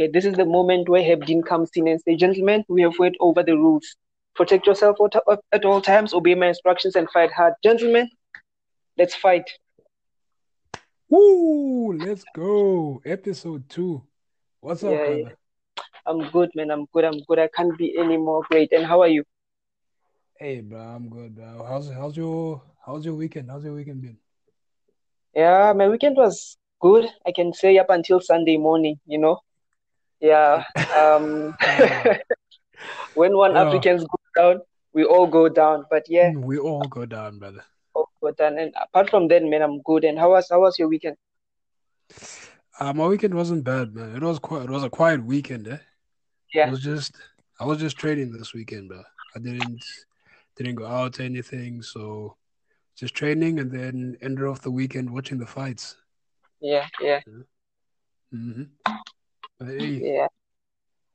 Okay, this is the moment where Herb Dean comes in and says, Gentlemen, we have went over the rules. Protect yourself at all times, obey my instructions, and fight hard. Gentlemen, let's fight. Woo! Let's go. Episode two. What's up, yeah, brother? Yeah. I'm good, man. I'm good. I'm good. I can't be any more great. And how are you? Hey, bro. I'm good, bro. How's how's your how's your weekend? How's your weekend been? Yeah, my weekend was good. I can say up until Sunday morning. You know. Yeah. Um. when one yeah. Africans go down, we all go down. But yeah, we all go down, brother. All go down. And apart from that, man, I'm good. And how was how was your weekend? Uh, my weekend wasn't bad, man. It was quite. It was a quiet weekend, eh? Yeah. It was just. I was just trading this weekend, bro. I didn't didn't go out to anything, so just training and then ended off the weekend watching the fights. Yeah, yeah. Mm-hmm. Hey, yeah.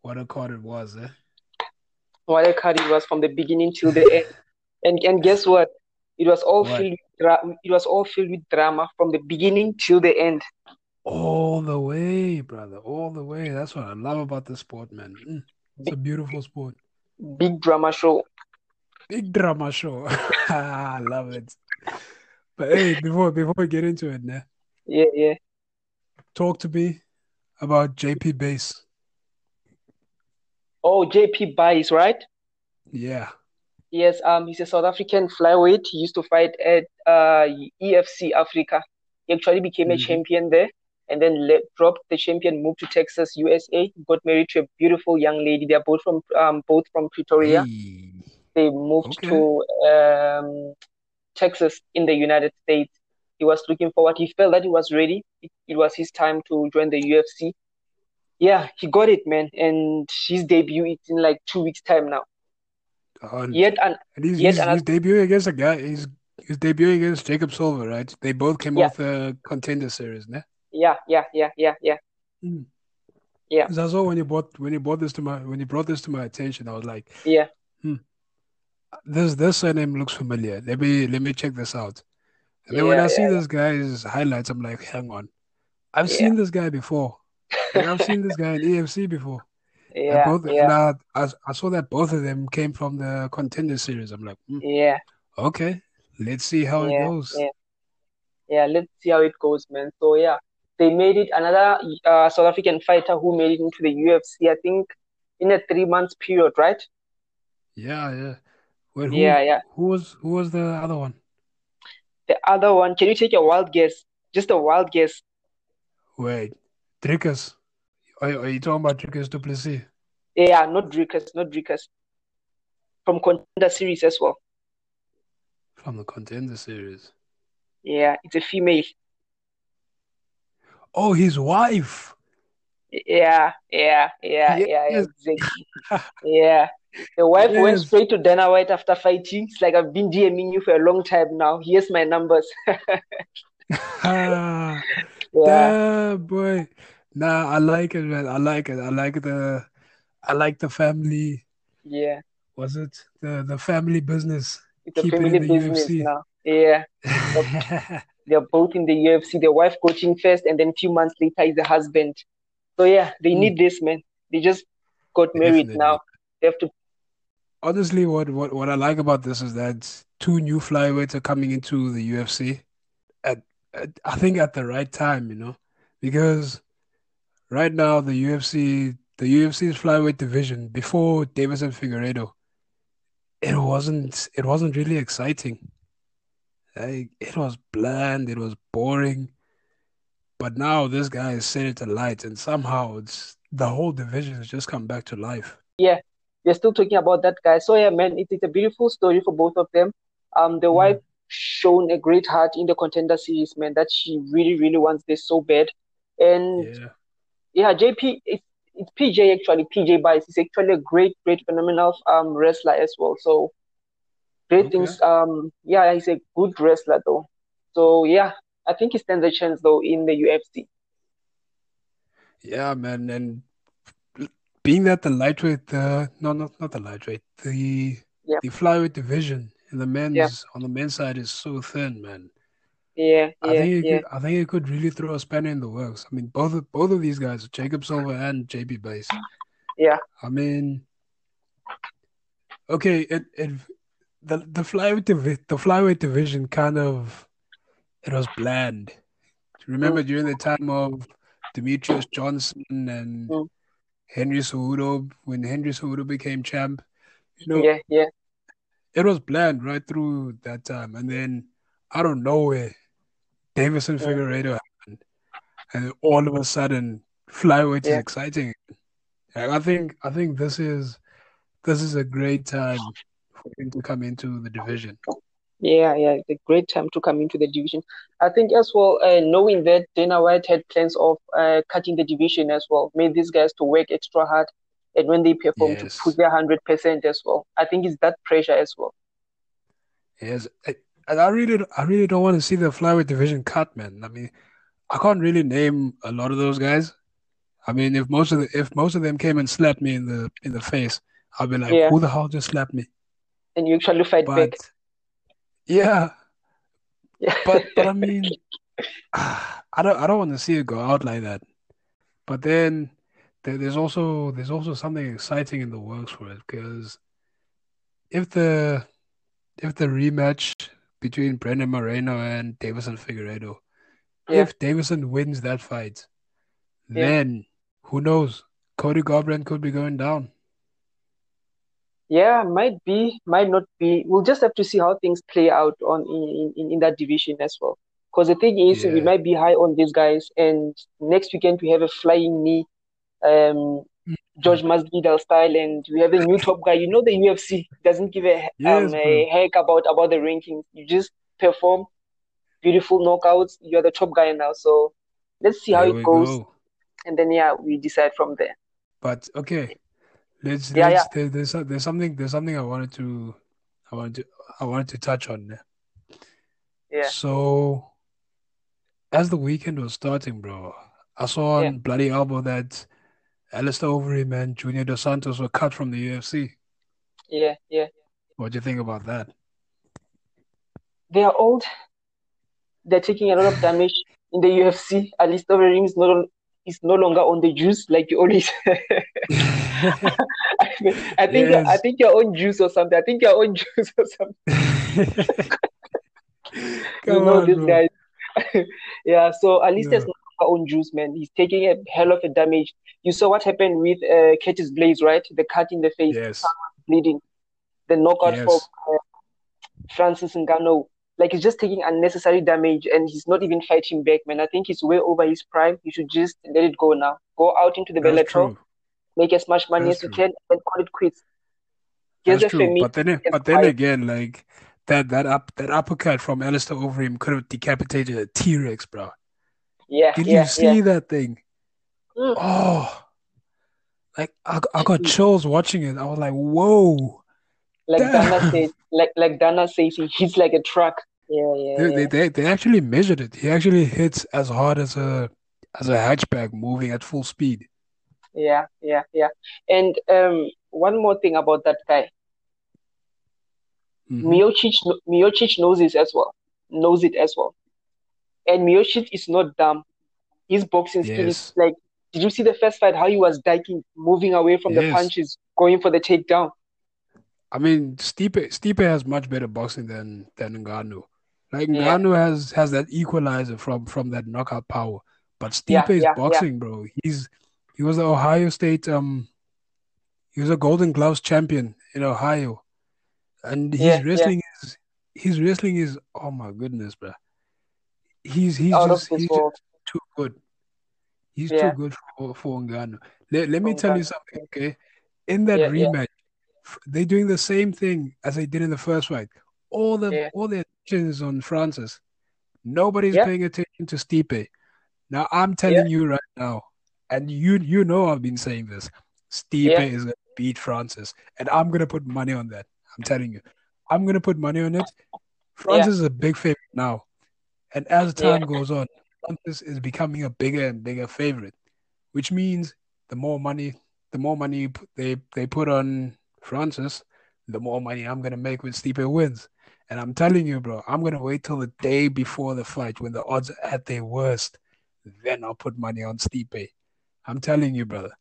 What a card it was, eh? What a card it was from the beginning to the end. And and guess what? It was all what? filled with dra- it was all filled with drama from the beginning till the end. All the way, brother. All the way. That's what I love about the sport, man. Mm, it's a beautiful sport. Big drama show. Big drama show. I love it. But hey, before before we get into it, now. Yeah, yeah. Talk to me about JP Buys. Oh, JP Buys, right? Yeah. Yes, um, he's a South African flyweight. He used to fight at uh, EFC Africa. He actually became mm-hmm. a champion there, and then let, dropped the champion, moved to Texas, USA. Got married to a beautiful young lady. They're both from um, both from Pretoria. Hey. They moved okay. to um, Texas in the United States. He was looking forward. He felt that he was ready. It, was his time to join the UFC. Yeah, he got it, man. And his debut is in like two weeks' time now. Uh, yet, an, and he's, yet he's, he's debuting against a guy. He's he's debuting against Jacob Silva, right? They both came yeah. off the contender series, ne? Yeah, yeah, yeah, yeah, yeah. Mm. Yeah. Because I saw when you brought when you brought this to my when you brought this to my attention, I was like, yeah, hmm, this this surname looks familiar. Let me let me check this out. And then yeah, when I yeah, see this guy's highlights, I'm like, hang on, I've yeah. seen this guy before. Like, I've seen this guy in EFC before. Yeah, both, yeah. I, I saw that both of them came from the contender series. I'm like, mm, yeah, okay, let's see how it goes. Yeah. yeah, let's see how it goes, man. So yeah, they made it another uh, South African fighter who made it into the UFC. I think in a three months period, right? Yeah, yeah. Wait, who, yeah, yeah. Who was who was the other one? The other one. Can you take a wild guess? Just a wild guess. Wait, Dricus. Are, are you talking about Dricus du Plessis? Yeah, not Dricus, not Dricus. From contender series as well. From the contender series. Yeah, it's a female. Oh, his wife. Yeah, yeah, yeah, yes. yeah, exactly. yeah. The wife yes. went straight to Dana White after fighting. It's like I've been DMing you for a long time now. Here's my numbers. yeah. yeah, boy. Nah, I like it, man. I like it. I like the, I like the family. Yeah. Was it the the family business? It's Keep a family it business UFC. now. Yeah. They're both in the UFC. The wife coaching first, and then a few months later is the husband. So yeah, they mm. need this, man. They just got married Definitely. now. They have to honestly, what, what what I like about this is that two new flyweights are coming into the UFC at I think at the right time, you know, because right now the UFC the UFC's flyweight division before Deiveson Figueiredo, it wasn't it wasn't really exciting. Like it was bland, it was boring. But now this guy has set it to light, and somehow it's the whole division has just come back to life. Yeah, we're still talking about that guy. So yeah, man, it, it's a beautiful story for both of them. Um, the mm. wife shown a great heart in the contender series, man, that she really, really wants this so bad. And yeah, yeah JP, it's, it's PJ actually, PJ Buys. is actually a great, great, phenomenal um wrestler as well. So great okay. things. Um, yeah, he's a good wrestler though. So yeah, I think he stands a chance though in the UFC. Yeah, man, and being that the lightweight, uh, no, not not the lightweight, the yep. the flyweight division in the men's yep. on the men's side is so thin, man. Yeah, I yeah, think it yeah, could, I think it could really throw a spanner in the works. I mean, both of, both of these guys, Jacob Silva and JB Buys. yeah, I mean, okay, it, it the the flyweight divi- the flyweight division kind of it was bland. Remember mm, during the time of Demetrious Johnson and mm, Henry Cejudo when Henry Cejudo became champ, you know, yeah, yeah, it was bland right through that time, and then out of nowhere, Deiveson mm, Figueiredo happened, and all of a sudden, flyweight is exciting. Like, I think I think this is this is a great time for him to come into the division. yeah, yeah. It's a great time to come into the division. I think as well, uh, knowing that Dana White had plans of uh, cutting the division as well, made these guys to work extra hard, and when they perform to put Yes, their hundred percent as well. I think it's that pressure as well. yes, I, and I really I really don't want to see the flyweight division cut, man. I mean, I can't really name a lot of those guys. I mean, if most of the, if most of them came and slapped me in the in the face, I'll be like, Yeah, who the hell just slapped me? and you actually fight back. But yeah, Yeah, but but I mean, I don't I don't want to see it go out like that. But then there's also there's also something exciting in the works for it because if the if the rematch between Brandon Moreno and Deiveson Figueiredo, yeah, if Deiveson wins that fight, yeah. then who knows? Cody Garbrandt could be going down. Yeah, might be, might not be. We'll just have to see how things play out on in, in, in that division as well. Because the thing is, we might be high on these guys, and next weekend we have a flying knee, um, George Masvidal style, and we have a new top guy. You know, the UFC doesn't give a Yes, um a bro. heck about about the rankings. You just perform beautiful knockouts. You're the top guy now. So let's see how There it goes, go. and then yeah, we decide from there. But okay, let's Yeah, yeah, let's there, there's there's something there's something I wanted to I wanted to I wanted to touch on yeah, So as the weekend was starting, bro, I saw yeah, on Bloody Elbow that Alistair Overeem and Junior Dos Santos were cut from the UFC. yeah, yeah. What do you think about that? They are old. they're taking a lot of damage in the UFC. At least Overeem is no is no longer on the juice like you always. I think I think I Yes. think you're on juice or something. I think you're on juice or something. You Come know on, this guy. Yeah, so at least there's Yeah. no longer on juice, man. He's taking a hell of a damage. You saw what happened with uh, Curtis Blaydes, right? The cut in the face, Yes. bleeding. The knockout Yes. uh, Francis Ngannou. Like he's just taking unnecessary damage and he's not even fighting back, man. I think he's way over his prime. You should just let it go now. Go out into the Bellator, make as much money That's as you true. can, and call it quits. Here's That's true. But then but then fight. again, like that that up that uppercut from Alistair Overeem could have decapitated a T-Rex, bro. Yeah, Did yeah, you yeah. see that thing? Mm. Oh, like I, I got chills watching it. I was like, whoa. Like Dana Damn. says, like like Dana says, he hits like a truck. Yeah, yeah, They, they yeah. they they actually measured it. He actually hits as hard as a as a hatchback moving at full speed. Yeah, yeah, yeah. And um, one more thing about that guy, hmm Miocic, Miocic knows it as well, knows it as well. And Miocic is not dumb. His boxing skill is like, did you see the first fight? How he was diking, moving away from the punches, going for the takedown. I mean, Stipe Stipe has much better boxing than than Ngannou. Like Yeah, Ngannou has has that equalizer from from that knockout power, but Stipe's yeah, yeah, boxing, bro. He's he was the Ohio State um he was a Golden Gloves champion in Ohio, and his wrestling is his wrestling is oh my goodness, bro. He's he's Out just he's just too good. He's too good for for Ngannou. Let, let me from tell you something, okay? In that Yeah, yeah, rematch, f- they're doing the same thing as they did in the first fight. All the yeah, all the attention is on Francis. Nobody's yeah, paying attention to Stipe. Now I'm yeah, telling you right now, and you you know I've been saying this. Stipe yeah, is gonna beat Francis, and I'm gonna put money on that. I'm telling you, I'm gonna put money on it. yeah, Francis is a big favorite now, and as yeah, time goes on, Francis is becoming a bigger and bigger favorite, which means the more money, the more money they they put on Francis, the more money I'm gonna make when Stipe wins. And I'm telling you, bro, I'm gonna wait till the day before the fight when the odds are at their worst. Then I'll put money on Stipe. I'm telling you, brother.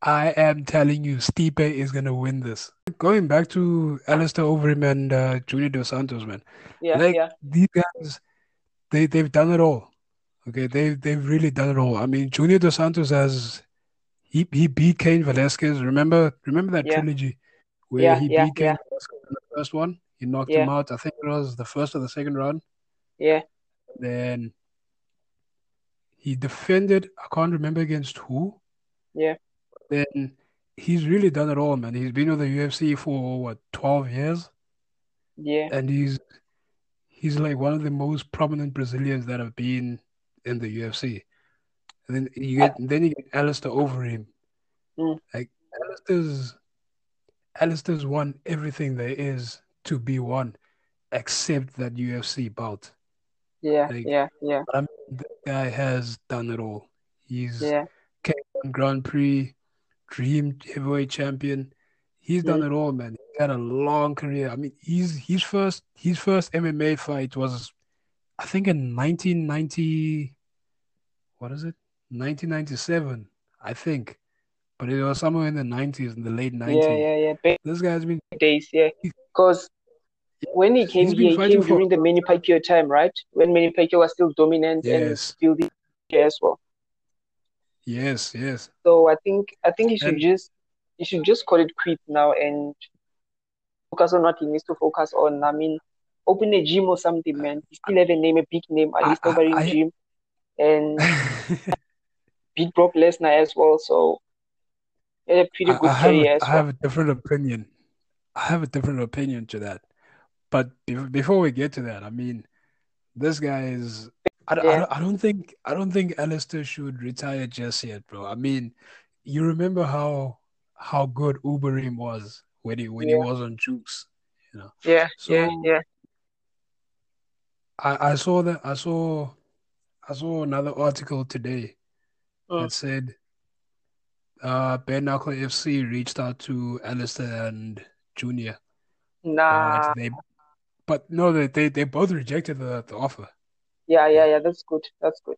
I am telling you, Stipe is gonna win this. Going back to Alistair Overeem and uh, Junior Dos Santos, man. Yeah, like yeah. these guys, they they've done it all. Okay, they've they've really done it all. I mean, Junior Dos Santos has he he beat Cain Velasquez. Remember remember that Yeah, trilogy where yeah, he yeah, beat Cain Velasquez in the first one? He knocked him out. I think it was the first or the second round. yeah, Then he defended. I can't remember against who. yeah, Then he's really done it all, man. He's been with the UFC for what 12 years, yeah. and he's he's like one of the most prominent Brazilians that have been in the UFC. And then you get then you get Alistair Overeem. mm, Like Alistair's Alistair's won everything there is to be won, except that UFC bout. yeah, Like yeah, yeah, I mean, the guy has done it all. He's yeah. K1 Grand Prix, Dream Heavyweight Champion. He's done Mm, it all, man. Had a long career. I mean, he's his first his first MMA fight was I think in 1990, what is it? 1997, I think. But it was somewhere in the 90s, in the late 90s. yeah, yeah. Back This guy's been days, yeah. Because when he came here, he came for during the Manny Pacquiao time, right? When Manny Pacquiao was still dominant and still the as well. yes, yes. So I think I think he should And just you should just call it quit now and focus on what he needs to focus on. I mean, open a gym or something, uh, man. He still have a name, a big name, I Alistair Overeem I, gym, and I beat Brock Lesnar as well. So he had a pretty I good I have a, career as I well. have a different opinion. I have a different opinion to that. But be before we get to that, I mean, this guy is. I, don't- I, I don't think I don't think Alistair should retire just yet, bro. I mean, you remember how how good Overeem was when he when he was on Jukes, you know. yeah, yeah, So yeah. I, I saw that I saw I saw another article today Mm. that said uh Bare Knuckle FC reached out to Alistair and Junior, but Nah, they but no they they, they both rejected the, the offer. yeah, yeah, Yeah. yeah. That's good. That's good.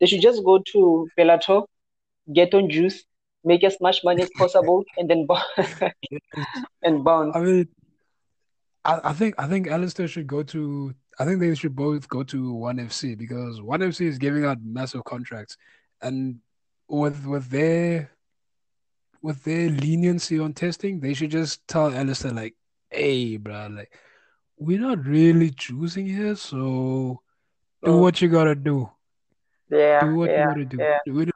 They should just go to Bellator, get on juice, make as much money as possible, and then and bounce. I mean I, I think I think Alistair should go to I think they should both go to One FC because One FC is giving out massive contracts and with with their with their leniency on testing, they should just tell Alistair like, hey bro, like we're not really choosing here, so do Mm. what you gotta do. Yeah, Do what you gotta do. yeah, not,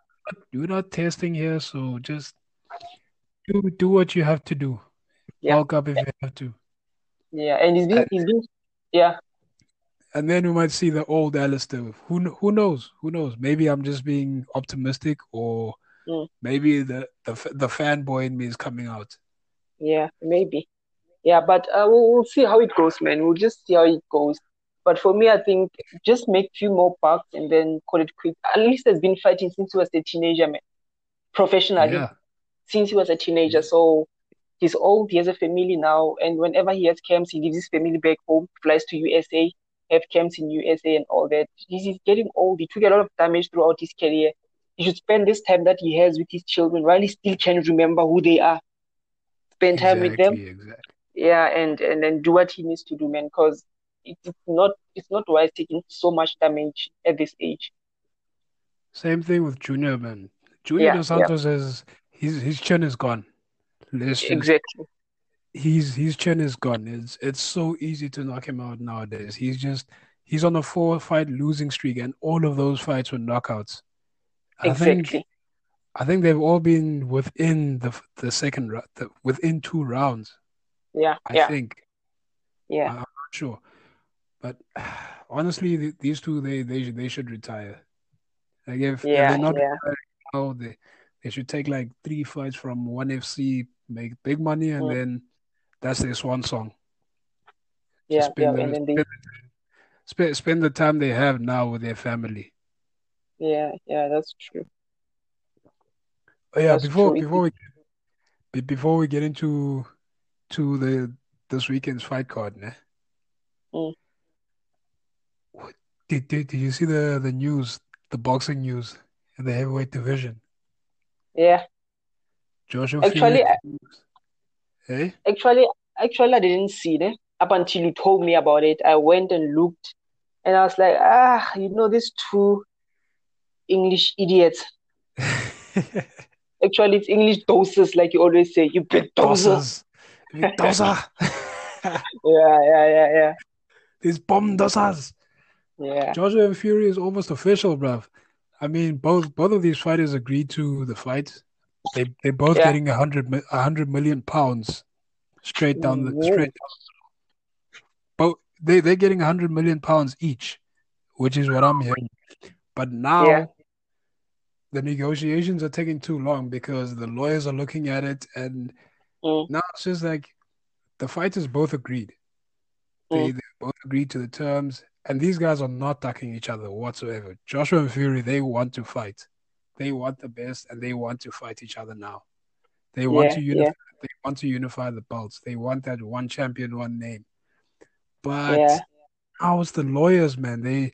we're not testing here, so just do do what you have to do. yeah, Bulk up if you have to. yeah. And he's been And, he's been yeah, and then we might see the old Alistair. Who who knows? Who knows? Maybe I'm just being optimistic, or mm, maybe the the the fanboy in me is coming out. yeah, maybe. Yeah, but uh, we'll, we'll see how it goes, man. We'll just see how it goes. But for me, I think just make few more bucks and then call it quit. At least has been fighting since he was a teenager, man, professionally, Yeah, since he was a teenager. So he's old, he has a family now, and whenever he has camps, he gives his family back home, flies to USA, have camps in USA and all that. He's, he's getting old. He took a lot of damage throughout his career. He should spend this time that he has with his children while he still can remember who they are. Spend time with them, exactly, exactly. yeah, and and then do what he needs to do, man, because it's not it's not wise taking so much damage at this age. Same thing with Junior, man. Junior Yeah, Dos yeah, Santos is his his chin is gone. Just exactly, He's his chin is gone. It's it's so easy to knock him out nowadays. He's just he's on a four fight losing streak, and all of those fights were knockouts. I think exactly. I think they've all been within the the second round, the, within two rounds. Yeah, I yeah, think yeah, I'm not sure, but honestly, th these two they they should they should retire. Like if if yeah, they're not yeah. retiring now, they they should take like three fights from one FC, make big money, and Mm, then that's their swan song. yeah, yeah, spend and the spend Spend spend the time they have now with their family. yeah, yeah, that's true. Oh yeah, That's before true. Before we before we get into to the this weekend's fight card, né? Mm. Did, did did you see the the news, the boxing news in the heavyweight division? Yeah. Joshua Actually, Fury. I- Hey, Actually, actually, I didn't see it up until you told me about it. I went and looked, and I was like, ah, you know, these two English idiots. Actually, it's English doses, like you always say. You big doser. dosas, big dosa. Yeah, yeah, yeah, yeah, These bomb dosas. Yeah. Joshua and Fury is almost official, bruv. I mean, both both of these fighters agreed to the fight. They they're both Yeah. getting a hundred a hundred million pounds straight down the Whoa. straight. Both they they're getting a hundred million pounds each, which is what I'm hearing. But now Yeah. the negotiations are taking too long because the lawyers are looking at it, and Mm, now it's just like the fighters both agreed. They, mm, they both agreed to the terms, and these guys are not ducking each other whatsoever. Joshua and Fury, they want to fight. They want the best, and they want to fight each other now. They want yeah, to yeah, unify. They want to unify the belts. They want that one champion, one name. But yeah. now it's the lawyers, man. They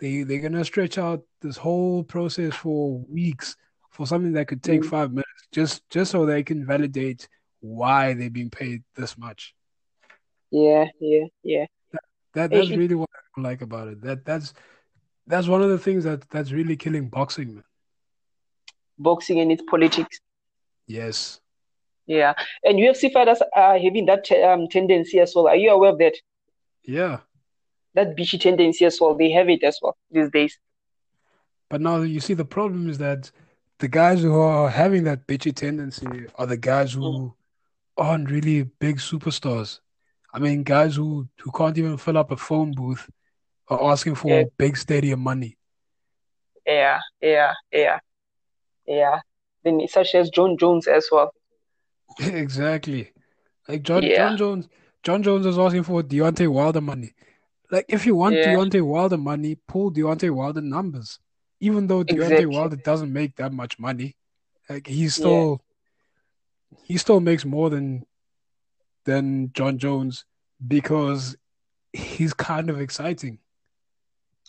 they they're gonna stretch out this whole process for weeks for something that could take Mm, five minutes, just just so they can validate why they're being paid this much. yeah, yeah, yeah. That that's really what I like about it. That that's that's one of the things that that's really killing boxing, man. boxing and its politics. Yes. Yeah. And UFC fighters are having that te- um, tendency as well. Are you aware of that? Yeah. That bitchy tendency as well. They have it as well these days. But now you see the problem is that the guys who are having that bitchy tendency are the guys Mm, who aren't really big superstars. I mean, guys who who can't even fill up a phone booth are asking yeah, for big stadium money. yeah, yeah, yeah, yeah. Then such as Jon Jones as well. Exactly. Like Jon Yeah, Jon Jones, Jon Jones is asking for Deontay Wilder money. Like if you want yeah, Deontay Wilder money, pull Deontay Wilder numbers. Even though Deontay exactly. Wilder doesn't make that much money, like he's Yeah, still he still makes more than than Jon Jones because he's kind of exciting.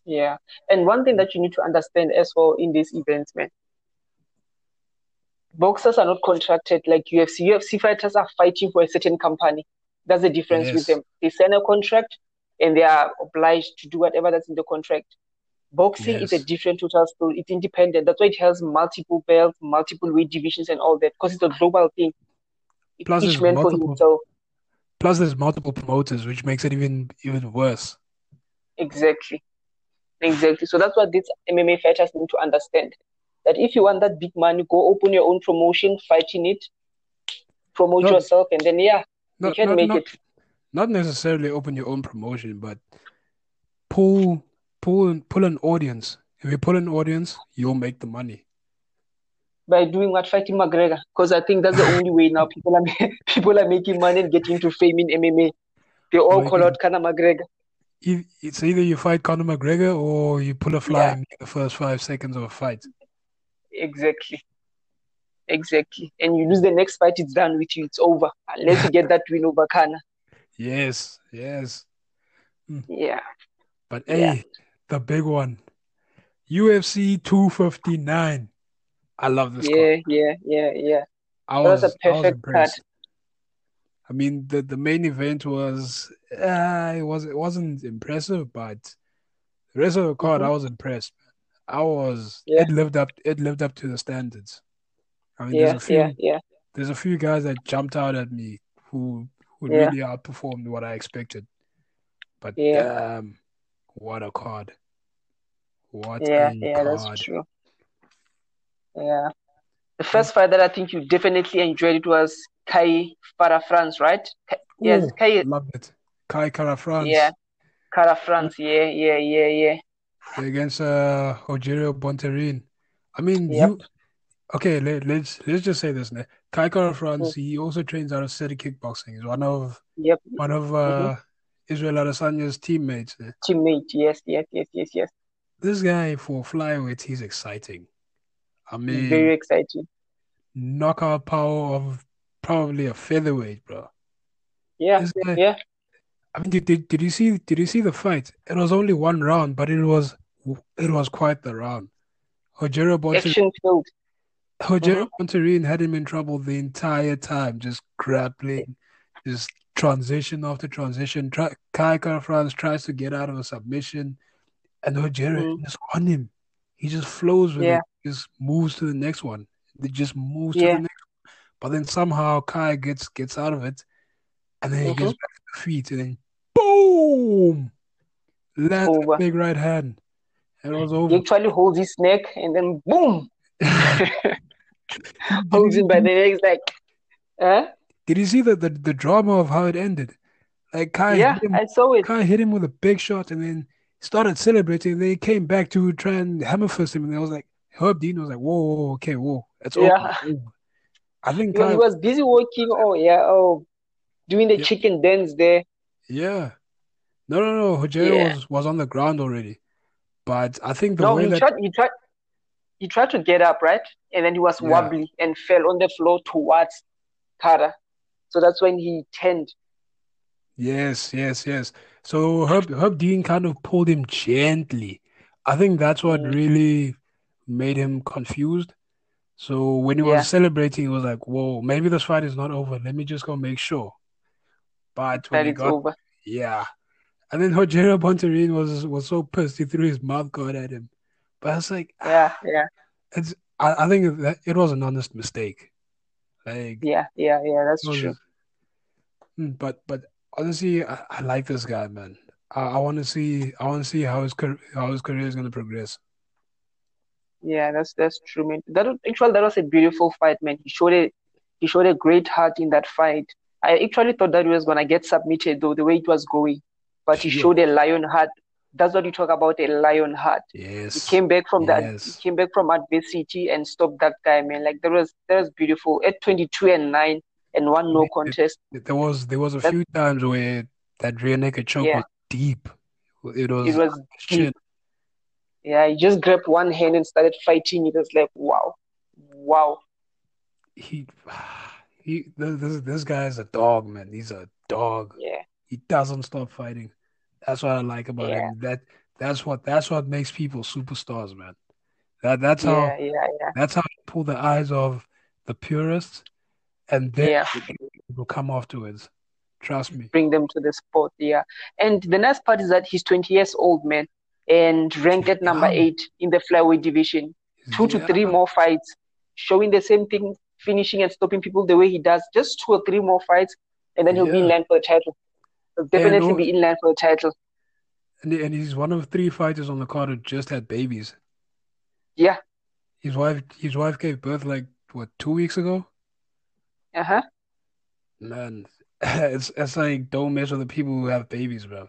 yeah. And one thing that you need to understand as well in these events, man, boxers are not contracted like UFC. UFC fighters are fighting for a certain company. That's the difference with them. They sign a contract and they are obliged to do whatever that's in the contract. Boxing is a different total story. It's independent. That's why it has multiple belts, multiple weight divisions, and all that because it's a global thing. Plus each man for multiple himself. Plus there's multiple promoters, which makes it even even worse. Exactly. Exactly. So that's what these MMA fighters need to understand. That if you want that big money, go open your own promotion, fight in it, promote Not yourself, and then yeah, you can not make not it. not necessarily open your own promotion, but pull pull pull an audience. If you pull an audience, you'll make the money. By doing what fighting McGregor because I think that's the only way now people are people are making money and getting into fame in MMA. They all call out Conor McGregor. it's either you fight Conor McGregor or you pull a Yeah, fly in the first five seconds of a fight. exactly, exactly. And you lose the next fight, it's done with you. It's over unless you get that win over Conor. Yes, yes. Mm. Yeah, But yeah, hey, the big one. UFC 259. I love this card. yeah, yeah, yeah, yeah. I That was a was I was perfect. I mean, the the main event was uh, it was it wasn't impressive, but the rest of the card, hmm I was impressed. I was Yeah, it lived up it lived up to the standards. I mean, there's a few yeah, there's a few guys that jumped out at me who who yeah, really outperformed what I expected. But yeah, damn, what a card! What yeah, a yeah. That's card! true. Yeah. The first fight that I think you definitely enjoyed it was Kai Kara France, right? Kai, yes, Kai. loved it. Kai Kara France. Yeah, France Kara France. Yeah, yeah, yeah, yeah. against uh Rogerio Bontorin. I mean, Yep. you okay? Let, let's let's just say this. Now. Kai Kara Mm, France, he also trains out of City Kickboxing. He's one of Yep. one of Mm-hmm. uh Israel Adesanya's teammates. Teammate. Yes, yes, yes, yes, yes. This guy for flyweight, he's exciting. I mean, Very exciting. knockout power of probably a featherweight, bro. Yeah, guy, yeah. I mean, did, did did you see did you see the fight? It was only one round, but it was it was quite the round. Rogério Bontorin, Action filled. Rogério hmm Bontorin had him in trouble the entire time, just grappling, just transition after transition. Try, Kai Kara-France tries to get out of a submission, and Rogério hmm just on him. He just flows with Yeah, it, just moves to the next one. It just moves to the yeah. next. But then somehow Kai gets gets out of it, and then he hmm gets back to the feet, and then boom, lands over. big right hand, and it was over. He actually holds his neck and then boom, holds him by the neck. Like, huh? did you see the, the the drama of how it ended? Like Kai Yeah, him, I saw it. Kai hit him with a big shot, and then started celebrating. He came back to try and hammer fist him, and I was like, Herb Dean was like, whoa, okay, whoa, it's over, Yeah, over. I think he, wa- he was busy working. Oh yeah, oh doing the yeah, chicken dance there. yeah, no, no, no, Rogério Yeah. was was on the ground already, but I think the No, way he that, tried. He tried. He tried to get up, right? And then he was yeah, wobbly and fell on the floor towards Kara. So that's when he turned. yes, yes, yes. So Herb Herb Dean kind of pulled him gently. I think that's what Mm, really made him confused. So when he was celebrating, he was like, "Whoa, maybe this fight is not over. Let me just go make sure." But when that he got, over. yeah, and then Rogério Bontorin was was so pissed he threw his mouth guard at him. But I was like, Yeah, ah, yeah, it's I, I think that it was an honest mistake. Like yeah, yeah, yeah. That's true. was, mm, but but honestly, I, I like this guy, man. I, I want to see I want to see how his how his career is going to progress. Yeah, that's that's true, man. That was, actually that was a beautiful fight, man. He showed a he showed a great heart in that fight. I actually thought that he was gonna get submitted though, the way it was going, but he Sure. showed a lion heart. That's what you talk about, a lion heart. Yes. He came back from that. He came back from adversity and stopped that guy, man. Like that was that was beautiful. At 22 and nine and one no It, it, contest. there was there was a That few times where that rear naked choke yeah, was deep. It was, it was was deep. Yeah, he just grabbed one hand and started fighting. It was like wow, wow. He he this this guy is a dog, man. He's a dog. Yeah, He doesn't stop fighting. That's what I like about yeah, him. That that's what that's what makes people superstars, man. That that's how yeah, yeah, yeah, that's how you pull the eyes of the purists, and then yeah. will come afterwards. Trust me. bring them to the sport. Yeah. And the nice part is that he's 20 years old, man, and ranked at number eight in the flyweight division. Two to three more fights, showing the same thing, finishing and stopping people the way he does. Just two or three more fights, and then he'll be in line for the title. He'll definitely be in line for the title. and and he's one of three fighters on the card who just had babies. Yeah. His wife his wife gave birth like what two weeks ago? Uh huh. Man, it's it's like don't mess with the people who have babies, bro.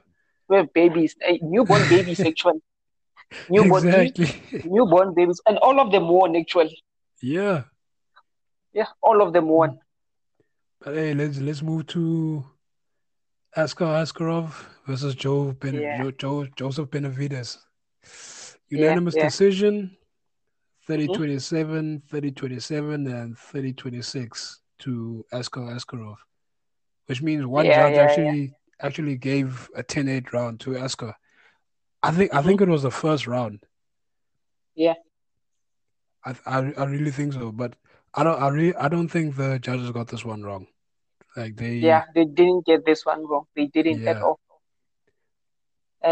We have babies, uh, newborn babies, actually. Newborn, Exactly. newborn babies, and all of them won, actually. Yeah. Yeah, all of them won. But hey, let's let's move to Askar Askarov versus Joe Ben Yeah, Joe, Joe Joseph Benavides. Unanimous yeah. decision, 30 hmm 27, 30 27, and 30 26 to Askar Askarov, which means one Yeah, judge yeah, yeah. actually actually gave a 10-8 round to Askar. I think I hmm think it was the first round. Yeah. I I, I really think so, but I don't I really I don't think the judges got this one wrong. Like they Yeah, they didn't get this one wrong. They didn't at yeah. all.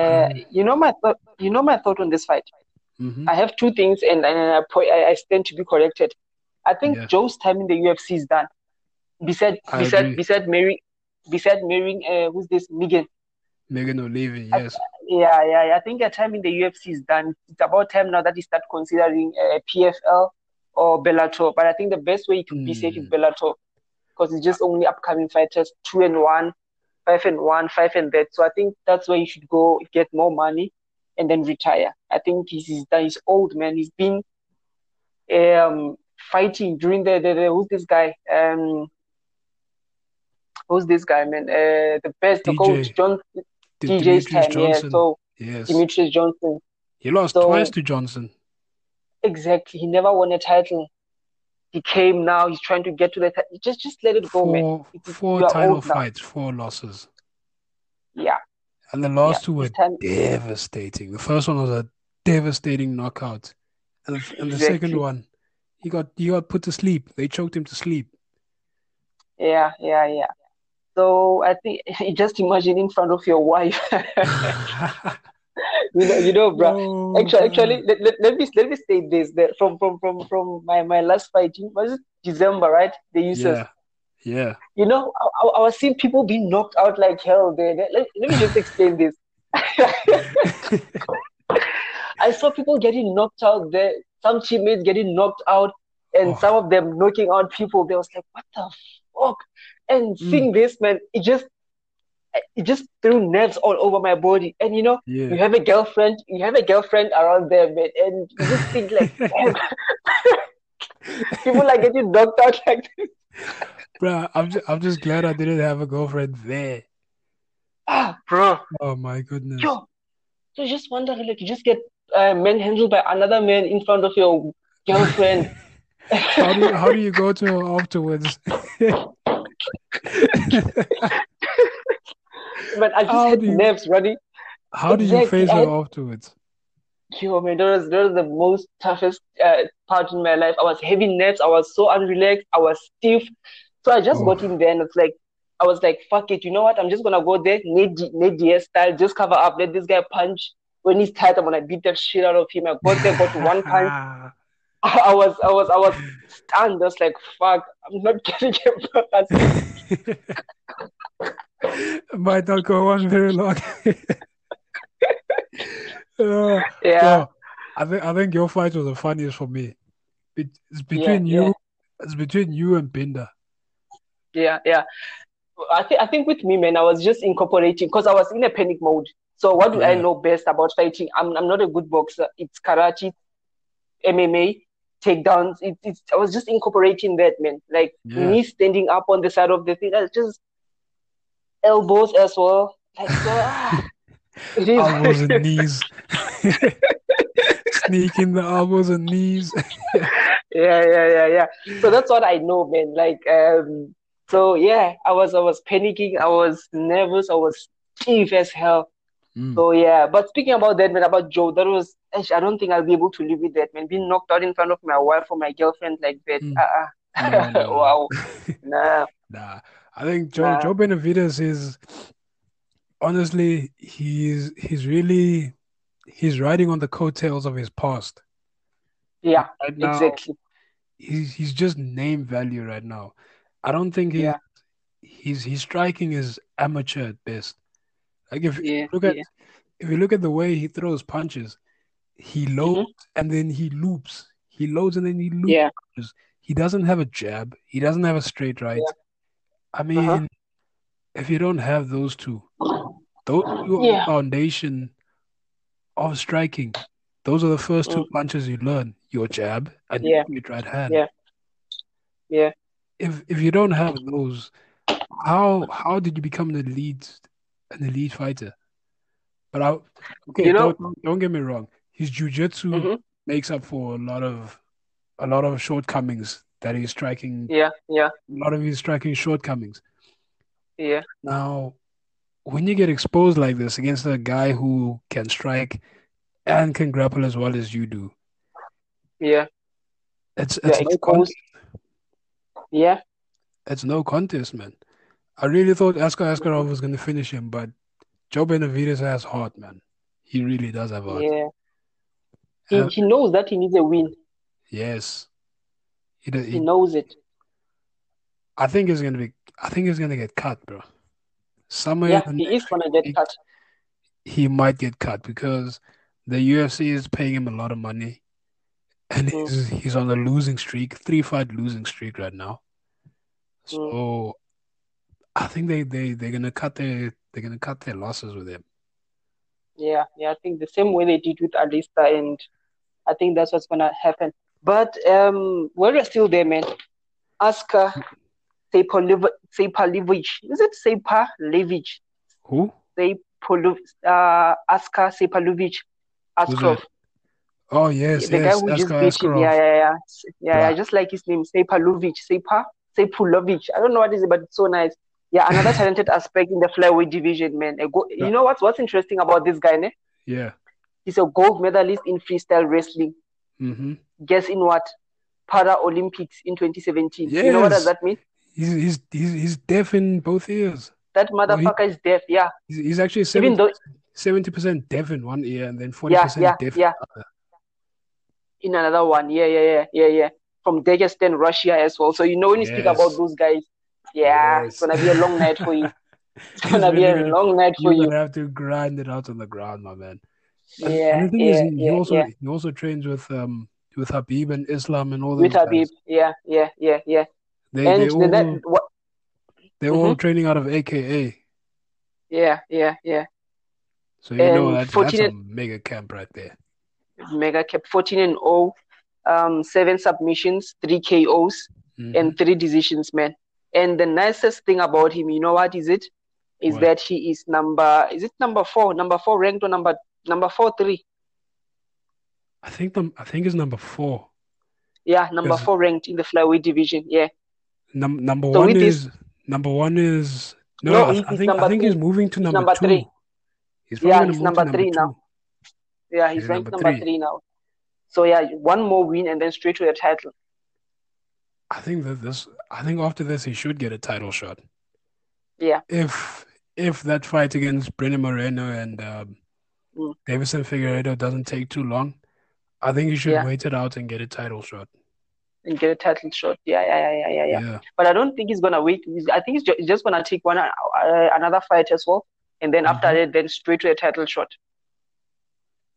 Uh, Um, you know my thought. You know my thought on this fight. hmm I have two things, and, and I, I I stand to be corrected. I think Yeah, Joe's time in the UFC is done. Beside, I beside, beside Mary, beside marrying, uh, who's this Megan? Megan Olivi, I, yes. yeah, yeah, yeah. I think your time in the UFC is done. It's about time now that you start considering uh, PFL or Bellator. But I think the best way you can be safe is Mm. Bellator because it's just only upcoming fighters, two and one, five and one, five and that. So I think that's where you should go, get more money, and then retire. I think he's he's, he's old man. He's been um fighting during the, the, the who's this guy? Um, who's this guy, man? Uh, the best, the coach, DJ, John D DJ's Demetrius time. Yeah. Johnson, So yes. Demetrious Johnson. He lost twice to Johnson. exactly, he never won a title. He came now. He's trying to get to the. ti- Just just let it go, man. Four It- it- four title old now. fights, four losses. Yeah. And the last Yeah, two were devastating. The first one was a devastating knockout, and the, and the Exactly. second one, he got he got put to sleep. They choked him to sleep. Yeah, yeah, yeah. So I think just imagine in front of your wife. you know, you know, bro. Oh, mm. Actually, bruh. actually, let, let, let me let me state this. That from from from from my my last fighting was it December, right? The users. yeah, yeah. You know, I, I, I was seeing people being knocked out like hell. There. Let, let, let me just explain this. I saw people getting knocked out there. Some teammates getting knocked out, and Oh. some of them knocking out people. They was like, "What the fuck?" And Mm. seeing this, man, it just it just threw nerves all over my body. And you know, you have a girlfriend, you have a girlfriend around there, man, and you just think like, damn, people are getting knocked out like this. bro I'm just, I'm just glad I didn't have a girlfriend there. Ah, bro, Oh my goodness. yo. So just wonder, like, you just get uh, manhandled by another man in front of your girlfriend. How do you, how do you go to her afterwards? But I just How had you- nerves running. How did you face her afterwards? Yo, man, that was that was the most toughest uh, part in my life. I was heavy nerves. I was so unrelaxed. I was stiff. So I just got Oh. in there and it's like I was like, fuck it. You know what? I'm just gonna go there, Nate Nate Diaz style, just cover up. Let this guy punch. When he's tired, I'm gonna beat that shit out of him. I got there, got one punch. I was I was I was stunned. I was like, fuck, I'm not getting it. Might not go on very long. Uh, Yeah, so, I think I think your fight was the funniest for me. It, it's Yeah, between you, yeah. it's between you and Binder. yeah, yeah. I think I think with me, man, I was just incorporating because I was in a panic mode. So what do I know best about fighting? I'm I'm not a good boxer. It's karate, MMA, takedowns. It, it's I was just incorporating that, man. Like Yeah. me standing up on the side of the thing, I just elbows as well. Like so, ah, it is. Elbows and knees. Sneaking the elbows and knees. yeah, yeah, yeah, yeah. So that's what I know, man. Like, um, so yeah, I was, I was panicking. I was nervous. I was stiff as hell. Mm. So yeah. But speaking about that, man, about Joe, that was. Actually, I don't think I'll be able to live with that, man. Being knocked out in front of my wife or my girlfriend like that. Mm. Uh-uh. No, no. wow. Nah. Nah, I think Joe Nah. Joe Benavides is honestly he's he's really he's riding on the coattails of his past. Yeah. Right now, Exactly. he's he's just name value right now. I don't think he Yeah. he's he's striking is amateur at best. Like if Yeah. you look at Yeah. if you look at the way he throws punches, he loads and then he loops. He loads and then he loops. Yeah. He doesn't have a jab. He doesn't have a straight right. I mean, Uh-huh. if you don't have those two, those two Yeah. the foundation of striking. Those are the first two Mm. punches you learn: your jab and Yeah. your right hand. Yeah. Yeah. If if you don't have those, how how did you become an elite an elite fighter? But I okay, You know- don't don't get me wrong. His jujitsu Mhm. makes up for a lot of a lot of shortcomings that he's striking. Yeah. Yeah. A lot of his striking shortcomings. Yeah. Now, when you get exposed like this against a guy who can strike and can grapple as well as you do, Yeah. it's it's no exposed. contest. Yeah. It's no contest, man. I really thought Askar Askarov was going to finish him, but Joe Benavides has heart, man. He really does have heart. Yeah. He, Uh, he knows that he needs a win. yes. He, He he, knows it. I think he's going to be. I think he's to get cut, bro. Somewhere Yeah, he is gonna get week, cut. he might get cut because the UFC is paying him a lot of money, and Mm. he's he's on a losing streak, three fight losing streak right now. So I think they they they're gonna cut their they're gonna cut their losses with him. Yeah, yeah, I think the same way they did with Alistair, and I think that's what's gonna happen. But um, we're still there, man, Aska Sepalivich, is it Sepalivich? Who? Sepalov, uh, Aska Sepalivich, Who's Askrov? Oh yes, the guy yes, who just beat him. Yeah, yeah, yeah, yeah, yeah. I just like his name, Sepalovich, Sepa, Sepulovich. I don't know what is it, but it's so nice. Yeah, another talented aspect in the flyweight division, man. Go, you know what's what's interesting about this guy, ne? Yeah. He's a gold medalist in freestyle wrestling. Mm-hmm. Guess in what? Para Olympics in 2017. Yes. You know what does that mean? He's he's he's, he's deaf in both ears. That motherfucker well, he, is deaf. Yeah. He's, he's actually 70, percent deaf in one ear and then 40% yeah, deaf yeah. in another one. Yeah, yeah, yeah, yeah, yeah. From Dagestan, Russia as well. So you know when you yes. speak about those guys, yeah, Yes. it's gonna be a long night for you. It's He's gonna be a gonna- long night for you. You're you. gonna have to grind it out on the ground, my man. Yeah, and the thing yeah, is, he, yeah, also yeah. he also trains with um with Khabib and Islam and all those With guys. Khabib. Yeah, yeah, yeah, yeah. They And they the, all that, what, they're all Mhm. training out of AKA. yeah, yeah, yeah. So you know And that, that's a mega camp right there. Mega kept 14 and 0, um, seven submissions, three KOs, Mhm. and three decisions, man. And the nicest thing about him, you know what is it? Is What? that he is number is it number four? Number four ranked or number number four three? I think the, I think it's number four. Yeah, number four ranked in the flyweight division. Yeah. Num- number So one is this- number one is no. No, I, I think I think three. he's moving to number, number two. three. He's Yeah, he's number three two. now. Yeah, he's He's ranked number number three. three now. So yeah, one more win and then straight to the title. I think that this. I think after this he should get a title shot. Yeah. If if that fight against Brandon Moreno and um, Mm. Deiveson Figueiredo doesn't take too long, I think he should Yeah. wait it out and get a title shot. And get a title shot. Yeah, yeah, yeah, yeah, yeah, yeah. But I don't think he's gonna wait. I think he's just gonna take one uh, another fight as well, and then after Mhm. that, then straight to a title shot.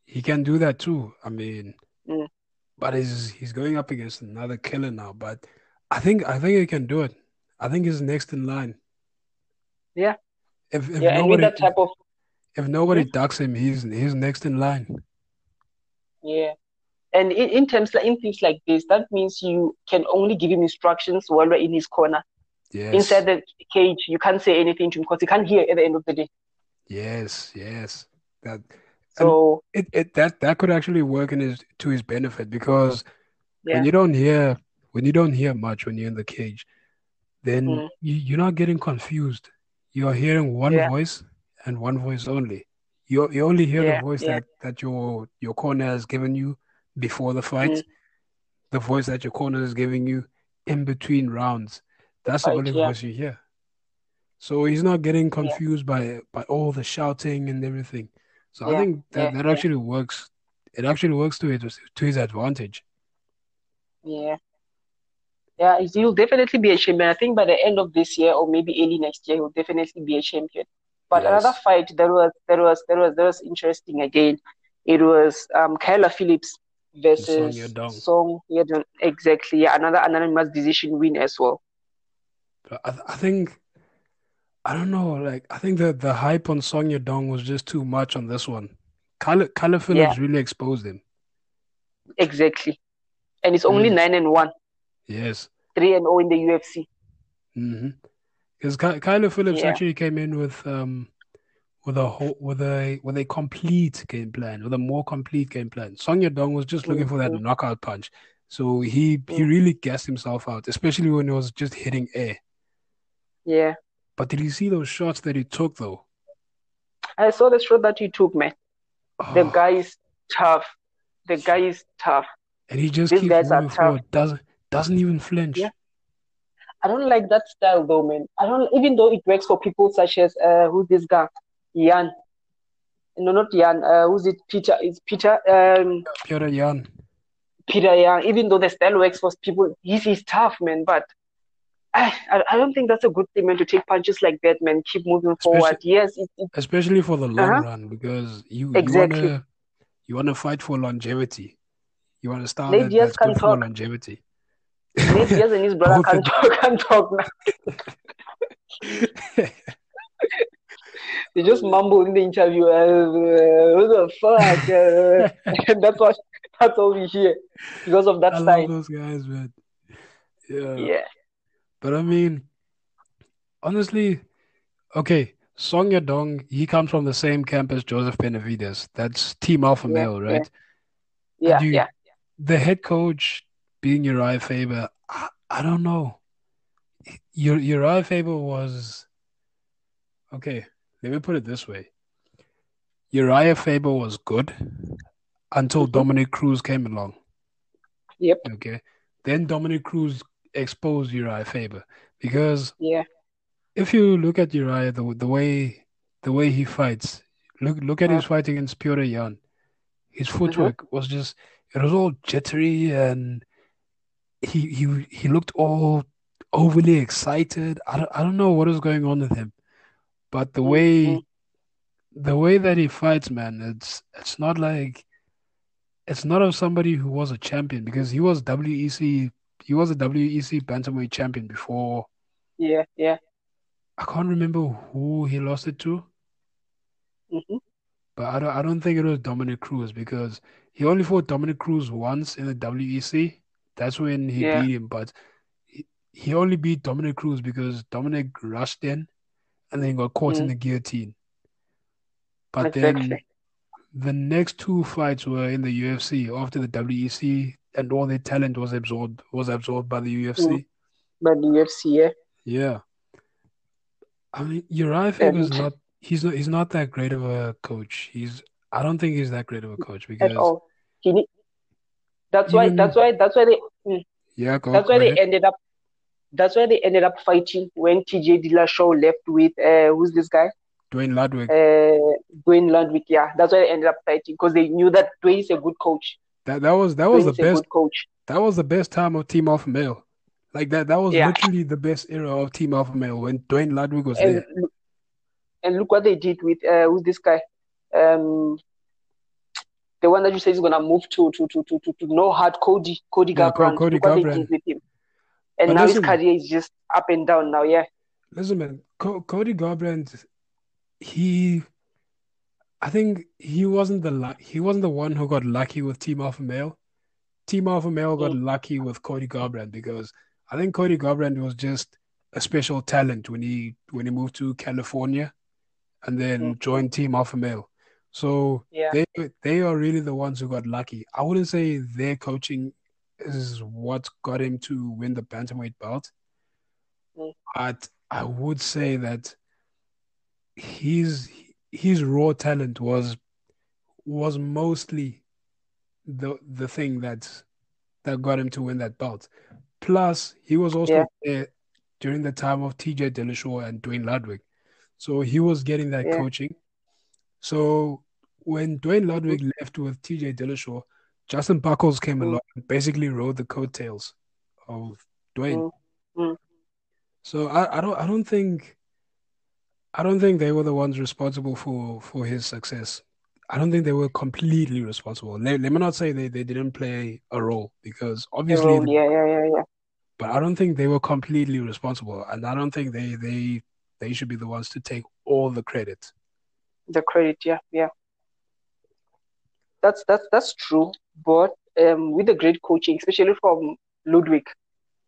He can do that too. I mean, Mm. but he's he's going up against another killer now. But I think I think he can do it. I think he's next in line. Yeah. If if Yeah, and with nobody that type of if nobody ducks him, he's he's next in line. yeah, and in, in terms in things like this, that means you can only give him instructions while we're in his corner. Yes. Inside the cage, you can't say anything to him because he can't hear at the end of the day. Yes. Yes. That So it, it that that could actually work in his to his benefit because yeah, when you don't hear when you don't hear much when you're in the cage, then Mm. you, you're not getting confused. You're hearing one Yeah. voice and one voice only. You you only hear Yeah, the voice yeah. that, that your your corner has given you before the fight, Mm. the voice that your corner is giving you in between rounds. That's the only yeah. voice you hear. So he's not getting confused by by all the shouting and everything. So I think that, that actually works. It actually works to his to his advantage. yeah, yeah, he'll definitely be a champion. I think by the end of this year or maybe early next year, he'll definitely be a champion. But Yes. another fight that was that was that was that was interesting again. It was um Kyler Phillips versus Song Yadong. Exactly. Yeah, another anonymous decision win as well. I, I think I don't know. Like I think that the hype on Song Yadong was just too much on this one. Kyler Phillips really exposed him. Exactly. And it's only Mm. nine and one, Yes. three and zero in the UFC. Mm-hmm. Because Ky- Kyler Phillips Yeah. actually came in with um with a whole with a with a complete game plan, with a more complete game plan. Song Yadong was just looking for that Mhm. knockout punch. So he he Mm. really gassed himself out, especially when he was just hitting air. Yeah. But did you see those shots that he took though? I saw the shot that he took, man. The Oh, guy is tough. The guy is tough. and he just these keeps moving forward, doesn't doesn't even flinch. Yeah. I don't like that style though, man. I don't even though it works for people such as uh who's this guy? Yan. No, not Yan. Uh, who's it? Peter. It's Peter. Um, Petr Yan. Peter Young. Even though the style works for people, he's, he's tough, man. But I, I, don't think that's a good thing, man. To take punches like that, man. Keep moving forward. Yes, it, it, especially for the long Uh-huh. run because you Exactly. you you wanna fight for longevity. You want to start that, that's good for longevity. Nate Diaz and his brother can't talk, can't talk now. They just mumble in the interview. Uh, what the fuck? Uh, that's what. That's all we hear because of that I love style. those guys, man. Yeah. Yeah. But I mean, honestly, okay, Song Yadong, he comes from the same camp as Joseph Benavidez. That's Team Alpha Yeah, Male, right? Yeah. And you- Yeah. The head coach being Urijah Faber, I, I don't know. Ur- Urijah Faber was okay, let me put it this way. Urijah Faber was good until Mhm. Dominick Cruz came along. Yep. Okay. Then Dominick Cruz exposed Urijah Faber because Yeah. if you look at Urijah, the the way the way he fights, look look at his Uh, fight against Petr Yan. His mhm. footwork was just it was all jittery and he he he looked all overly excited. I don't I don't know what is going on with him. But the way the way that he fights, man, it's it's not like it's not of somebody who was a champion because he was WEC he was a WEC bantamweight champion before. Yeah. Yeah. I can't remember who he lost it to, hmm but I don't I don't think it was Dominick Cruz because he only fought Dominick Cruz once in the WEC. That's when he Yeah. beat him, but he, he only beat Dominick Cruz because Dominick rushed in and then got caught in Mm. the guillotine. But then the next two fights were in the UFC after the WEC and all their talent was absorbed was absorbed by the UFC. By the UFC, yeah. Yeah. I mean Urijah Faber's And not he's not he's not that great of a coach. He's I don't think he's that great of a coach at because all. He need, that's why. even That's why. That's why they. mm, yeah, go That's go why they ended up. That's why they ended up fighting when TJ Dillashaw left with uh, who's this guy? Duane Ludwig. Uh, Duane Ludwig. Yeah, that's why they ended up fighting because they knew that Duane is a good coach. That that was that was Duane the best coach. that was the best time of Team Alpha Male. Like that that was Yeah, literally the best era of Team Alpha Male when Duane Ludwig was and there. and look what they did with uh, who's this guy? Um, the one that you say is gonna move to to to to to, to no hard Cody Cody Yeah, Garbrandt. Cody Garbrandt. with him, and But now his career is just up and down now. Yeah, listen, man. Co- Cody Garbrandt, he, I think he wasn't the he wasn't the one who got lucky with Team Alpha Male. Team Alpha Male got Mm, lucky with Cody Garbrandt because I think Cody Garbrandt was just a special talent when he when he moved to California and then mm. joined Team Alpha Male. So yeah, they they are really the ones who got lucky. I wouldn't say their coaching is what got him to win the bantamweight belt, Mm, but I would say that his his raw talent was was mostly the the thing that that got him to win that belt. Plus, he was yeah, also there during the time of TJ Dillashaw and Duane Ludwig, so he was getting that yeah. coaching. So when Duane Ludwig left with TJ Dillashaw, Justin Buchholz came mm, along and basically rode the coattails of Duane. mm, mm. So I, I don't I don't think I don't think they were the ones responsible for for his success. I don't think they were completely responsible. Let, let me not say they, they didn't play a role because obviously, role, yeah, yeah, yeah, yeah. but I don't think they were completely responsible, and I don't think they they they should be the ones to take all the credit. The credit, yeah, yeah. That's that's that's true. But um, with the great coaching, especially from Ludwig,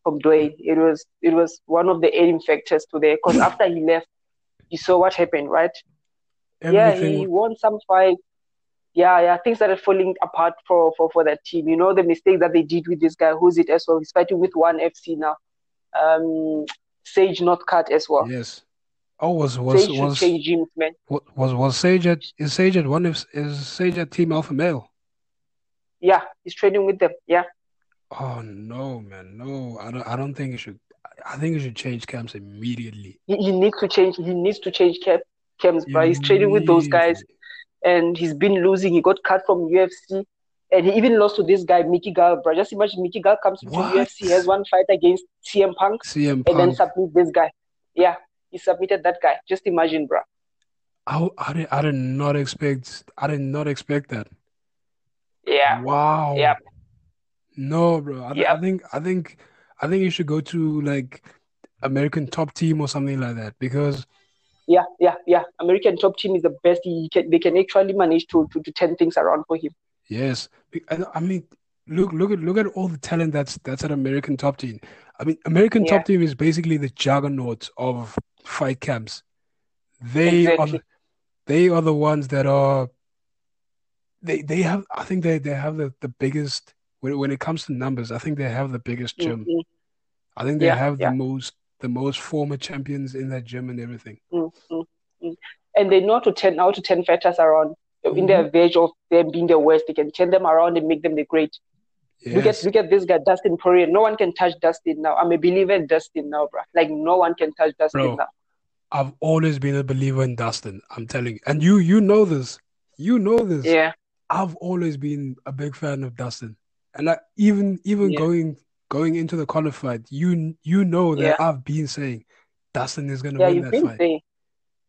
from Duane, it was it was one of the aiding factors to there. Because after he left, you saw what happened, right? Yeah, he won some fight. Yeah, yeah, things started falling apart for, for, for that team. You know, the mistake that they did with this guy, who's it as well? He's fighting with one FC now. Um, Sage Northcutt as well. yes. Oh, was was Sage was gyms, was was Sage at is Sage at one of is Sage at Team Alpha Male? Yeah, he's training with them. Yeah, Oh no, man, no. I don't I don't think it should. I think it should change camps immediately. he, he needs to change. He needs to change camp, camps, bro. He's training with those guys, and he's been losing. He got cut from UFC, and he even lost to this guy, Mickey Gall, bro. Just imagine Mickey Gall comes to UFC, has one fight against CM Punk, CM and then Punk. submit this guy. Yeah, he submitted that guy. Just imagine, bro. I, I did I did not expect I did not expect that. Yeah, Wow. yeah, No, bro. I, yeah. I think I think I think you should go to like American Top Team or something like that because Yeah, yeah, yeah. American top team is the best. He can, they can actually manage to, to, to turn things around for him. yes, I, I mean look look at look at all the talent that's that's at American Top Team. I mean American Yeah, Top Team is basically the juggernaut of fight camps. They are exactly. the- they are the ones that are they they have I think they they have the, the biggest when when it comes to numbers, I think they have the biggest gym. mm. I think they Yeah, have the most the most former champions in that gym and everything. Mm, mm, Mm. And they know how to turn how to turn fighters around. Mm-hmm. In their verge of them being the worst, they can turn them around and make them the great. Yes. Look at look at this guy, Dustin Poirier. No one can touch Dustin now. I'm a believer in Dustin now, bro. Like no one can touch Dustin bro, now. I've always been a believer in Dustin. I'm telling you, and you you know this. You know this. Yeah. I've always been a big fan of Dustin, and I, even even yeah. going going into the qualified, you you know that yeah. I've been saying Dustin is going to yeah, win that been fight. Saying.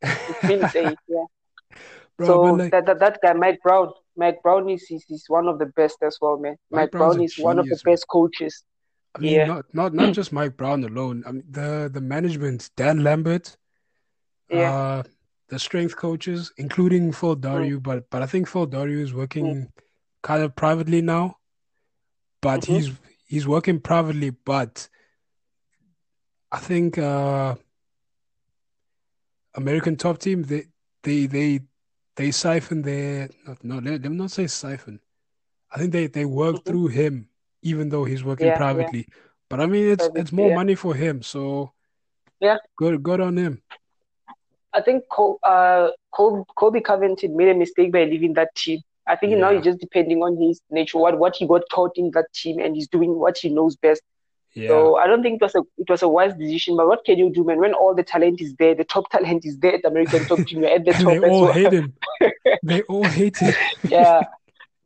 You've been saying, yeah. Bro, so like, that, that that guy Mike Brown, Mike Brown is, is, is one of the best as well, man. Mike, Mike Brown is one of the best coaches. I mean, yeah. not not not just Mike Brown alone. I mean, the the management, Dan Lambert, yeah. Uh, the strength coaches, including Phil Daru, mm. but but I think Phil Daru is working mm. kind of privately now. But mm-hmm. he's he's working privately, but I think uh, American Top Team they they they they siphon their no let them not say siphon. I think they they work mm-hmm. through him even though he's working yeah, privately. Yeah. But I mean it's it's more yeah. money for him, so yeah, good good on him. I think Col- uh, Col- Colby Covington made a mistake by leaving that team. I think yeah. now he's just depending on his nature, what what he got taught in that team, and he's doing what he knows best. Yeah. So I don't think it was a it was a wise decision. But what can you do, man? When all the talent is there, the top talent is there at the American top team, at the top. they all well. hate him. they all hate him. yeah.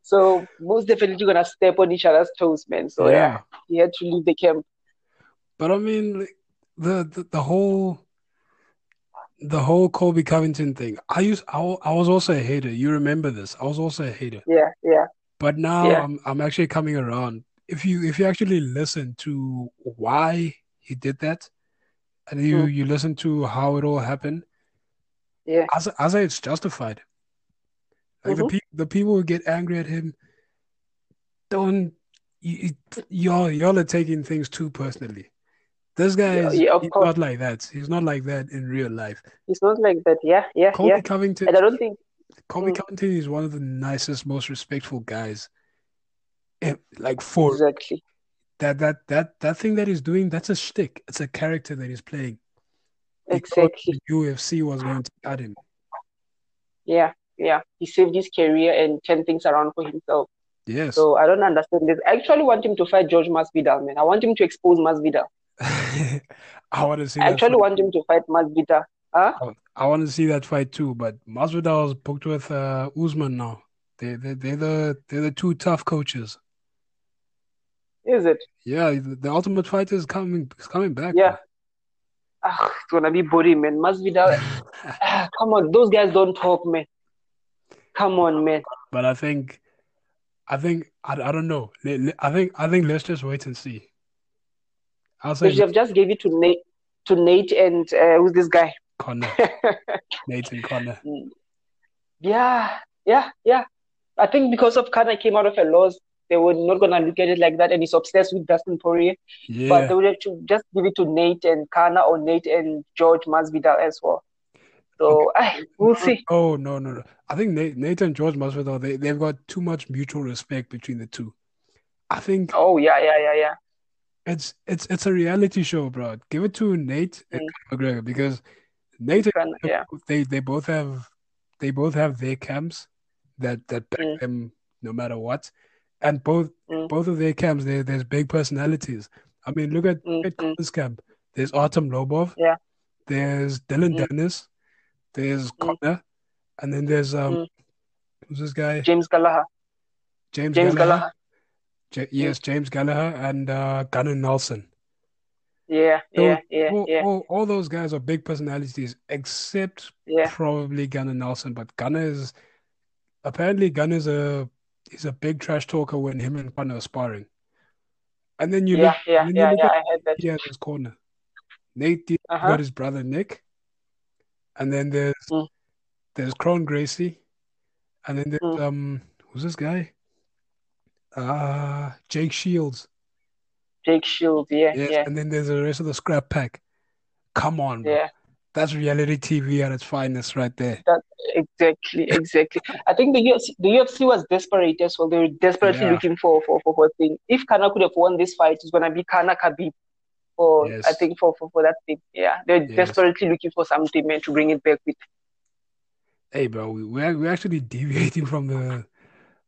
So most definitely gonna step on each other's toes, man. So yeah, yeah he had to leave the camp. But I mean, the, the the whole the whole Colby Covington thing. I used I, I was also a hater. You remember this? I was also a hater. Yeah, yeah. But now yeah. I'm I'm actually coming around. If you if you actually listen to why he did that, and you mm. you listen to how it all happened, yeah, as as it's justified. Like mm-hmm. the people the people who get angry at him, don't you, y'all y'all are taking things too personally. This guy is yeah, he's not like that. He's not like that in real life. He's not like that. Yeah, yeah, Colby yeah. Covington. And I don't think Colby mm. Covington is one of the nicest, most respectful guys. Like for exactly that that that that thing that he's doing, that's a shtick. It's a character that he's playing. Exactly. UFC was going to cut him. Yeah, yeah. He saved his career and turned things around for himself. Yes. So I don't understand this. I actually want him to fight George Masvidal, man. I want him to expose Masvidal. I want to see. I actually want him to fight Masvidal. Huh? I want to see that fight too, but Masvidal is booked with uh, Usman now. They they they're the they're the two tough coaches. Is it? Yeah, the, Ultimate Fighter is coming is coming back. Yeah. Ah, it's gonna be body man. Masvidal. ah, come on, those guys don't talk, man. Come on, man. But I think, I think I, I don't know. I think I think let's just wait and see. I'll say you have just gave it to Nate, to Nate and uh, who's this guy? Conor, Nate and Conor. Yeah, yeah, yeah. I think because of Conor came out of a loss, they were not gonna look at it like that, and he's obsessed with Dustin Poirier. Yeah. But they would have to just give it to Nate and Conor or Nate and George Masvidal as well. So okay. we'll see. Oh no, no, no! I think Nate, Nate and George Masvidal they they've got too much mutual respect between the two. I think. Oh yeah, yeah, yeah, yeah. It's it's it's a reality show, bro. Give it to Nate and mm. McGregor because Nate and yeah. they they both have they both have their camps that that back mm. them no matter what, and both mm. both of their camps there there's big personalities. I mean, look at, mm. at mm. Conor's camp. There's Artem Lobov. Yeah. There's Dillon mm. Danis. There's mm. Conor, and then there's um, who's this guy? James Gallagher. James, James Gallagher. J- yes, James Gallagher and uh, Gunnar Nelson. Yeah, so yeah, yeah, all, yeah. All, all, those guys are big personalities, except yeah. probably Gunnar Nelson. But Gunnar is apparently Gunnar's a he's a big trash talker when him and Conor are sparring. And then you yeah, look, yeah, yeah, yeah, I heard that. Yeah, his corner. Nate uh-huh. got his brother Nick, and then there's mm. there's Kron Gracie, and then there's mm. um who's this guy? Uh, Jake Shields. Jake Shields, yeah, yes, yeah. And then there's the rest of the scrap pack. Come on, bro. Yeah. That's reality TV at its finest, right there. That, exactly, exactly. I think the UFC, the UFC was desperate as well. They were desperately yeah. looking for for for a thing. If Conor could have won this fight, it's gonna be Conor Khabib. For yes. I think for, for for that thing, yeah, they're yes. desperately looking for something man to bring it back with. Hey, bro, we we're, we're actually deviating from the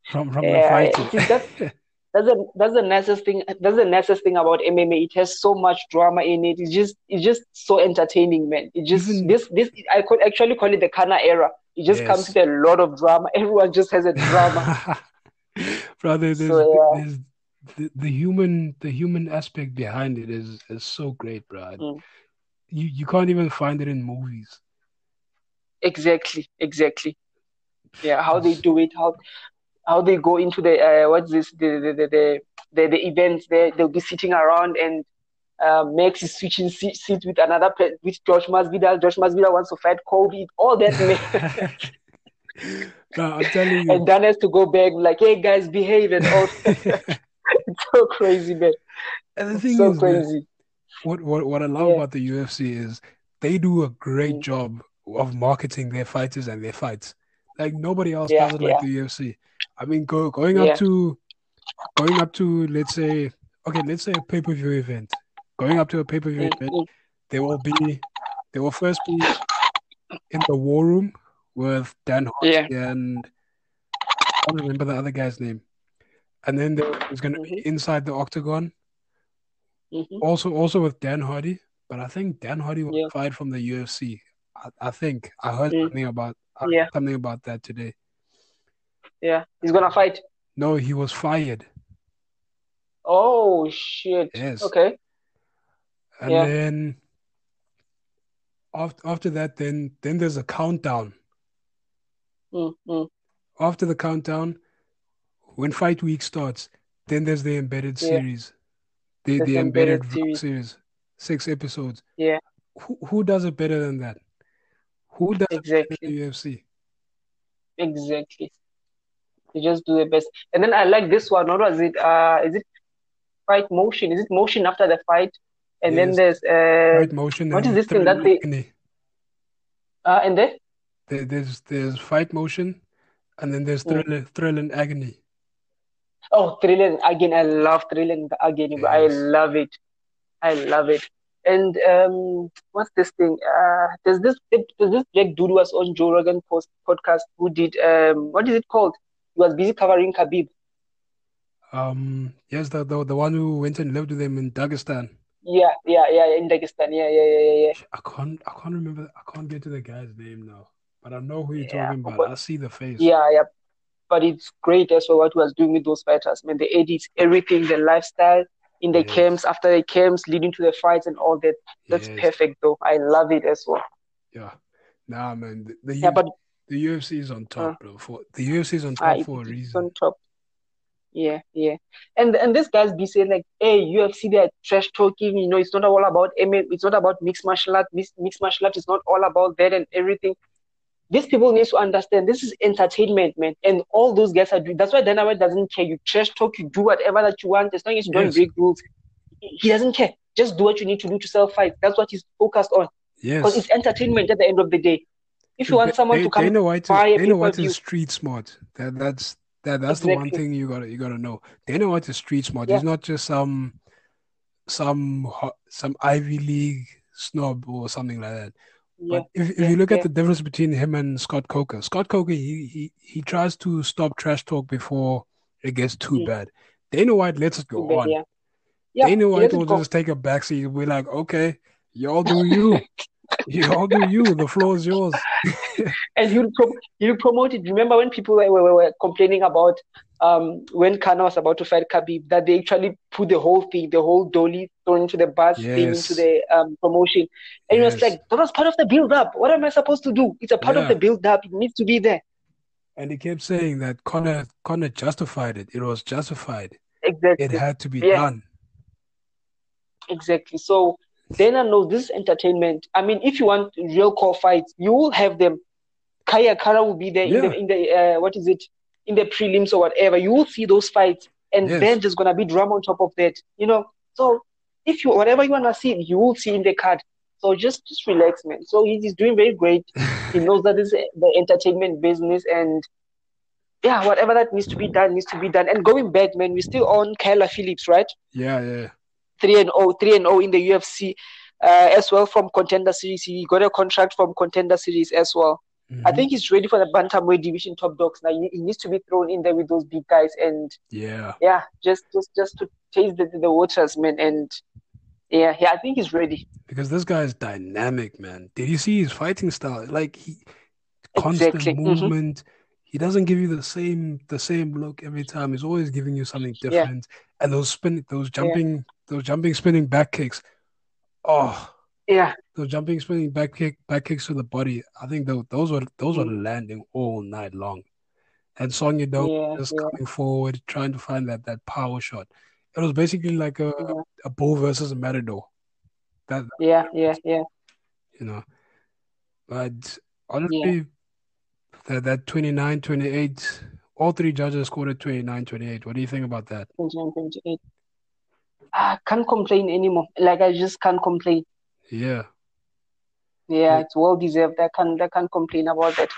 from from yeah, the fighting. That's, the that's the nicest thing. That's the nicest thing about MMA. It has so much drama in it. It's just it's just so entertaining, man. It just Even, this this I could actually call it the Conor era. It just yes. comes with a lot of drama. Everyone just has a drama. Brother, there's, so, yeah. there's the, the human the human aspect behind it is is so great, bro. Mm. You you can't even find it in movies. Exactly, exactly. Yeah, how they do it, how how they go into the uh, what's this the the the the, the, the events there they'll be sitting around and uh, Max is switching seats seat with another with Josh Masvidal. Josh Masvidal wants to fight Colby. All that. no, I'm telling you. And Dan has to go back like, "Hey guys, behave!" And all. it's so crazy, man. And the thing so is, crazy. Man, what what what I love yeah. about the UFC is they do a great mm. job of marketing their fighters and their fights. Like nobody else yeah, does it like yeah. the UFC. I mean, go going up to going up to let's say okay, let's say a pay per view event. Going up to a pay per view mm-hmm. event, there will be there will first be in the war room with Dan Hardy and I don't remember the other guy's name. And then there's going to mm-hmm. be inside the octagon. Mm-hmm. Also, also with Dan Hardy, but I think Dan Hardy will yeah. fight from the UFC. I, I think I heard mm. something about yeah. something about that today. Yeah, he's gonna fight. No, he was fired. Oh shit! Yes. Okay. And yeah. then after after that, then then there's a countdown. Mm-hmm. After the countdown, when fight week starts, then there's the embedded yeah. series, the the embedded, embedded series. series. six episodes. Yeah. Who who does it better than that? Who does exactly. it better than the UFC? Exactly. You just do the best. And then I like this one. What was it? Uh, is it fight motion? Is it motion after the fight? And yes. then there's uh, fight motion. What is this thing that they? Uh, and then there's there's fight motion, and then there's thrill, mm. thrill and agony. Oh, thrill and agony! I love thrill and agony. Yes. I love it. I love it. And um, what's this thing? Uh, there's this there's this black dude was on Joe Rogan post podcast who did um, what is it called? He was busy covering Khabib. Um, yes, the, the the one who went and lived with him in Dagestan. Yeah, yeah, yeah, in Dagestan. Yeah, yeah, yeah, yeah. I can't, I can't remember. I can't get to the guy's name now, but I know who you're yeah, talking about. But, I see the face. Yeah, yeah. But it's great as well what he was doing with those fighters. I mean, the edits, everything, the lifestyle in the yes. camps, after the camps, leading to the fights and all that. That's yes. perfect, though. I love it as well. Yeah. Nah, man. The, the yeah, but the UFC is on top, uh, bro. For the UFC is on top uh, for a reason. On top. Yeah, yeah. And and this guys be saying like, hey, UFC they're trash talking, you know, it's not all about MMA, it's not about mixed martial art. Mixed, mixed martial art is not all about that and everything. These people need to understand this is entertainment, man. And all those guys are doing that's why Dana White doesn't care. You trash talk, you do whatever that you want, as long as you don't yes. break rules. He doesn't care. Just do what you need to do to sell fight. That's what he's focused on. Yes. Because it's entertainment at the end of the day. If you want someone they, to come Dana White buy is, Dana White is street smart. That that's that that's exactly. the one thing you gotta you gotta know. Dana White is street smart. Yeah. He's not just some some some Ivy League snob or something like that. Yeah. But if, if yeah. you look at the difference between him and Scott Coker, Scott Coker he he, he tries to stop trash talk before it gets too bad. Dana White lets it go on. Yeah. Dana White will just take a backseat be like, okay, y'all do you. you do you. The floor is yours. and you'll pro- he'll promote it. Remember when people were, were, were complaining about um, when Conor was about to fight Khabib, that they actually put the whole thing, the whole dolly thrown into the bus yes. thing into the um, promotion, and yes. it was like that was part of the build up. What am I supposed to do? It's a part yeah. of the build up. It needs to be there. And he kept saying that Conor Conor justified it. It was justified. Exactly. It had to be yeah. done. Exactly. So Dana knows this is entertainment. I mean, if you want real core fights, you will have them. Kai Kara will be there yeah. in the in the uh, what is it in the prelims or whatever. You will see those fights, and yes. then there's gonna be drama on top of that. You know, so if you whatever you wanna see, you will see in the card. So just just relax, man. So he's doing very great. he knows that is the entertainment business, and yeah, whatever that needs to be done needs to be done. And going back, man, we're still on Kyler Phillips, right? Yeah, yeah. 3 and 0, 3 and 0 in the UFC uh, as well from Contender Series. He got a contract from Contender Series as well. Mhm. I think he's ready for the bantamweight division top dogs. Now he, he needs to be thrown in there with those big guys, and yeah, yeah, just just just to taste the, the waters, man. And yeah, yeah, I think he's ready. because this guy is dynamic, man. Did you see his fighting style? Like he constant Exactly. Mhm. movement. He doesn't give you the same the same look every time. He's always giving you something different. And those spin those jumping those jumping spinning back kicks. Oh, Yeah, those jumping spinning back kick back kicks to the body. I think those those were those were Mm. landing all night long. And Song Yadong yeah, just yeah, coming forward, trying to find that that power shot. It was basically like a, Yeah. a bull versus a matador. That yeah, yeah, yeah. you know. But honestly, that, that 29 28, all three judges scored at 29 28. What do you think about that? 29, 28. I can't complain anymore. Like I just can't complain. Yeah. Yeah, it's well deserved. I can't I can't complain about that.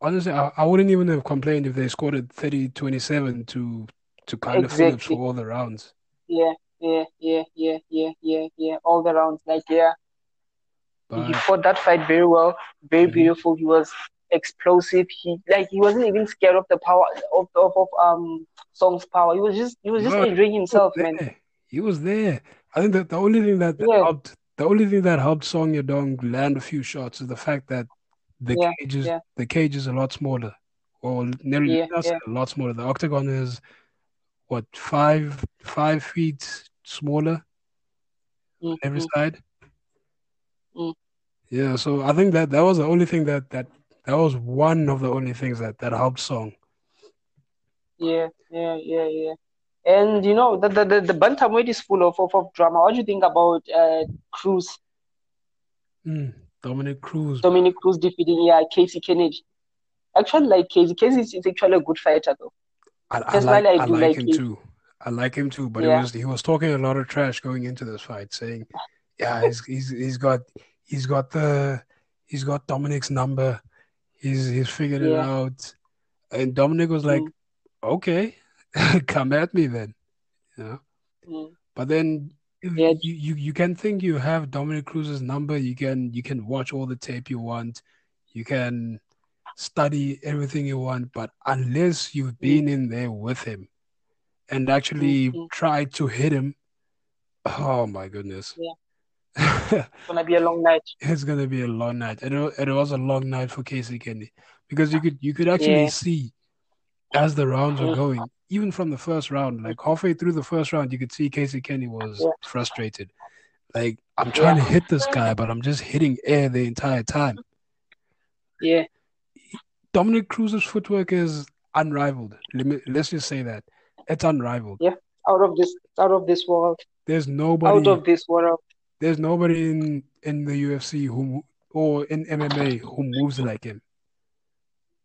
Honestly, I, I wouldn't even have complained if they scored at 30 27 to, to kind of Phillips for all the rounds. Yeah, yeah, yeah, yeah, yeah, yeah, yeah. All the rounds. Like yeah. He But fought that fight very well, very Mhm. beautiful. He was explosive. He like he wasn't even scared of the power of of, of um Song's power. He was just he was just No, enjoying himself, man. He was there. I think that the only thing that, Yeah. helped the only thing that helped Song Yadong land a few shots is the fact that the Yeah, cage is yeah. the cage is a lot smaller. Or nearly Yeah, a lot smaller. The octagon is what five five feet smaller Mm, every side. Mm. Yeah, so I think that that was the only thing that that that was one of the only things that that helped Song. yeah, yeah, yeah, yeah. And you know the the the, the bantamweight is full of, of of drama. What do you think about uh Cruz, Mm, Dominick Cruz. Dominick Cruz defeating yeah Casey Kenney? Actually, like Casey. Casey is, actually a good fighter, though. I, I like I I do like like him him. too. I like him too, but Yeah. was he was talking a lot of trash going into this fight, saying, "Yeah, he's he's he's got he's got the he's got Dominick's number. He's he's figured it out." And Dominick was like, Mm, "Okay, come at me then." You know. mm. But then Yeah. you, you you can think you have Dominick Cruz's number. You can you can watch all the tape you want. You can study everything you want, but unless you've been in there with him and actually mm. tried to hit him, oh my goodness. Yeah. it's gonna be a long night. It's gonna be a long night. And it, it was a long night for Casey Kenney because you could you could actually Yeah. see as the rounds were Mm. going, even from the first round, like halfway through the first round, you could see Casey Kenney was Yeah. frustrated. Like, I'm trying Yeah. to hit this guy, but I'm just hitting air the entire time. Yeah, Dominick Cruz's footwork is unrivaled. Let me, let's just say that. It's unrivaled. Yeah. Out of this out of this world. There's nobody Out of this world. there's nobody in in the UFC who or in MMA who moves like him.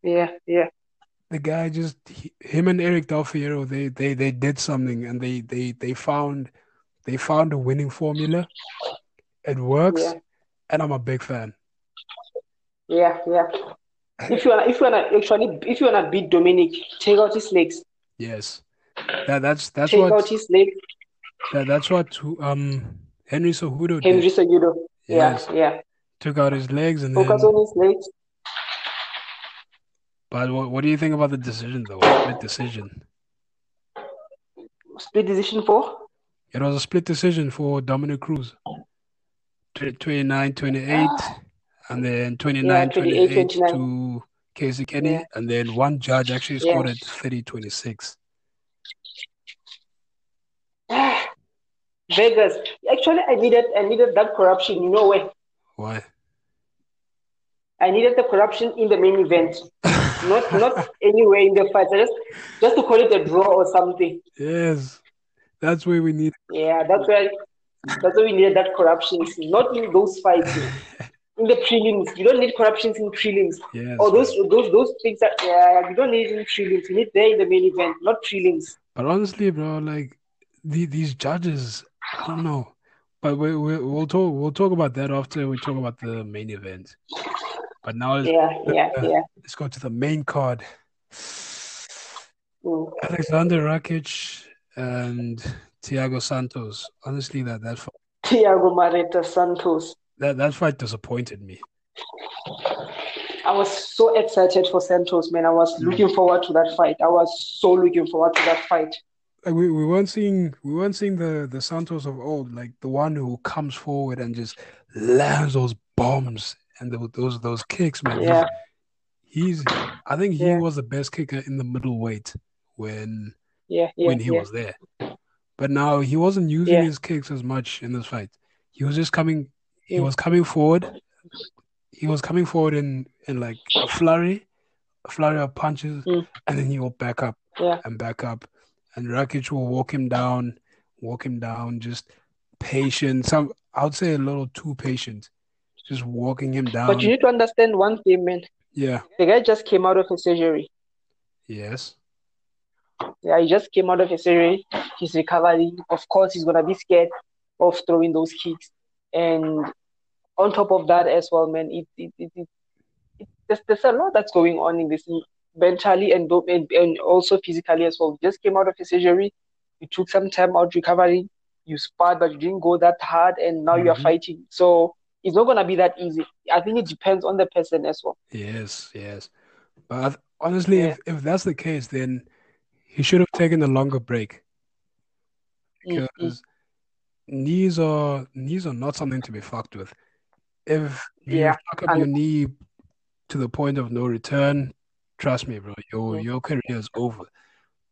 Yeah, yeah. The guy just he, him and Eric Del Fierro, they they they did something and they they they found they found a winning formula. It works, Yeah. and I'm a big fan. Yeah, yeah. If you wanna, if you wanna actually, if you wanna beat Dominick, take out his legs. Yes, that that's that's take what out his legs. that, that's what um Henry Cejudo Henry did. Cejudo. Yes, Yeah, yeah. took out his legs and Focus then. on his legs. But what what do you think about the decision though? Split decision. Split decision for. It was a split decision for Dominick Cruz. Tw- 29 28, and then 29 28, 28 29. to Casey Kenney, Yeah. and then one judge actually Yeah. scored at 30 26. Vegas. Actually, I needed, I needed that corruption. You know where? Why? I needed the corruption in the main event, not not anywhere in the fight. Just, just to call it a draw or something. yes, that's where we need. Yeah, that's why. That's why we needed that corruption. Not in those fights. In the prelims, you don't need corruptions in prelims. Yes, Or those those those things that yeah, you don't need in prelims. You need there in the main event, not prelims. but honestly, bro, like the, these judges, I don't know. But we, we we'll talk we'll talk about that after we talk about the main event. But now let's, Yeah, yeah, yeah. let's go to the main card. Mm. Alexander Rakic and Thiago Santos. Honestly, that that fi- Thiago Marreta Santos. that that fight disappointed me. I was so excited for Santos, man. I was Mm. looking forward to that fight. I was so looking forward to that fight. Like we, we weren't seeing we weren't seeing the the Santos of old, like the one who comes forward and just lands those bombs and the, those those kicks, man. Yeah. He's, I think he Yeah. was the best kicker in the middleweight when Yeah, yeah, when he yeah. was there. But now he wasn't using his kicks as much in this fight. He was just coming he Mm. was coming forward. He was coming forward in in like a flurry, a flurry of punches, Mm. and then he will back up Yeah. and back up. And Rakic will walk him down, walk him down, just patient. Some I would say a little too patient. Just walking him down. But you need to understand one thing, man. yeah. The guy just came out of a surgery. Yes. Yeah, he just came out of a surgery. He's recovering. Of course, he's gonna be scared of throwing those kicks. And on top of that, as well, man, it, it, it, it, it there's, there's a lot that's going on in this mentally and, and and also physically as well. Just came out of a surgery. You took some time out recovering. You sparred, but you didn't go that hard, and now you're Mhm. fighting. So it's not gonna be that easy. I think it depends on the person as well. Yes, yes. But honestly, Yeah. if, if that's the case, then he should have taken a longer break Mm, mm. because knees are knees are not something to be fucked with. If you Yeah, fuck up and- your knee to the point of no return, trust me, bro, your Mm. your career is over.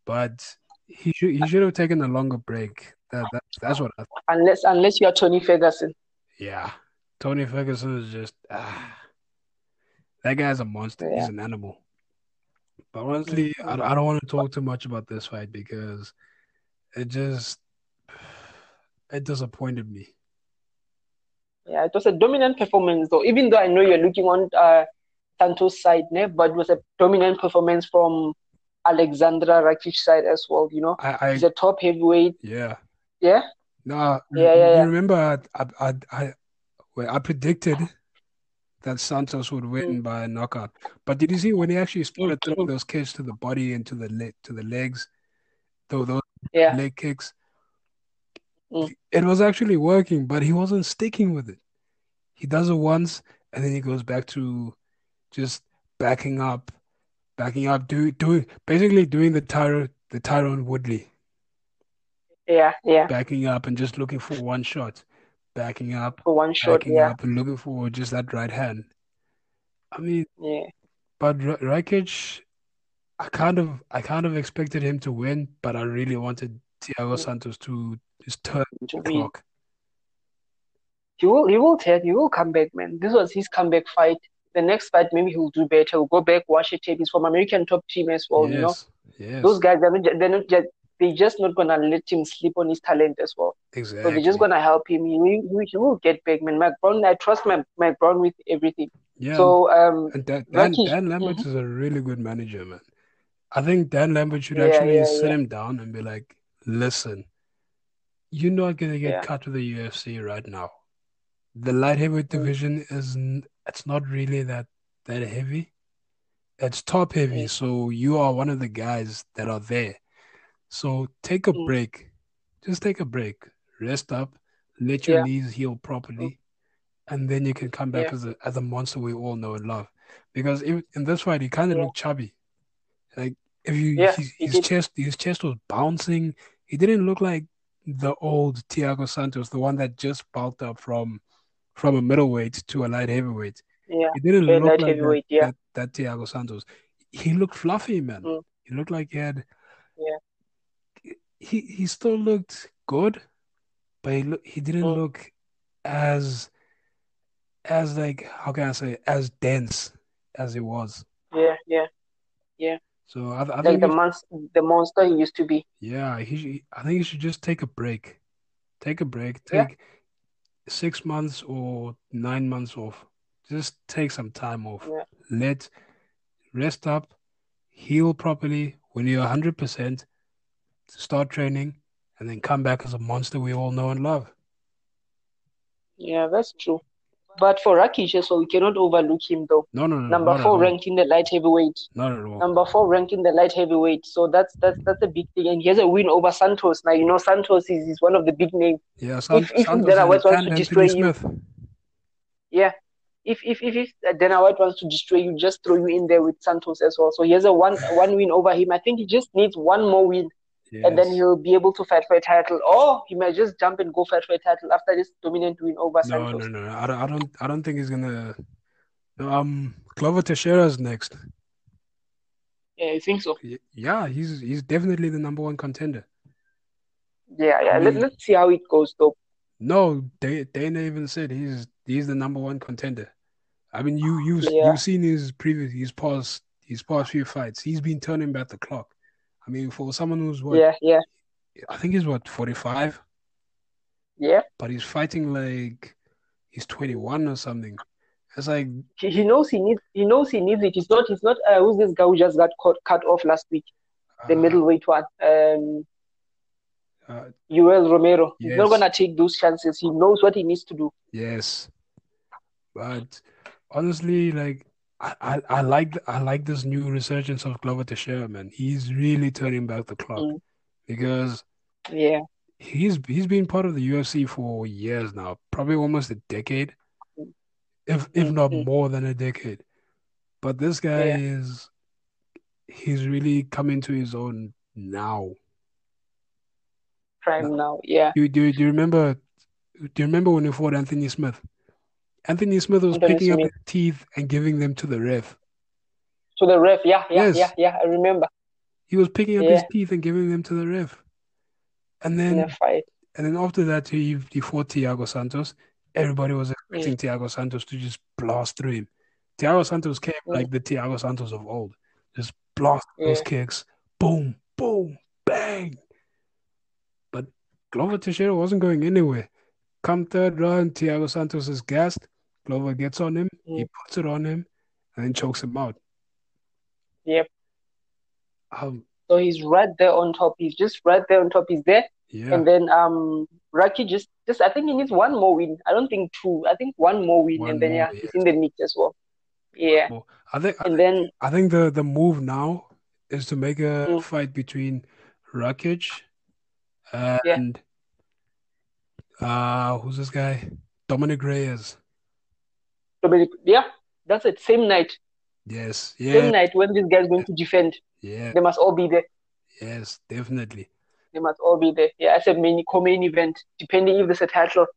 But he should he should have taken a longer break. That, that that's what I Unless unless you are Tony Ferguson. yeah. Tony Ferguson is just ah, that guy's a monster. He's an animal. But honestly, I, I don't want to talk too much about this fight because it just it disappointed me. Yeah, it was a dominant performance though. Even though I know you're looking on uh, Santos' side, ne, but it was a dominant performance from Alexandra Rakic side as well. You know, I, he's I a top heavyweight. yeah. Yeah, No, Yeah, yeah, you yeah. remember I I I, I I predicted that Santos would Mm. win by a knockout. But did you see when he actually started Mm, throwing mm. those kicks to the body and to the leg to the legs, though those yeah, leg kicks? Mm. It was actually working, but he wasn't sticking with it. He does it once and then he goes back to just backing up, backing up, do, doing basically doing the Tyro the Tyron Woodley, yeah, yeah. backing up and just looking for one shot, backing up, For one shot, backing yeah, up and looking for just that right hand. I mean, yeah, but R- Rakic, I kind of I kind of expected him to win, but I really wanted Thiago Mm. Santos to just turn to the clock. He will, he will take, he will come back, man. This was his comeback fight. The next fight, maybe he'll do better. He'll go back, watch a tape. He's from American top team as well, you know. Yes, yes, Those guys, they're not, they're not just, they're just not gonna let him sleep on his talent as well. Exactly. So they're just gonna help him. He, he, he will get back, man. Mike Brown, I trust Mike, Mike Brown with everything. Yeah, So um, and Dan, Dan, Dan Lambert mhm. is a really good manager, man. I think Dan Lambert should Yeah, actually yeah, sit yeah. him down and be like, listen, you're not gonna get cut to the UFC right now. The light heavyweight Mm. division is it's not really that that heavy. It's top heavy, Mm. so you are one of the guys that are there. So take a Mm. break. Just take a break. Rest up. Let your Yeah. knees heal properly. And then you can come back Yeah. as a as a monster we all know and love. Because if, in this fight he kind of Yeah. looked chubby. Like if you Yeah, his, his chest his chest was bouncing. He didn't look like the old Thiago Santos, the one that just bulked up from from a middleweight to a light heavyweight. Yeah, He didn't look like that. Yeah, that that Thiago Santos. He looked fluffy, man. Mm. He looked like he had yeah, he he still looked good, but he look he didn't Mm. look as as like how can I say as dense as it was. yeah, yeah, yeah. So I, I Like think the monster, the monster used to be. yeah he should- I think he should just take a break, take a break, Yeah. take six months or nine months off. Just take some time off. Yeah, Let rest up, heal properly. When you're hundred percent, start training, and then come back as a monster we all know and love. yeah, that's true. But for Rakic as well, we cannot overlook him though. No, no, no, Number four ranked in the light heavyweight. Not at all. Number four ranked in the light heavyweight. So that's that's that's a big thing. And he has a win over Santos. Now you know Santos is, is one of the big names. Yeah, San- If if Santos Dana White wants to destroy Smith. yeah. if if if, if Dana White wants to destroy you, just throw you in there with Santos as well. So he has a one one win over him. I think he just needs one more win, yes. and then he'll be able to fight for a title. Or he might just jump and go fight for a title after this dominant win over no, Santos. No, no, no. I don't, I don't, I don't think he's gonna. Um, Glover Teixeira's next. Yeah, you think so? Yeah, he's he's definitely the number one contender. Yeah, yeah. I mean, Let, let's see how it goes, though. No, they Dana even said he's he's the number one contender. I mean, you you yeah. you've seen his previous his past his past few fights. He's been turning back the clock. I mean, for someone who's what? Yeah, yeah. I think he's what forty five. Yeah. But he's fighting like he's twenty one or something. It's like he, he, knows he needs he knows he needs it. He's not he's not uh, who's this guy who just got cut, cut off last week, the uh, middleweight one. Um, uh, Yoel Romero. Yes. He's not gonna take those chances. He knows what he needs to do. Yes, but honestly, like I, I, I like I like this new resurgence of Glover Teixeira, man. He's really turning back the clock mm. because yeah, he's he's been part of the UFC for years now, probably almost a decade if if not mm-hmm. more than a decade. But this guy yeah. is he's really coming to his own now. Prime now, yeah. Do, do, do you remember do you remember when he fought Anthony Smith? Anthony Smith was Anthony picking Smith. up his teeth and giving them to the ref. To the ref, yeah, yeah, yes. yeah, yeah. I remember. He was picking up yeah. his teeth and giving them to the ref. And then and then after that he, fought Thiago Santos everybody was expecting mm. Thiago Santos to just blast through him. Thiago Santos came mm. like the Thiago Santos of old, just blast those kicks, boom, boom, bang. But Glover Teixeira wasn't going anywhere. Come third round, Thiago Santos is gassed. Glover gets on him, mm. he puts it on him, and then chokes him out. Yep. Um, so he's right there on top. He's just right there on top. He's there. Yeah. And then um Rocky just just I think he needs one more win. I don't think two. I think one more win, one and then more, yeah, he's in the mix as well. Yeah. I think. And I then I think the the move now is to make a mm. fight between Rakic and yeah. uh who's this guy? Dominick Reyes. Dominick, yeah, that's it. Same night. Yes. Yeah. Same night when this guy's going to defend. Yeah. They must all be there. Yes, definitely. They must all be there. Yeah, as a main co-main event, depending if there's a title.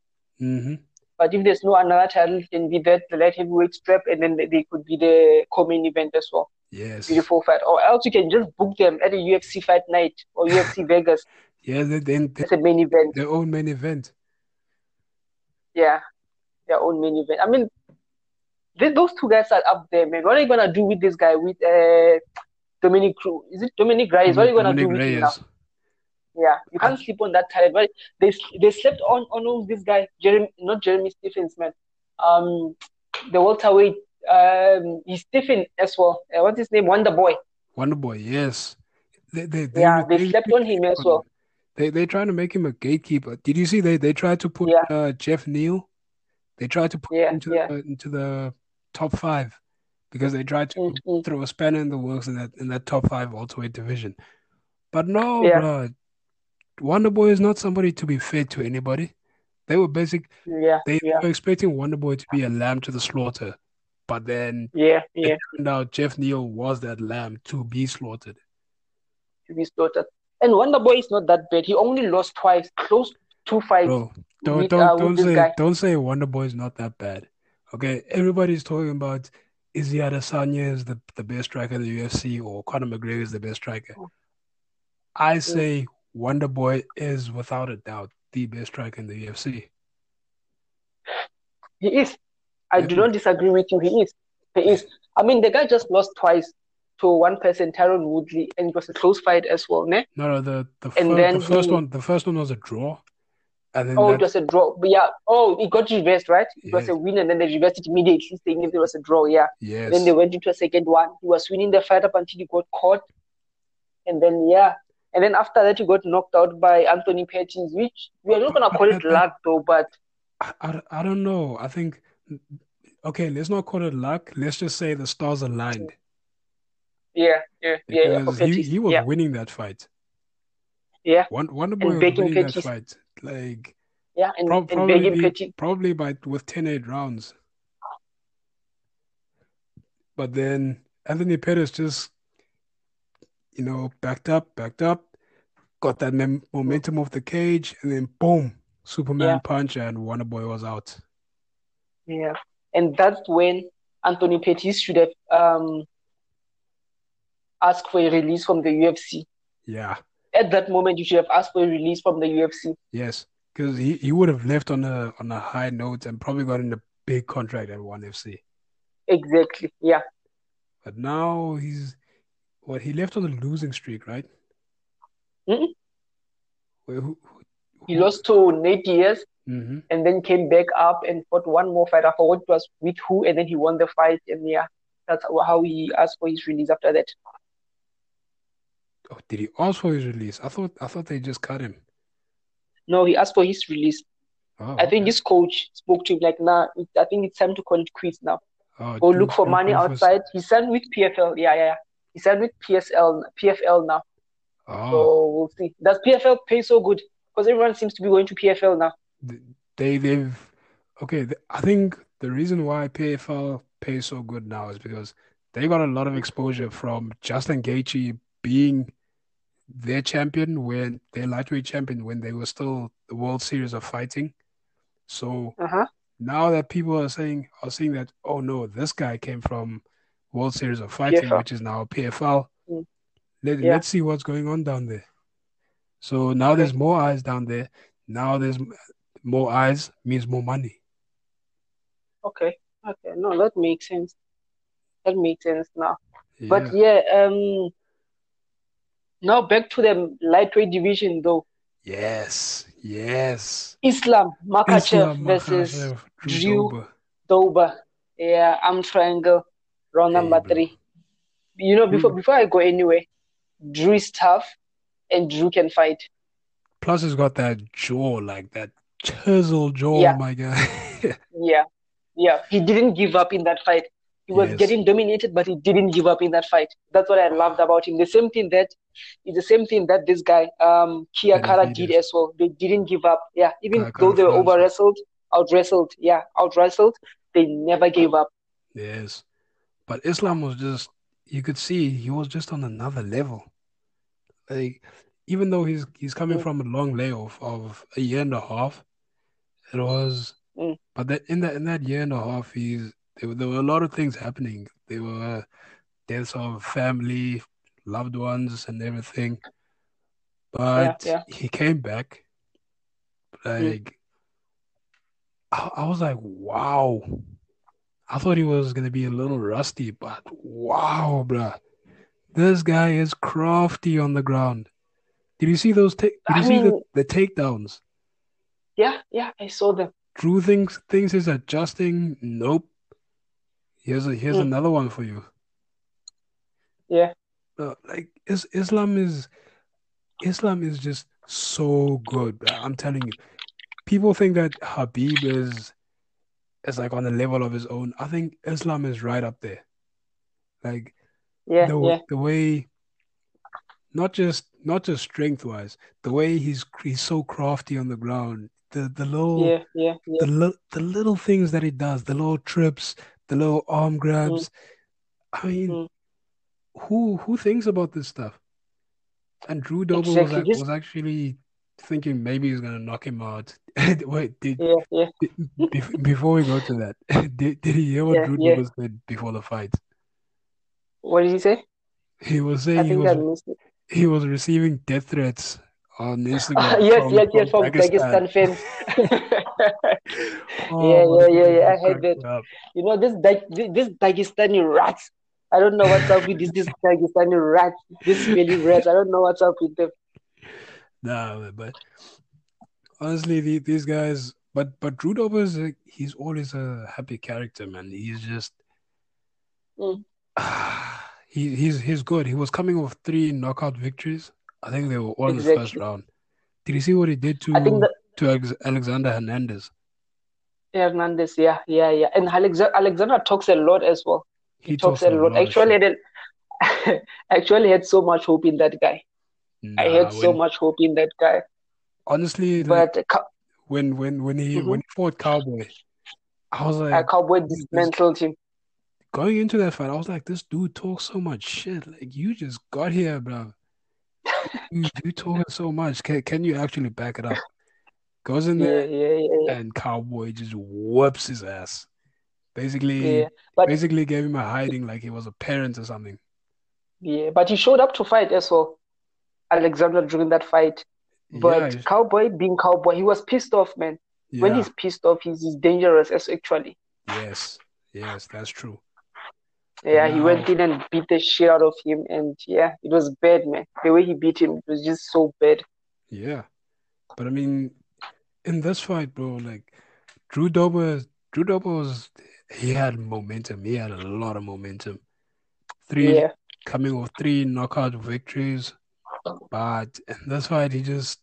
Mm-hmm. But if there's no another title, then be that the light heavyweight strap, and then they could be the co-main event as well. Yes. Beautiful fight. Or else you can just book them at a UFC fight night or UFC Vegas. Yeah, then it's a main event. Their own main event. Yeah, their own main event. I mean, they, those two guys are up there, man. What are you gonna do with this guy with uh Dominick Cruz? Is it Dominick Reyes? What are you gonna Dominick do with Reyes. him now? Yeah, you can't sleep on that talent. But they they slept on on this guy, Jeremy, not Jeremy Stephens, man. Um, the welterweight. Um, he's Stephen as well. Uh, what's his name? Wonder Boy. Wonder Boy, yes. They, they, they yeah, they, they slept on him as well. They they trying to make him a gatekeeper. Did you see they they tried to put yeah. uh, Geoff Neal? They tried to put yeah, him into yeah. the, into the top five because they tried to mm-hmm. throw a spanner in the works in that in that top five welterweight division. But no, yeah. bro, Wonder Boy is not somebody to be fed to anybody. They were basic. Yeah, they yeah. were expecting Wonder Boy to be a lamb to the slaughter, but then yeah, yeah. turned out Geoff Neal was that lamb to be slaughtered. To be slaughtered, and Wonder Boy is not that bad. He only lost twice, close two fights. Bro, don't with, don't uh, don't say guy. don't say Wonder Boy is not that bad. Okay, everybody's talking about Izzy Adesanya is the, the best striker in the UFC or Conor McGregor is the best striker. I say Wonder Boy is without a doubt the best striker in the UFC. He is. I yeah. do not disagree with you. He is. He is. I mean, the guy just lost twice to one person, Tyron Woodley, and it was a close fight as well, ne? No, no. The the, and fir- then the first he... one, the first one was a draw. And then oh, that... it was a draw. But yeah. Oh, it got reversed, right? It yes. was a win, and then they reversed it immediately, saying if it was a draw. Yeah. Yes. Then they went into a second one. He was winning the fight up until he got caught, and then yeah, and then after that, he got knocked out by Anthony Pettis, which we are not going to call it luck, though, but. I, I, I don't know. I think, okay, let's not call it luck. Let's just say the stars aligned. Yeah, yeah, yeah. yeah he, he was yeah. winning that fight. Yeah. One, Wonder Boy was winning Pettis. that fight. Like, yeah, and, pro- and probably, probably by with 10 8 rounds. But then Anthony Pettis just, you know, backed up, backed up, got that mem- momentum off the cage, and then boom, Superman Yeah. punch, and Wonderboy was out. Yeah, and that's when Anthony Pettis should have um asked for a release from the UFC. Yeah, At that moment, you should have asked for a release from the UFC. yes, because he, he would have left on a on a high note and probably gotten a big contract at ONE FC. Exactly. Yeah. But now he's what he left on a losing streak, right? Mm-mm. Wait, who, who, He lost to Nate Diaz hmm and then came back up and fought one more fight. I forgot it was with who, and then he won the fight. And yeah, that's how he asked for his release after that. Oh, did he ask for his release? I thought I thought they just cut him. No, he asked for his release. Oh, I think okay. his coach spoke to him like, nah, I think it's time to call it quits now. Oh, Go look for money outside. He signed with PFL. Yeah, yeah, yeah. He signed with PSL, PFL now. Oh, So we'll see. Does PFL pay so good? Because everyone seems to be going to PFL now. they they've okay. I think the reason why PFL pays so good now is because they got a lot of exposure from Justin Gaethje being their champion when their lightweight champion when they were still the World Series of Fighting. So Uh-huh. now that people are saying are saying that oh no, this guy came from World Series of Fighting, PFL. which is now PFL. Mm. Let, Yeah. Let's see what's going on down there. So now Okay. there's more eyes down there. Now there's more eyes means more money. Okay. Okay. No, that makes sense. That makes sense now. Yeah. But yeah, um, now back to the lightweight division though. Yes. Yes. Islam Makhachev versus Makhachev, Drew Drew Dober. Yeah, I'm triangle. Round number bro. three. You know, before hmm. before I go anywhere, Drew is tough and Drew can fight. Plus, he's got that jaw, like that chisel jaw, Yeah. my guy. Yeah. Yeah. He didn't give up in that fight. He was Yes. getting dominated, but he didn't give up in that fight. That's what I loved about him. The same thing that is the same thing that this guy, um, Benavidez. did as well. They didn't give up. Yeah. Even Kai Kara though they were over wrestled, out wrestled, yeah, out wrestled, they never gave up. Yes. But Islam was just, you could see he was just on another level. Like, even though he's he's coming Mm. from a long layoff of a year and a half, it was, Mm. but that in that in that year and a half, he's there were, there were a lot of things happening. There were deaths of family, loved ones, and everything. But yeah. he came back. Mm. Like, I, I was like, wow. I thought he was gonna be a little rusty, but wow, bruh. This guy is crafty on the ground. Did you see those? Ta- did I you see the, the takedowns? Yeah, yeah, I saw them. Drew thinks thinks he's adjusting. Nope. Here's a, here's Mm. another one for you. Yeah. Uh, like is, Islam is Islam is just so good. I'm telling you. People think that Khabib is is like on the level of his own. I think Islam is right up there. Like Yeah, the yeah. the way not just not just strength wise, the way he's he's so crafty on the ground. The the little Yeah, yeah, yeah. the li- the little things that he does, the little trips, the little arm grabs. I mean, Mm. who who thinks about this stuff? And Drew Dober was Exactly. ac- Just was actually thinking maybe he's gonna knock him out. Wait, did, yeah, yeah. did bef- before we go to that, did did he hear what Yeah, Drew yeah. Dober said before the fight? What did he say? He was saying he was he was receiving death threats on Instagram Yes, from, yes, yes, from from Dagestan fans. Oh, Yeah, yeah, yeah, yeah. I it heard that. You know, this this Dagestani rats. I don't know what's up with this this Dagestani rats, this smelly rats. I don't know what's up with them. Nah, but honestly, the, these guys, but but Dober is a, he's always a happy character, man. He's just Mm. he he's he's good. He was coming off three knockout victories. I think they were all in the first round. Did you see what he did to I that to Alexander Hernandez? Hernandez, yeah, yeah, yeah. And Alexander, Alexander talks a lot as well. He talks talks a lot. of Actually. I actually had so much hope in that guy. I Nah, had so much hope in that guy. honestly, But Cow- when when when he Mhm. when he fought Cowboy, I was uh, like, Cowboy dismantled him. going into that fight, I was like, this dude talks so much shit. Like you just got here, bro. You you talking so much. Can can you actually back it up? Goes in there yeah, yeah, yeah. and Cowboy just whoops his ass. Basically. But basically gave him a hiding like he was a parent or something. yeah, but he showed up to fight as well, Alexander during that fight. But Cowboy being Cowboy, he was pissed off, man. When he's pissed off, he's, he's dangerous as actually. yes, yes, that's true. Yeah, he went in and beat the shit out of him, and yeah, it was bad, man. The way he beat him it was just so bad. Yeah, but I mean, in this fight, bro, like Drew Dober, Drew Dober was he had momentum. He had a lot of momentum. Three Yeah, coming with three knockout victories, but in this fight, he just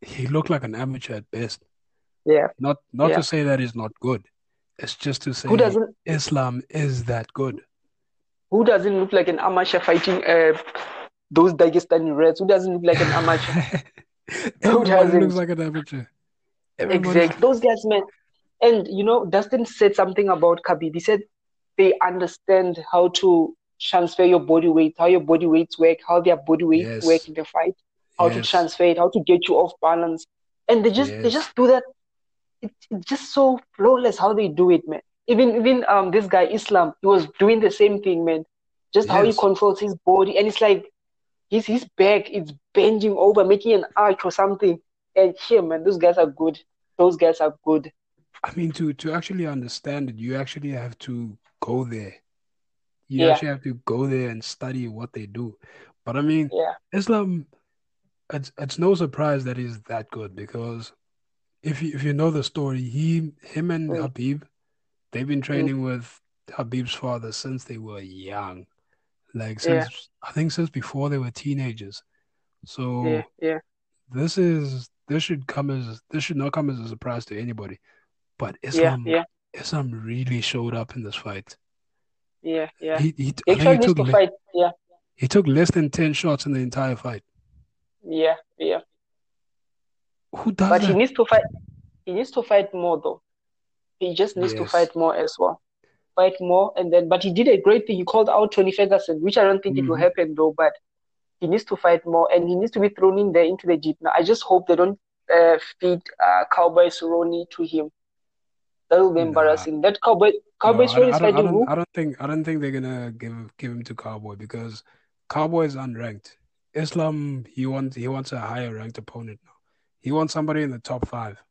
he looked like an amateur at best. yeah. Not not Yeah. to say that he's not good. It's just to say Who doesn't Islam is that good. Who doesn't look like an amateur fighting uh those Dagestani Reds? Who doesn't look like an amateur? Everybody hasn't? looks like an amateur. Everybody, Exactly. Those guys, man. And you know, Dustin said something about Khabib. He said they understand how to transfer your body weight, how your body weights work, how their body weights Yes. work in the fight, how to transfer it, how to get you off balance. And they just they just do that. It, it's just so flawless how they do it, man. Even even um this guy Islam, he was doing the same thing, man. Just how he controls his body, and it's like his his back is bending over, making an arch or something. And here, man, those guys are good. Those guys are good. I mean, to to actually understand it, you actually have to go there. You Yeah. actually have to go there and study what they do. But I mean, Yeah, Islam, it's it's no surprise that he's that good because if you if you know the story, he him and Mm. Khabib, they've been mm. training with Khabib's father since they were young. Like Yeah. since I think since before they were teenagers. So yeah, yeah, this is this should come as this should not come as a surprise to anybody. But Islam yeah, Islam really showed up in this fight. yeah, yeah. He he He I think he took to le- fight. Yeah, he took less than 10 shots in the entire fight. yeah, yeah. Who does But he needs to fight. He needs to fight more, though. He just needs to fight more as well. Fight more, and then. But he did a great thing. He called out Tony Ferguson, which I don't think it will Mhm. happen though. But he needs to fight more, and he needs to be thrown in there into the jeep. Now, I just hope they don't uh, feed uh, Cowboy Cerrone to him. That will be Nah. embarrassing. That Cowboy Cowboy No, I, Cerrone I is don't, I don't, who? I don't think I don't think they're gonna give give him to Cowboy because Cowboy is unranked. Islam he wants he wants a higher ranked opponent now. He wants somebody in the top five.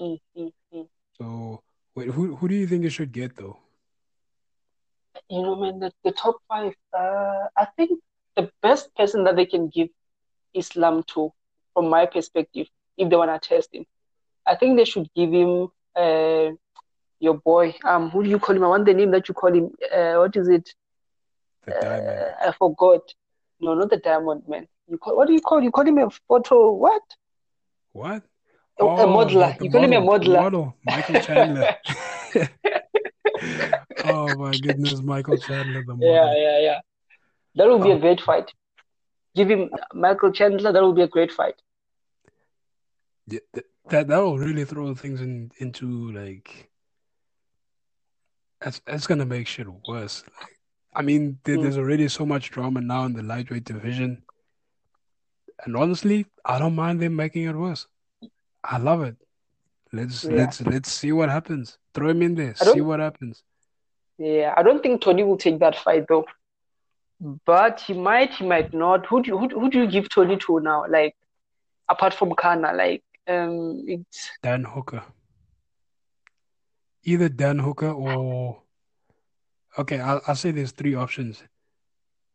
Mm, mm, mm. So wait, who who do you think it should get though? You know, man, the, the top five. Uh, I think the best person that they can give Islam to, from my perspective, if they wanna test him, I think they should give him uh your boy. Um, who do you call him? I want the name that you call him. Uh, what is it? The Uh, diamond. I forgot. No, not the diamond man. You call what do you call? You call him a photo what? What? A, a Oh, modeler. like the You call him a model, modeler. model, Michael Chandler. Oh my goodness, Michael Chandler, the model. yeah, yeah. yeah. That will be a Oh. great fight. Give him Michael Chandler. That will be a great fight. Yeah, that that will really throw things in into like that's that's gonna make shit worse. Like, I mean, there, Mm. there's already so much drama now in the lightweight division, and honestly, I don't mind them making it worse. I love it. Let's Yeah. let's let's see what happens. Throw him in there, see what happens. Yeah, I don't think Tony will take that fight though. But he might, he might not. Who do you, who, who do you give Tony to now? Like apart from Kana, like um, it's Dan Hooker, either Dan Hooker or okay, I'll I'll say there's three options.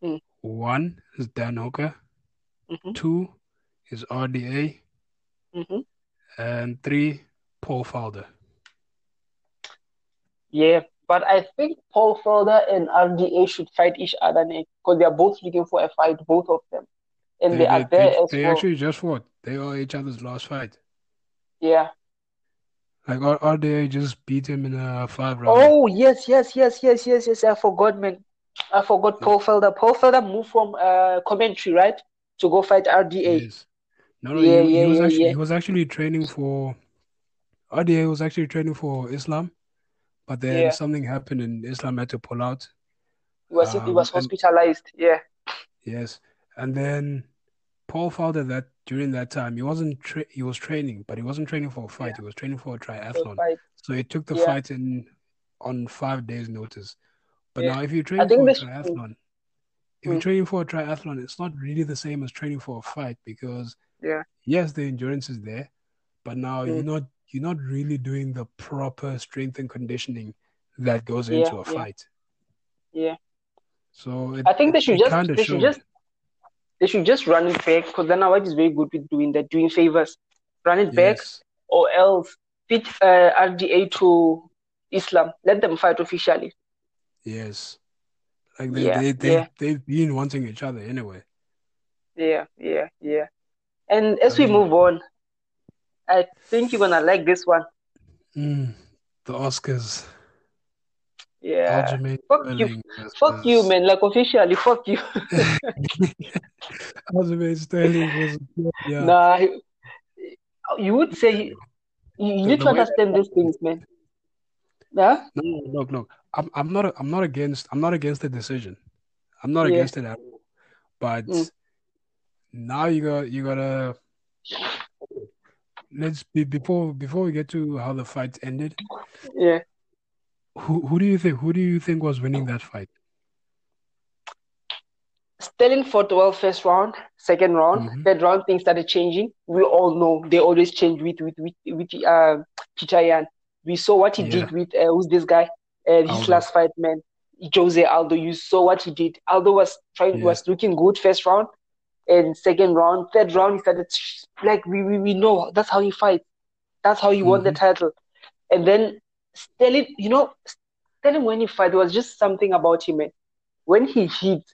Mm. One is Dan Hooker. mhm, Two is RDA. mhm. And three, Paul Felder. Yeah, but I think Paul Felder and RDA should fight each other next because they are both looking for a fight, both of them, and They they are they there they, as they well. actually just fought. They are each other's last fight. Yeah. Like RDA just beat him in a five round. Oh yes, yes, yes, yes, yes, yes. I forgot, man. I forgot Paul Felder. Paul Felder moved from uh commentary, right, to go fight RDA. Yes. No, no, Yeah, he, he was yeah, actually yeah. he was actually training for RDA he was actually training for Islam, but then Yeah. something happened and Islam had to pull out. He was he Um, was and hospitalized. Yeah. yes, and then Paul felt that, that during that time he wasn't tra- he was training, but he wasn't training for a fight. Yeah. He was training for a triathlon. fight. So he took the Yeah. fight in on five days' notice. But Yeah. now, if training think for a triathlon, if Mm, you're training for a triathlon, it's not really the same as training for a fight because yeah. yes, the endurance is there, but now Mm, you're not you're not really doing the proper strength and conditioning that goes yeah. into a Yeah. fight. Yeah. So it I think they should just they should showed. just they should just run it back because Dana White is very good with doing that, doing favors. Run it back or else fit uh, RDA to Islam. Let them fight officially. yes. Like they Yeah. they they Yeah. they've been wanting each other anyway. Yeah. Yeah. Yeah. And as we move on, I think you're gonna like this one. mm, the Oscars, Yeah. Fuck you. Fuck you, man. Like officially, fuck you. Aljamain Sterling Petr Yan. Nah, you would say you, you need to understand these things, man. Yeah. no look look I'm I'm not I'm not against I'm not against the decision. I'm not Yeah. against it at all. But Mm. Now you got you gotta let's be before before we get to how the fight ended. Yeah. Who who do you think who do you think was winning that fight? Sterling fought well first round, second round, hmm third round things started changing. We all know they always change with with with with uh, Peter Yan. We saw what he Yeah, did with uh, who's this guy? Uh, his Aldo. last fight, man. Jose Aldo. You saw what he did. Aldo was trying Yes. was looking good first round, and second round, third round he started like we we, we know that's how he fights. That's how he won the hmm title. And then Sterling, you know, Sterling when he fight, there was just something about him, man. When he hits,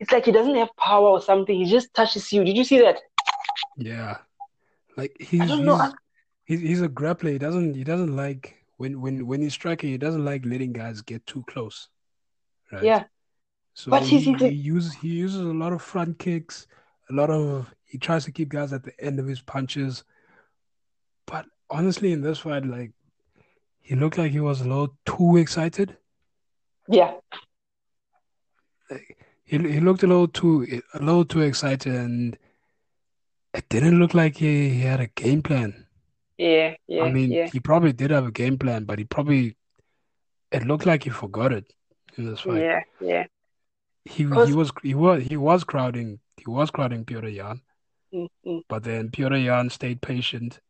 it's like he doesn't have power or something. He just touches you. Did you see that? Yeah. Like I he's don't know. He's he's he's a grappler. He doesn't he doesn't like when when when he's striking, he doesn't like letting guys get too close, right? yeah, So but he he uses he uses a lot of front kicks, a lot of he tries to keep guys at the end of his punches. But honestly, in this fight, like he looked like he was a little too excited. yeah, Like, he he looked a little too a little too excited, and it didn't look like he, he had a game plan. yeah, yeah. I mean, yeah, he probably did have a game plan, but he probably it looked like he forgot it in this fight. yeah, yeah. He he was he was he was crowding he was crowding Petr Yan, mm, mm, but then Petr Yan stayed patient.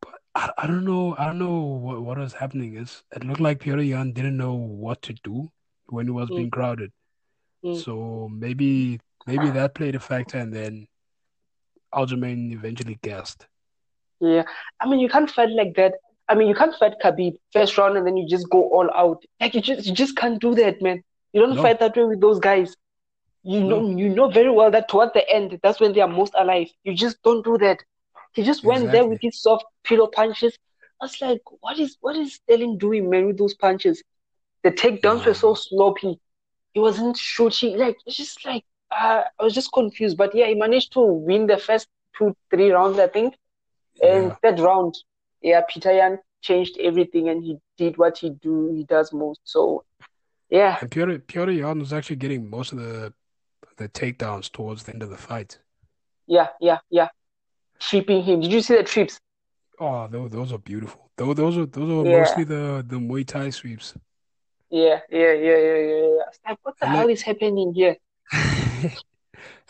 But I, I don't know I don't know what what was happening. Is it looked like Petr Yan didn't know what to do when he was mm, being crowded. mm, So maybe maybe that played a factor, and then Aljamain eventually gassed. yeah. I mean, you can't fight like that. I mean, you can't fight Khabib first round and then you just go all out. Like you just you just can't do that, man. You don't No, fight that way with those guys. You know no, you know very well that towards the end, that's when they are most alive. You just don't do that. He just went there with his soft pillow punches. I was like, what is what is Sterling doing, man, with those punches? The takedowns were so sloppy. He wasn't shooting. Like it's just like uh, I was just confused. But yeah, he managed to win the first two, three rounds, I think. And yeah. third round, yeah, Peter Yan changed everything and he did what he do he does most. So yeah, And Piotr Petr Yan was actually getting most of the the takedowns towards the end of the fight. yeah, yeah, yeah. Tripping him. Did you see the trips? Oh, those those are beautiful. Those those are those are Yeah, mostly the the Muay Thai sweeps. yeah, yeah, yeah, yeah, yeah. yeah. Like, what the And hell like is happening here?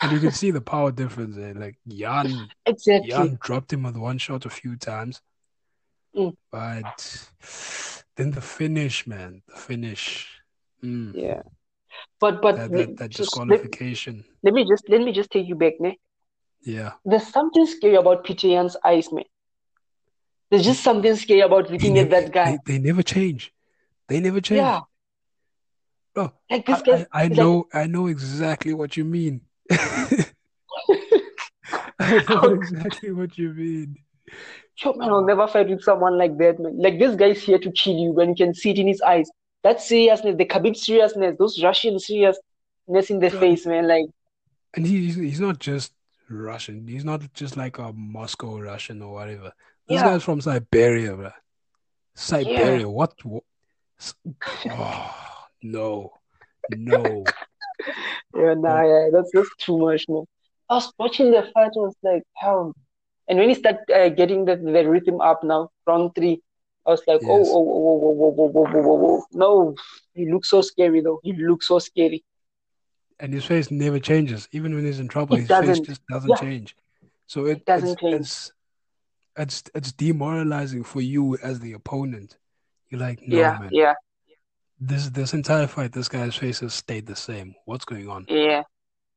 and you can see the power difference there. Like Yan Exactly. Yan dropped him with one shot a few times, Mm, but then the finish, man, the finish. Mm, yeah. But but that that that just let, disqualification. let me just let me just take you back, ne? Yeah. There's something scary about Peter Yan's eyes, man. There's just something scary about looking at that guy. they, they never change. They never change. Yeah, No, like I, this guy's I, I like know I know exactly what you mean. I know exactly what you mean. Sure, man, I'll never fight with someone like that, man. Like this guy's here to kill you when you can see it in his eyes. That seriousness, the Khabib seriousness, those Russian seriousness in the Bro, face, man. Like, and he's he's not just Russian. He's not just like a Moscow Russian or whatever. This yeah, guy's from Siberia, bro. yeah, Siberia. What, what Oh, no, no. yeah, nah, yeah, that's just too much, man. I was watching the fight, I was like, hell. And when he started uh, getting the, the rhythm up now, round three, I was like, oh, Yes. oh, oh, oh, oh, oh, oh, oh, oh, oh. No, he looks so scary, though. He looks so scary. And his face never changes. Even when he's in trouble, It his face just doesn't Yeah. change. So it, It doesn't it's change. it's it's it's demoralizing for you as the opponent. You're like, no, man. Yeah, man. yeah, This this entire fight, this guy's face has stayed the same. What's going on? yeah,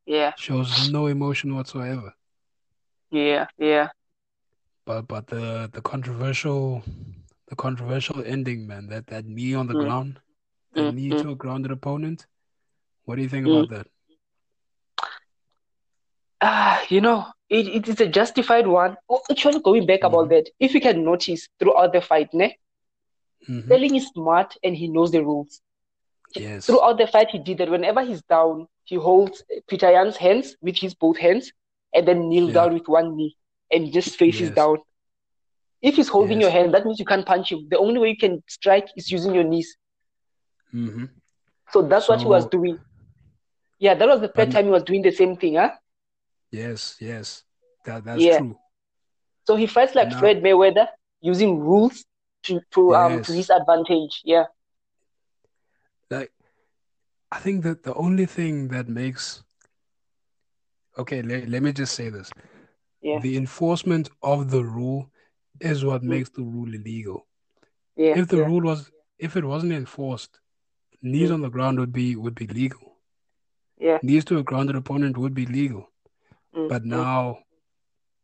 yeah, Shows no emotion whatsoever. yeah, yeah. But but the the controversial the controversial ending, man, that that knee on the Mm. ground, that Mm, knee mm. to a grounded opponent. What do you think Mm. about that? Ah, you know, it, it is a justified one. Oh, actually, going back about Mhm. that, if you can notice throughout the fight, ne, Mhm. Sterling is smart and he knows the rules. Yes. Throughout the fight, he did that. Whenever he's down, he holds Peter Yan's hands with his both hands and then kneel Yeah. down with one knee and just faces Yes. down. If he's holding your hand, that means you can't punch him. The only way you can strike is using your knees. hmm So that's what he was doing. Yeah, that was the third time he was doing the same thing, huh? yes, yes. That that's Yeah. true. So he fights like Now Floyd Mayweather using rules to to um to his advantage. Yeah. Like I think that the only thing that makes okay, let, let me just say this. Yeah. The enforcement of the rule is what Mm. makes the rule illegal. Yeah. If the Yeah. rule was if it wasn't enforced, knees Mm. on the ground would be would be legal. Yeah. Knees to a grounded opponent would be legal. Mm. But Mm. now,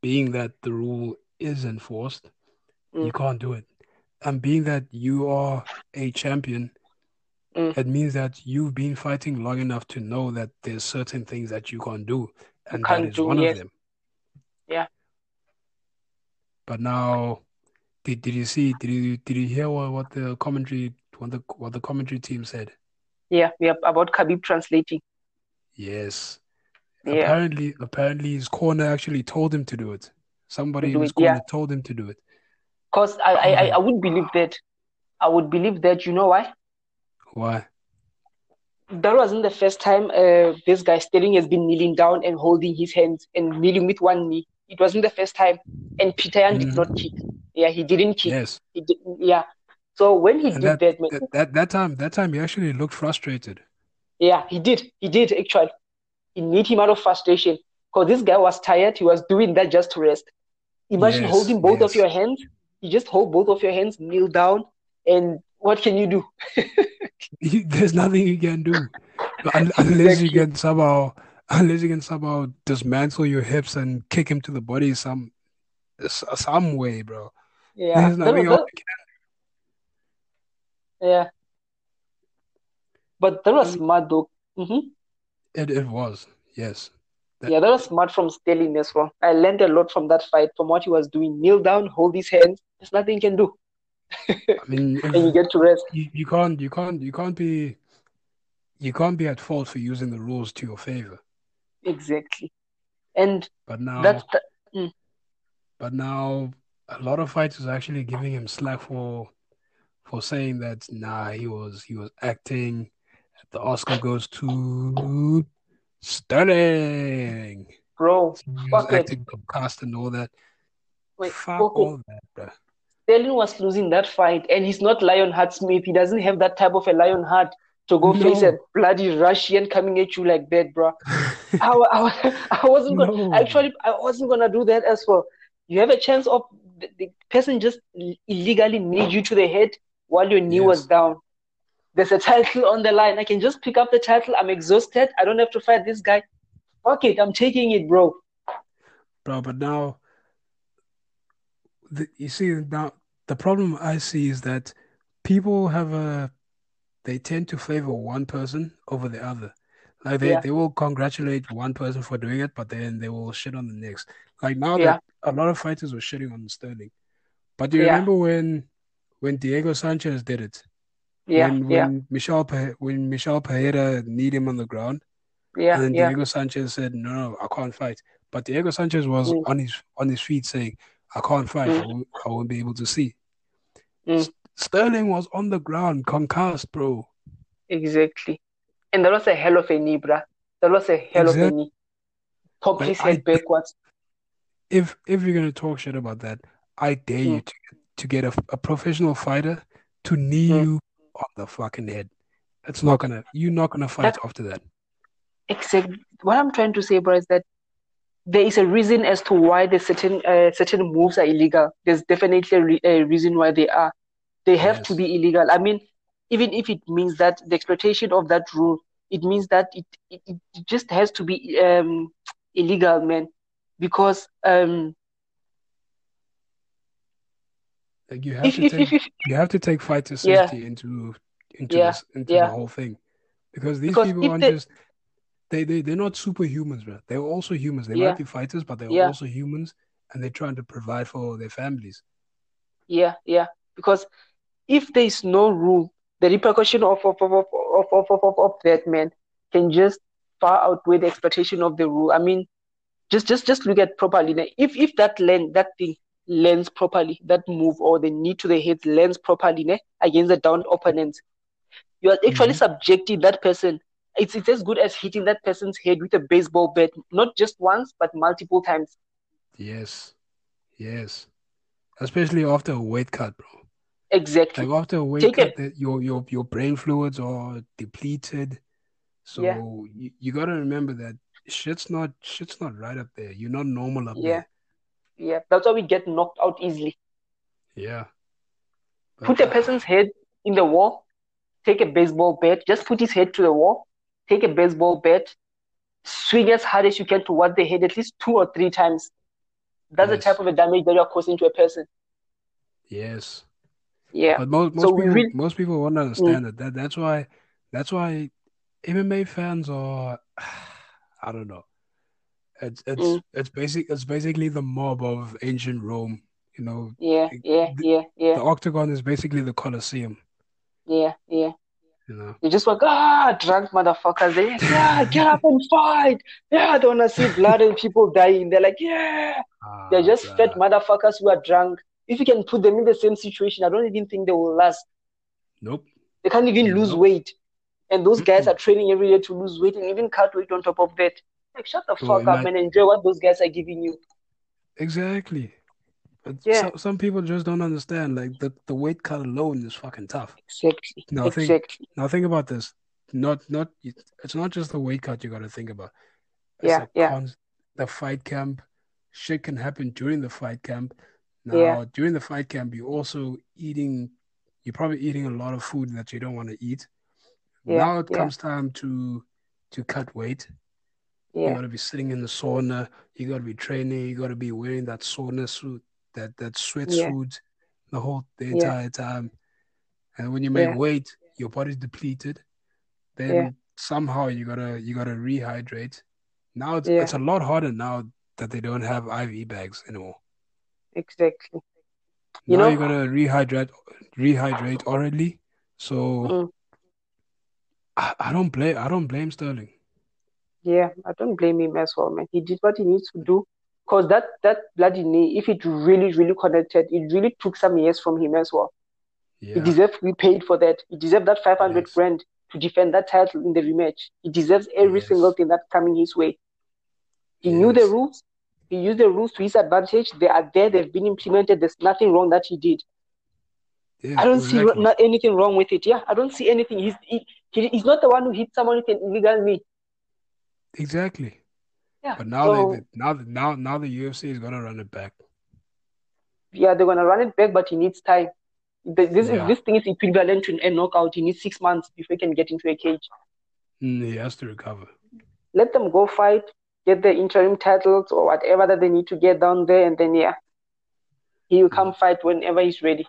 being that the rule is enforced, you Mm. can't do it. And being that you are a champion, Mm. it means that you've been fighting long enough to know that there's certain things that you can't do, and that can't is do. one of them. But now, did, did you see? Did you did you hear what, what the commentary what the what the commentary team said? Yeah. Yeah. About Khabib translating. Yes. Yeah. Apparently, apparently his corner actually told him to do it. Somebody in his it. Yeah. corner told him to do it. Cause I, I I I would believe that. I would believe that. You know why? why? That wasn't the first time uh, this guy Sterling has been kneeling down and holding his hands and kneeling with one knee. It wasn't the first time. And Peter Yan did hmm not kick. Yeah, he didn't kick. Yes. He did, yeah. So when he And did that, that, man, that that time that time he actually looked frustrated. yeah, he did. He did actually. He made him out of frustration. Because this guy was tired. He was doing that just to rest. Imagine Yes, holding both of your hands. You just hold both of your hands, kneel down, and what can you do? There's nothing you can do Un- unless you can somehow unless you can somehow dismantle your hips and kick him to the body some some way, bro. Yeah, There's nothing was else. Yeah, but that was can. smart though. hmm It it was yes. That Yeah, that was smart from Sterling as well. I learned a lot from that fight, from what he was doing. Kneel down, hold his hands. There's nothing you can do, I mean, and you get to rest. you, you can't you can't you can't be you can't be at fault for using the rules to your favor. Exactly. And But that's now the, mm, but now a lot of fighters are actually giving him slack for for saying that nah he was he was acting. The Oscar goes to Sterling. bro. He was Fuck acting concussed and all that. Wait, Fuck okay. all that, bro. Sterling was losing that fight, and he's not Lionheart Smith. He doesn't have that type of a Lionheart to go face a bloody Russian coming at you like that, bro. I, I, I wasn't gonna No. actually I wasn't gonna do that as well. You have a chance of the, the person just illegally kneed you to the head while your knee was down. There's a title on the line. I can just pick up the title. I'm exhausted. I don't have to fight this guy. Fuck it. I'm taking it, bro. Bro, but now the, you see now the problem I see is that people have a they tend to favor one person over the other. Like they, Yeah. they will congratulate one person for doing it, but then they will shit on the next. Like now Yeah. that a lot of fighters were shitting on Sterling. But do you Yeah. remember when when Diego Sanchez did it? Yeah. When when Michel Pe- when Michel Pereira kneed him on the ground, Yeah. and then Yeah. Diego Sanchez said, "No, no, I can't fight." But Diego Sanchez was Mm. on his on his feet saying, "I can't fight. I Mm. won't, I won't be able to see." Mm. Sterling was on the ground, concussed, bro. Exactly. And that was a hell of a knee, bruh. That was a hell exactly. of a knee. Popped his head I, backwards. If if you're gonna talk shit about that, I dare mm. you to to get a, a professional fighter to knee mm. you on the fucking head. It's not gonna. You're not gonna fight that, after that. Except what I'm trying to say, bro, is that there is a reason as to why the certain uh, certain moves are illegal. There's definitely a, re- a reason why they are. They have yes. to be illegal. I mean, even if it means that the exploitation of that rule, it means that it it, it just has to be um, illegal, man, because um, like you have if, to if, take if, you have to take fighter safety yeah. into into yeah. this, into yeah. the whole thing because these because people aren't they, just they they they're not superhumans, bro. They're also humans. They might be fighters, but they're also humans, and they're trying to provide for their families. Yeah, yeah. Because if there is no rule, the repercussion of of of of of, of, of, of that man can just far outweigh the expectation of the rule. I mean, just just just look at properly. If if that land that thing lands properly, that move or the knee to the head lands properly ne, against the down opponent, you are actually mm-hmm. subjecting that person. It's, it's as good as hitting that person's head with a baseball bat, not just once, but multiple times. Yes. Yes. Especially after a weight cut, bro. Exactly. Like after a weight Take cut, it. your your your brain fluids are depleted. So yeah. you, you gotta remember that shit's not shit's not right up there. You're not normal up yeah. there. Yeah, that's why we get knocked out easily. Yeah. But, put a person's head in the wall, take a baseball bat, just put his head to the wall, take a baseball bat, swing as hard as you can towards the head at least two or three times. That's yes. the type of a damage that you're causing to a person. Yes. Yeah. But most, most so people really, most people won't understand mm. it. That that's why that's why MMA fans are I don't know. It's it's mm. it's basic it's basically the mob of ancient Rome. You know. Yeah, yeah, the, yeah, yeah. The octagon is basically the Colosseum. Yeah, yeah. You know. You just like ah drunk motherfuckers. They like, yeah, get up and fight. Yeah, I don't wanna see blood and people dying. They're like, yeah. Ah, They're just fat motherfuckers who are drunk. If you can put them in the same situation, I don't even think they will last. Nope. They can't even lose nope. weight. And those guys are training every day to lose weight and even cut weight on top of that. Like, shut the fuck up and enjoy what those guys are giving you. Exactly. But yeah. So, some people just don't understand. Like the, the weight cut alone is fucking tough. Exactly. Now exactly. think now think about this. Not not it's not just the weight cut you got to think about. It's yeah, yeah. Cons- the fight camp, shit can happen during the fight camp. Now yeah. during the fight camp, you're also eating. You're probably eating a lot of food that you don't want to eat. Yeah, now it yeah. comes time to to cut weight. Yeah. You got to be sitting in the sauna. You got to be training. You got to be wearing that sauna suit, that that sweatsuit, yeah. the whole the entire yeah. time. And when you make yeah. weight, your body's depleted. Then somehow you gotta you gotta rehydrate. Now it's it's a lot harder now that they don't have IV bags anymore. Exactly. You now know, you gotta rehydrate rehydrate orally. So mm. I, I don't blame I don't blame Sterling. Yeah, I don't blame him as well, man. He did what he needs to do. Because that, that bloody knee, if it really, really connected, it really took some years from him as well. Yeah. He deserves to be paid for that. He deserves that 500 yes. grand to defend that title in the rematch. He deserves every yes. single thing that's coming his way. He yes. knew the rules. He used the rules to his advantage. They are there. They've been implemented. There's nothing wrong that he did. Yeah, I don't exactly. see not anything wrong with it. Yeah, I don't see anything. He's he, he's not the one who hit someone with an illegal knee. Exactly. Yeah. But now so, they now now now the UFC is gonna run it back. Yeah, they're gonna run it back, but he needs time. This yeah. this thing is equivalent to a knockout. He needs six months before he can get into a cage. Mm, he has to recover. Let them go fight, get the interim titles or whatever that they need to get down there, and then yeah, he will come mm. fight whenever he's ready.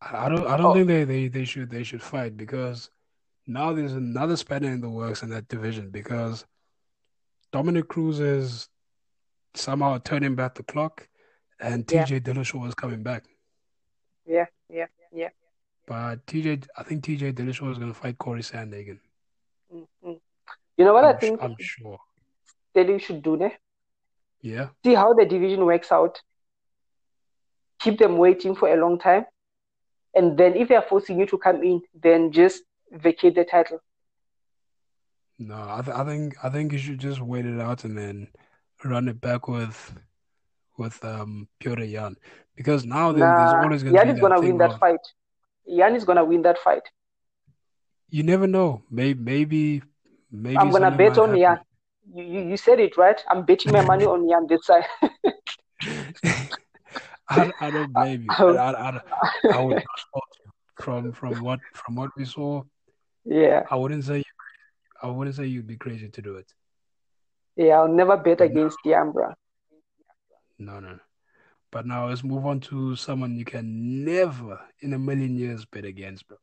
I don't. I don't oh. think they, they, they should they should fight because now there's another spanner in the works in that division because Dominick Cruz is somehow turning back the clock, and TJ yeah. Dillashaw is coming back. Yeah, yeah, yeah. But TJ, I think TJ Dillashaw is going to fight Cory Sandhagen. Mm-hmm. You know what I'm, I think? I'm sure. That should do, ne? Yeah. See how the division works out. Keep them waiting for a long time. And then if they're forcing you to come in, then just vacate the title. No, I, th- I think I think you should just wait it out and then run it back with with um Petr Yan because now there, there's Nah, always going to be is gonna thing win that of fight. Yan is gonna win that fight. you never know. Maybe maybe maybe I'm gonna bet on Yan. You, you, you said it right. I'm betting my money on Yan this side. I, I don't blame you, but I, I, I would from from what from what we saw. yeah, I wouldn't say I wouldn't say you'd be crazy to do it. yeah. I'll never bet But against Yan, bro. no, no. But now let's move on to someone you can never in a million years bet against, bro.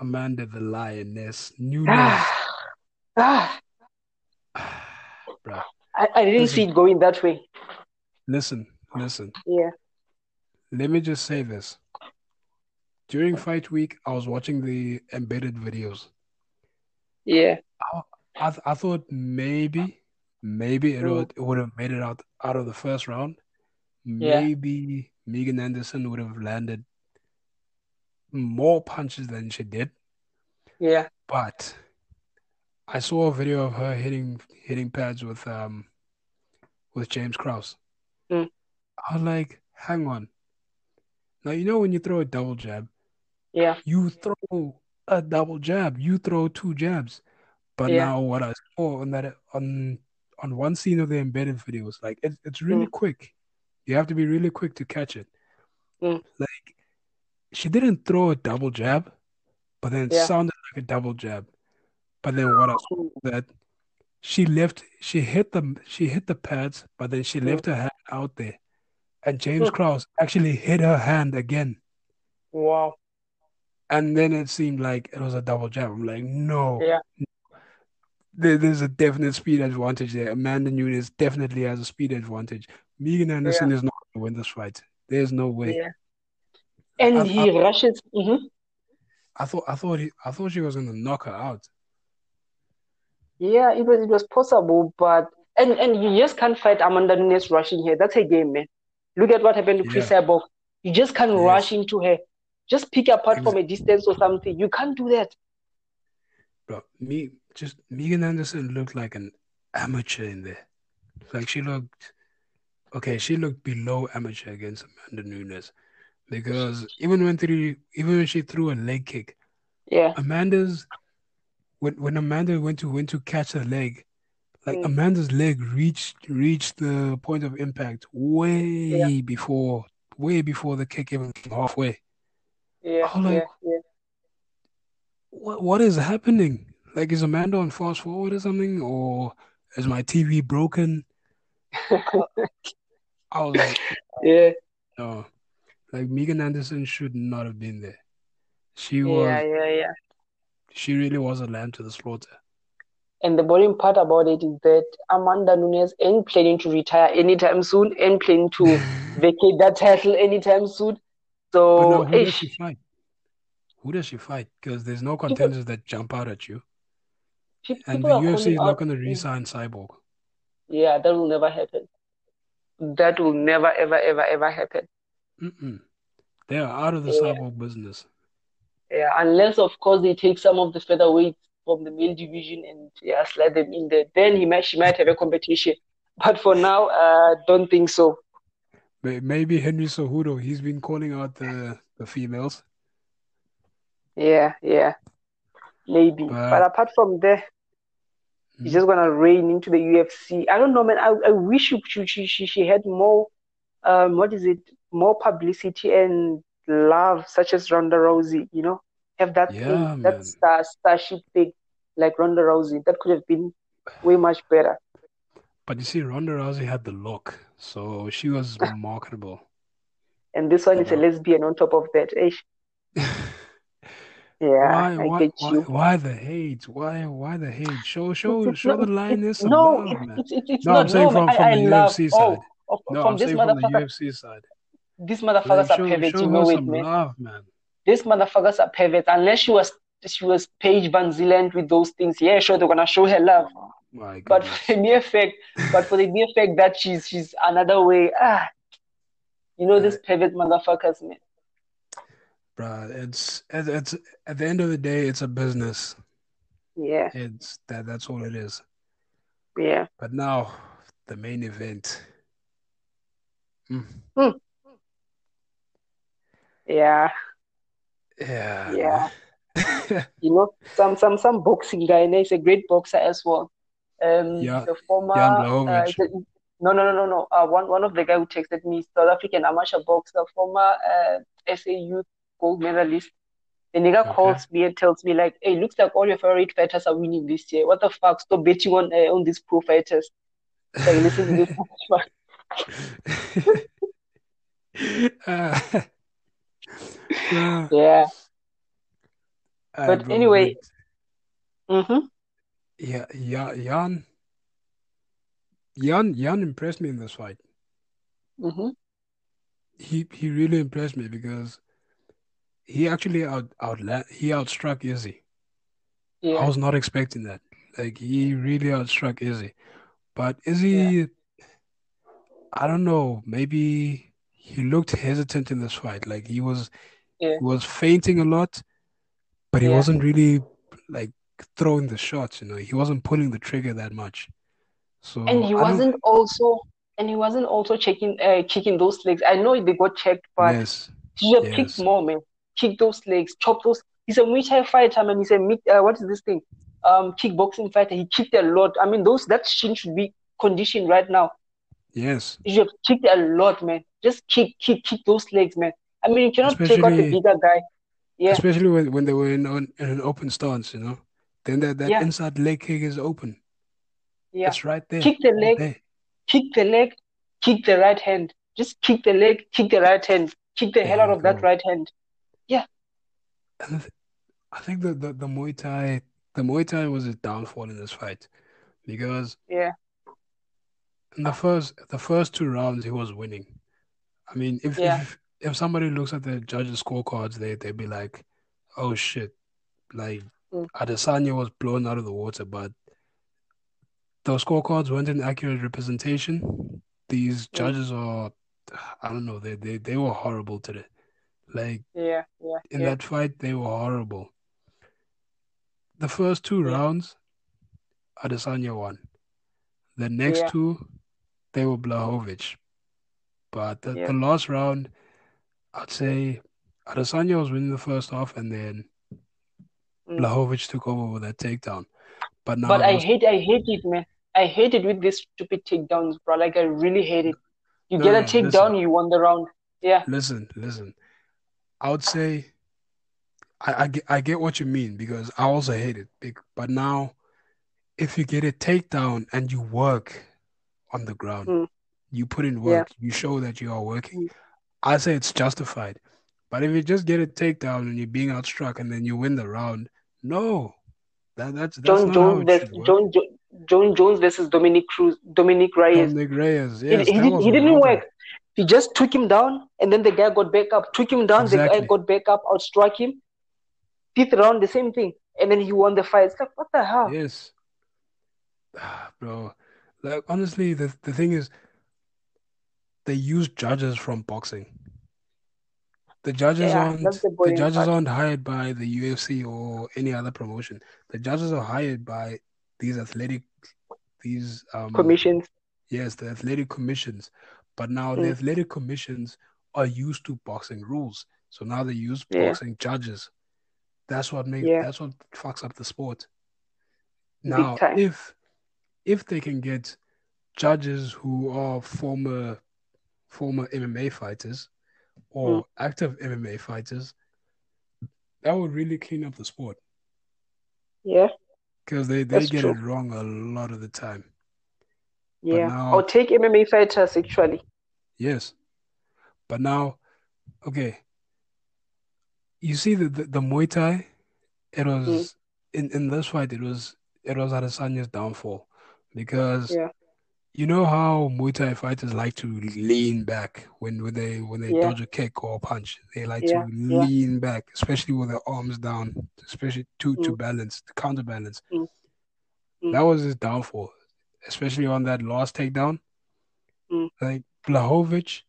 Amanda the Lioness Nunes, ah, bro. I, I didn't see it going that way. listen, listen. Yeah, Let me just say this. During fight week, I was watching the embedded videos. yeah, I, I, th- I thought maybe, maybe it mm, would, it would have made it out out of the first round. yeah, Maybe Megan Anderson would have landed more punches than she did. yeah, But I saw a video of her hitting hitting pads with um with James Krause. mm, I was like, hang on. Now you know when you throw a double jab, yeah, you throw a double jab, you throw two jabs. But yeah, now what I saw on that on on one scene of the embedded videos, like it, it's really mm, quick. You have to be really quick to catch it. mm, Like she didn't throw a double jab, but then it yeah, sounded like a double jab. But then what I saw mm, that she left she hit the she hit the pads, but then she mm, left her hand out there. And James mm. Krause actually hit her hand again. Wow. And then it seemed like it was a double jab. I'm like, no, Yeah, there, there's a definite speed advantage there. Amanda Nunes definitely has a speed advantage. Megan yeah, Anderson is not going to win this fight. There's no way. yeah. And I, he rushes. hmm I thought I thought he, I thought she was going to knock her out. Yeah, it was it was possible, but and and you just can't fight Amanda Nunes rushing here. That's a game, man. Look at what happened to Cris Yeah. Cyborg. You just can't rush into her. Just pick apart from a distance or something. You can't do that. Bro, me just Megan Anderson looked like an amateur in there. Like she looked okay, she looked below amateur against Amanda Nunes because even when through even when she threw a leg kick, Yeah. Amanda's when when Amanda went to went to catch her leg, like Mm. Amanda's leg reached reached the point of impact Yeah. way before way before the kick even came halfway. Yeah. I was like, Yeah. Yeah. what what is happening? Like is Amanda on fast forward or something, or is my TV broken? I was like, Yeah. no, like Megan Anderson should not have been there. She Yeah. was, Yeah. Yeah. She really was a lamb to the slaughter. And the boring part about it is that Amanda Nunes ain't planning to retire anytime soon, ain't planning to vacate that title anytime soon. So, now, who does she fight? Who does she fight? Because there's no people, contenders that jump out at you, pe- and people the UFC is not going to re-sign Cyborg. Yeah, that will never happen. That will never, ever, ever, ever happen. Mm-mm. They are out of the Yeah. Cyborg business. Yeah, unless of course they take some of the featherweights from the male division and yeah, slide them in there. Then he might she might have a competition. But for now, uh, don't think so. May- Maybe Henry Cejudo, he's been calling out the the females, Yeah, yeah, maybe. But but apart from there, he's mm, just gonna reign into the UFC. I don't know, man. I, I wish she, she she she she had more um what is it? More publicity and love, such as Ronda Rousey. You know, have that thing, yeah, that star starship thing, like Ronda Rousey. That could have been way much better. But you see, Ronda Rousey had the look, so she was marketable, And this one you is a lesbian on top of that. Yeah, Why, I why, get you. why the hate? Why, why the hate? Show, show, show not. the lioness no, love, it's it's it's No, I'm saying No, from from I the. UFC Oh, side. oh, No, I'm saying from the. UFC side. These motherfuckers are show, perverts. show You know it, man. love, man. These motherfuckers are perverts. Unless she was she was Paige VanZant with those things. Yeah, sure, they're gonna show her love. My But for the mere fact, but for the mere fact that she's she's another way. Ah, you know these pervert motherfuckers, man. bruh, it's it's at the end of the day, it's a business. Yeah, It's that that's all it is. yeah. But now the main event. Mm. Yeah, Yeah, Yeah. you know, some some some boxing guy, and he's a great boxer as well. Um, Yeah, the former, uh, Blachowicz. no, no, no, no, no. Uh, one one of the guy who texted me, South African amateur boxer, former uh, SA youth gold medalist. The nigga Okay. calls me and tells me like, "Hey, looks like all your favorite fighters are winning this year. What the fuck? Stop betting on uh, on these pro fighters." Like, listen to this. Uh, Yeah. uh, But anyway- Mm-hmm. yeah, yeah, Jan, Jan, Jan impressed me in this fight. Mm-hmm. He he really impressed me because he actually out outla he outstruck Izzy. Yeah. I was not expecting that. Like he really outstruck Izzy. But Izzy, I don't know, maybe he looked hesitant in this fight. Like he was Yeah. he was fainting a lot, but he Yeah. wasn't really like throwing the shots, you know. He wasn't pulling the trigger that much. So And he I don't- wasn't also and he wasn't also checking uh kicking those legs. I know they got checked, but yes, he have kicked more, man. Kick those legs, chop those. He's a Muay Thai fighter, man. He's a uh, what is this thing? Um, kickboxing fighter. He kicked a lot. I mean, those that shin should be conditioned right now. Yes. You should have kicked a lot, man. Just kick, kick, kick those legs, man. I mean, you cannot take out the bigger guy. Yeah, Especially when, when they were in, on, in an open stance, you know. Then that, that Yeah. inside leg kick is open. yeah. It's right there. Kick the leg. there. Kick the leg, kick the right hand. Just kick the leg, kick the right hand. Kick the hell out of that right hand. Yeah. And I think the, the Muay Thai the Muay Thai was a downfall in this fight because Yeah, in the first the first two rounds he was winning. I mean, if Yeah. if if somebody looks at the judges' scorecards, they they'd be like, "Oh shit!" Like Mm. Adesanya was blown out of the water, but those scorecards weren't an accurate representation. These Mm. judges are, I don't know, they they they were horrible today. Like yeah, yeah, in yeah. that fight, they were horrible. The first two Yeah. rounds, Adesanya won. The next Yeah. two, they were Blachowicz. But the, Yeah. the last round, I'd say Adesanya was winning the first half, and then Mm. Blachowicz took over with that takedown. But now But I was- hate, I hate it, man. I hate it with these stupid takedowns, bro. Like I really hate it. You No, get a takedown, you won the round. Yeah, listen, listen. I would say I, I get I get what you mean because I also hate it. But now, if you get a takedown and you work on the ground, Mm. you put in Yeah. work, you show that you are working. Mm. I say it's justified. But if you just get a takedown and you're being outstruck and then you win the round, no, that that's that's Jon Jones versus should. Jon Jon Jones versus Dominick Cruz, Dominick Reyes. Dominick Reyes, He, yes, he, was he didn't work. He just took him down, and then the guy got back up. Took him down, the guy got back up, outstruck him. Fifth round, the same thing, and then he won the fight. It's like what the hell? Yes. Ah, bro. Like honestly, the the thing is they use judges from boxing. The judges Yeah, aren't the the judges part. aren't hired by the UFC or any other promotion. The judges are hired by these athletic these um Commissions. yes, the athletic commissions. But now the Mm. athletic commissions are used to boxing rules. So now they use Yeah. boxing judges. That's what makes Yeah. that's what fucks up the sport. Now, if if they can get judges who are former former MMA fighters or Mm. active MMA fighters, that would really clean up the sport Yeah, because they, they That's get true. it wrong a lot of the time. yeah. now- Or take MMA fighters actually. Yes. But now, okay, you see the, the, the Muay Thai, it Mm. was in, in this fight, it was it was Adesanya's downfall because Yeah, you know how Muay Thai fighters like to lean back when, when they when they Yeah. dodge a kick or a punch. They like Yeah, to lean back, especially with their arms down, especially to to Mm. balance, to counterbalance. Mm. Mm. That was his downfall, especially on that last takedown. Mm. Like Blachowicz,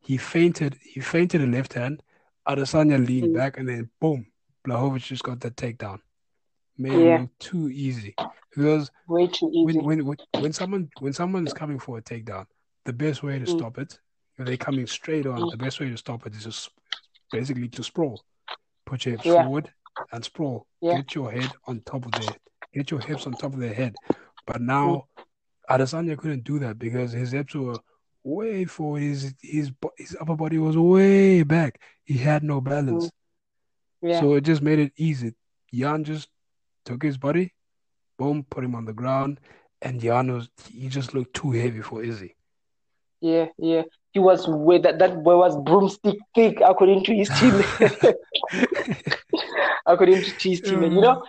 he fainted. He fainted a left hand. Adesanya leaned Mm. back, and then boom, Blachowicz just got that takedown. Made Yeah. it look too easy because Way too easy. when when when when someone when someone is coming for a takedown, the best way to Mm. stop it, if they're coming straight on, Mm. the best way to stop it is just basically to sprawl. Put your hips Yeah. forward and sprawl. Yeah. Get your head on top of their get your hips on top of their head. But now Adesanya couldn't do that because his hips were way forward. His his his upper body was way back. He had no balance. yeah. So it just made it easy. Jan just took his body, boom, put him on the ground, and Jan was he just looked too heavy for Izzy. Yeah, yeah. He was way that that boy was broomstick thick according to his team. according to his team. You know,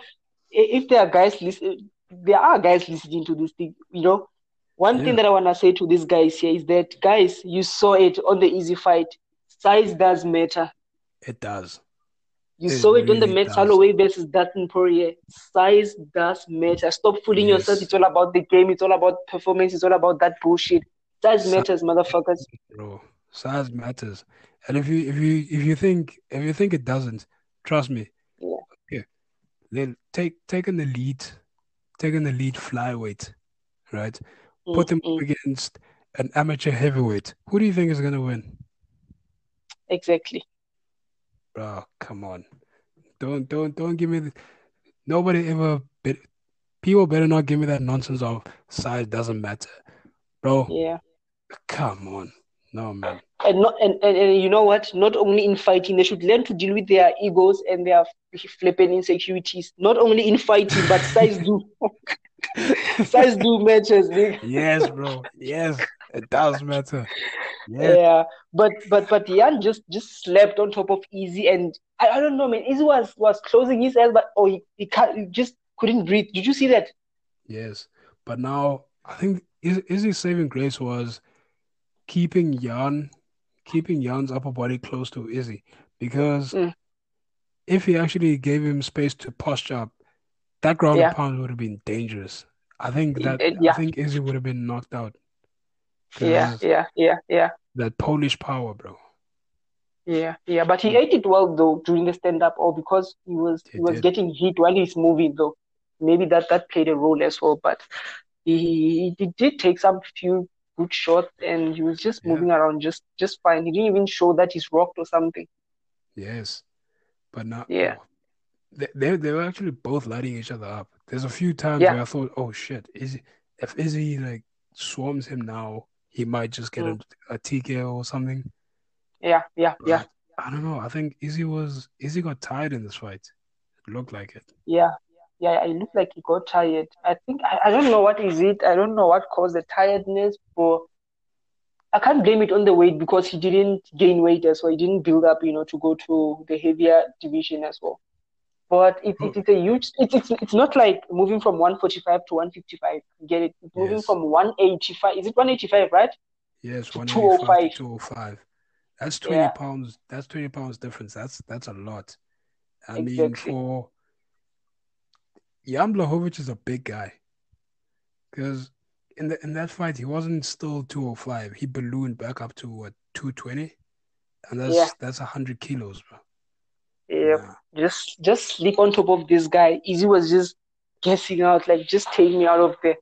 if there are guys listen, there are guys listening to this thing. You know, one Yeah. thing that I wanna say to these guys here is that guys, you saw it on the easy fight. Size does matter. It does. You It saw it on the really does. Holloway versus Dustin Poirier. Size does matter. Stop fooling yourself. It's all about the game. It's all about performance. It's all about that bullshit. Size Si- matters, motherfuckers. Bro, size matters. And if you if you if you think if you think it doesn't, trust me. Yeah. Okay. Then take taking the lead, taking the lead flyweight, right? Put them up against an amateur heavyweight. Who do you think is gonna win? Exactly. Bro, come on. Don't don't don't give me the, nobody ever bet, people better not give me that nonsense of size doesn't matter. Bro, Yeah. come on. No man. And not and, and, and you know what? Not only in fighting, they should learn to deal with their egos and their flipping insecurities. Not only in fighting, but size do. size do matters, big. Yes, bro. Yes, it does matter. Yeah. Yeah. But but but Jan just just slept on top of Izzy and I, I don't know, man. Izzy was was closing his eyes, but oh he, he can't he just couldn't breathe. Did you see that? Yes. But now I think is Izzy's saving grace was keeping Jan keeping Jan's upper body close to Izzy. Because Mm. if he actually gave him space to posture up, that ground Yeah. pound would have been dangerous. I think that it- I yeah. think Izzy would have been knocked out. Yeah, yeah, yeah, yeah. That Polish power, bro. Yeah, yeah, but he ate it well though during the stand up, or because he was he He was did. getting hit while he's moving though. Maybe that that played a role as well. But he he did take some few good shots, and he was just Yeah. moving around just just fine. He didn't even show that he's rocked or something. Yes. But not. Yeah. oh, they, they they were actually both lighting each other up. There's a few times Yeah. where I thought, oh shit, is if Izzy like swarms him now, he might just get Mm. a, a TKO or something. Yeah, yeah, yeah, But I don't know. I think Izzy was Izzy got tired in this fight. It looked like it. yeah, yeah. It looked like he got tired. I think I, I don't know what is it. I don't know what caused the tiredness, but I can't blame it on the weight because he didn't gain weight as well. He didn't build up, you know, to go to the heavier division as well. But it, it, hmm. it's a huge. It's, it's it's not like moving from 145 to 155. Get it? It's moving Yes. from 185. Is it 185, right? Yes, To 185 205. to 205. That's 20 Yeah. pounds. That's 20 pounds difference. That's that's a lot. I mean, for Jan Blachowicz is a big guy. Because in the in that fight, he wasn't still 205. He ballooned back up to what 220, and that's Yeah. that's 100 kilos, bro. Yeah. Just just sleep on top of this guy. Izzy was just guessing out, like just take me out of there.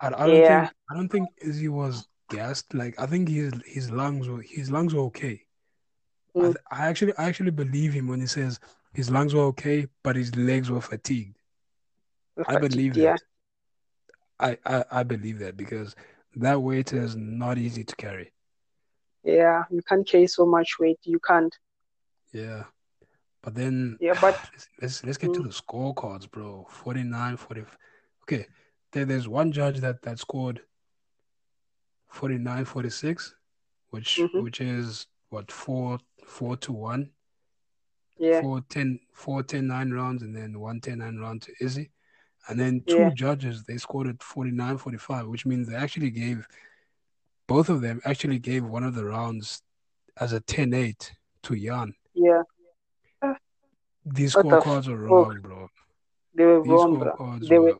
I, I don't Yeah. think I don't think Izzy was gassed. Like I think his his lungs were his lungs were okay. I, Mm. I actually I actually believe him when he says his lungs were okay, but his legs were fatigued. I believe Yeah. that. I, I I believe that because that weight is not easy to carry. Yeah. You can't carry so much weight. You can't. Yeah. But then Yeah, but let's let's, let's get to Mm. the scorecards, bro. 49, 40. Okay. There, there's one judge that that scored 49 46, which Mhm. which is what four four to one. yeah. four ten four ten nine rounds and then one ten nine round to Izzy. And then two Yeah. judges they scored at 49 45, which means they actually gave both of them actually gave one of the rounds as a 10-8 to Jan. Yeah. These scorecards are wrong, bro. They were These wrong, bro. They were were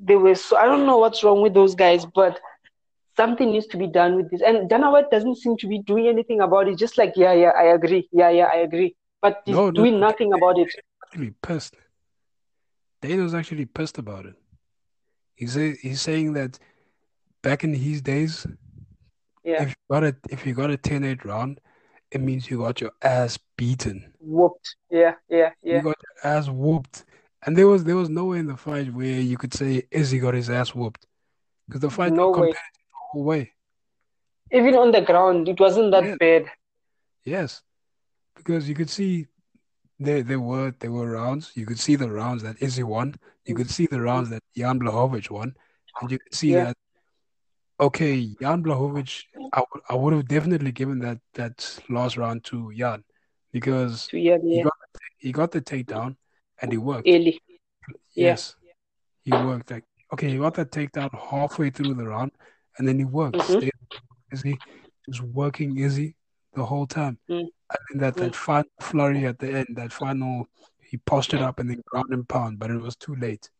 they were so I don't know what's wrong with those guys, but something needs to be done with this. And Dana White doesn't seem to be doing anything about it. Just like, yeah, yeah, I agree. Yeah, yeah, I agree. But he's No, no, doing nothing about it. actually pissed. Dano's actually pissed about it. He's a, he's saying that back in his days, Yeah, if you got a if you got a 10-8 round, it means you got your ass beaten. Whooped. Yeah, yeah, You yeah. got your ass whooped. And there was there was no way in the fight where you could say Izzy got his ass whooped. Because the fight No way. the whole way. Even on the ground, it wasn't that Yeah. bad. Yes. Because you could see there there were there were rounds. You could see the rounds that Izzy won. You could see the rounds that Jan Blachowicz won. And you could see Yeah. that okay, Jan Blachowicz, I, w- I would have definitely given that that last round to Jan because To yeah, he got he got the takedown and he worked. Early. Yeah. Yes, he worked. Like okay, he got that takedown halfway through the round, and then he worked. Mhm. Izzy, just working Izzy the whole time. Mm. And then that that final flurry at the end, that final, he postured up and then ground and pound, but it was too late.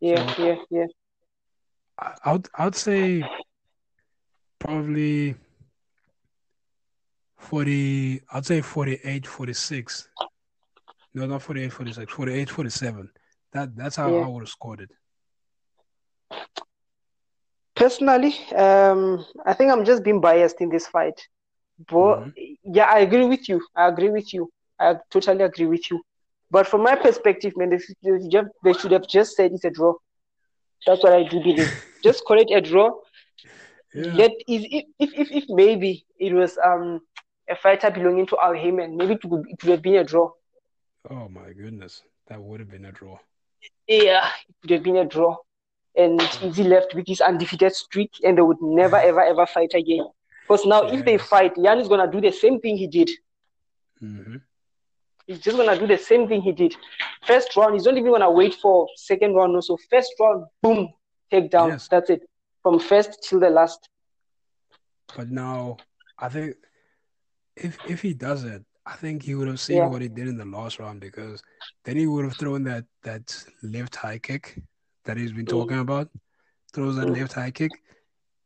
Yeah, So- yeah, yeah. I, I'd I'd say probably 40, I'd say 48, 46. No, not 48, 46, 48, 47. That that's how Yeah. I would have scored it. Personally, um, I think I'm just being biased in this fight. But Mm-hmm. yeah, I agree with you. I agree with you. I totally agree with you. But from my perspective, man, they, they ju- they should have just said it's a draw. That's what I do believe. just call it a draw. Yeah. If, if if if maybe it was um a fighter belonging to Al Haymon, maybe it would, it would have been a draw. Oh my goodness, that would have been a draw. Yeah, it would have been a draw. And Izzy left with his undefeated streak, and they would never, ever, ever fight again. Because now, if they fight, Jan is gonna do the same thing he did. hmm He's just gonna do the same thing he did. First round, he's not even gonna wait for second round. No, so first round, boom, take down. Yes. That's it. From first till the last. But now, I think if if he does it, I think he would have seen Yeah. what he did in the last round because then he would have thrown that that left high kick that he's been Mm. talking about. Throws that Mm. left high kick.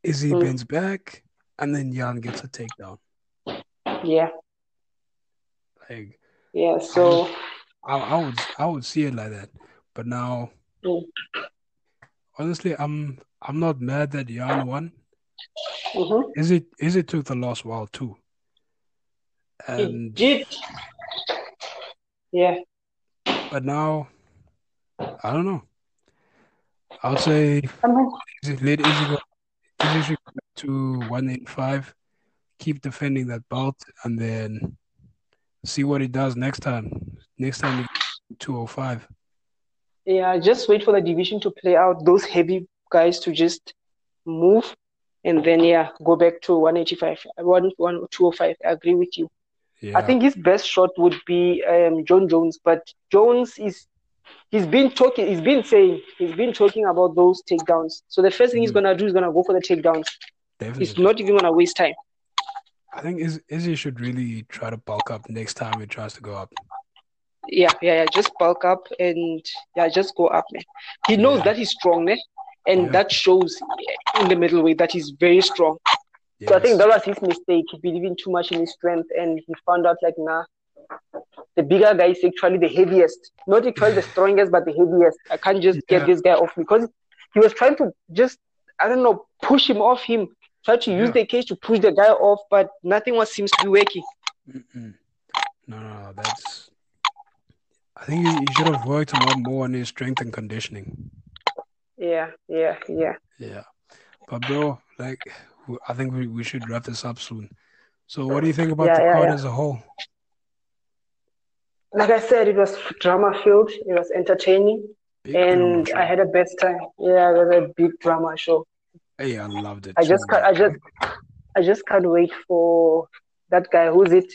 Izzy Mm. bends back, and then Jan gets a takedown. Yeah, Like yeah. So I, I would I would see it like that. But now, Mm. honestly, I'm I'm not mad that Jan won. mhm. Is it is it took the last while too? And did. Yeah, but now I don't know. I would say I mean, let Izzy go Izzy go to 185, keep defending that belt, and then see what he does next time. Next time he goes to 205. yeah. Just wait for the division to play out. Those heavy guys to just move, and then yeah, go back to 185, one, one, 205. I agree with you. Yeah. I think his best shot would be um, Jon Jones, but Jones is he's been talking, he's been saying, he's been talking about those takedowns. So the first thing he's Mm. gonna do is gonna go for the takedowns. definitely. He's not even gonna waste time. I think Iz- Izzy should really try to bulk up next time he tries to go up. Yeah, yeah, yeah. Just bulk up and yeah, just go up, man. He knows Yeah. that he's strong, man, and Yeah. that shows in the middleweight that he's very strong. So I think that was his mistake, He believing too much in his strength, and he found out like, nah, the bigger guy is actually the heaviest, not actually the strongest, but the heaviest. I can't just Yeah. get this guy off because he was trying to just, I don't know, push him off him, try to use Yeah. the cage to push the guy off, but nothing was seems to be working. Mm-mm. No, no, that's. I think he, he should have worked a lot more on his strength and conditioning. Yeah, yeah, yeah. Yeah. But, bro, like, I think we, we should wrap this up soon. So, what do you think about Yeah, the yeah, card yeah. as a whole? Like I said, it was drama filled, it was entertaining, Big and. I had a best time. Yeah, it was a big drama show. Hey, I loved it. I just too, can't, I just I just can't wait for that guy. Who's it?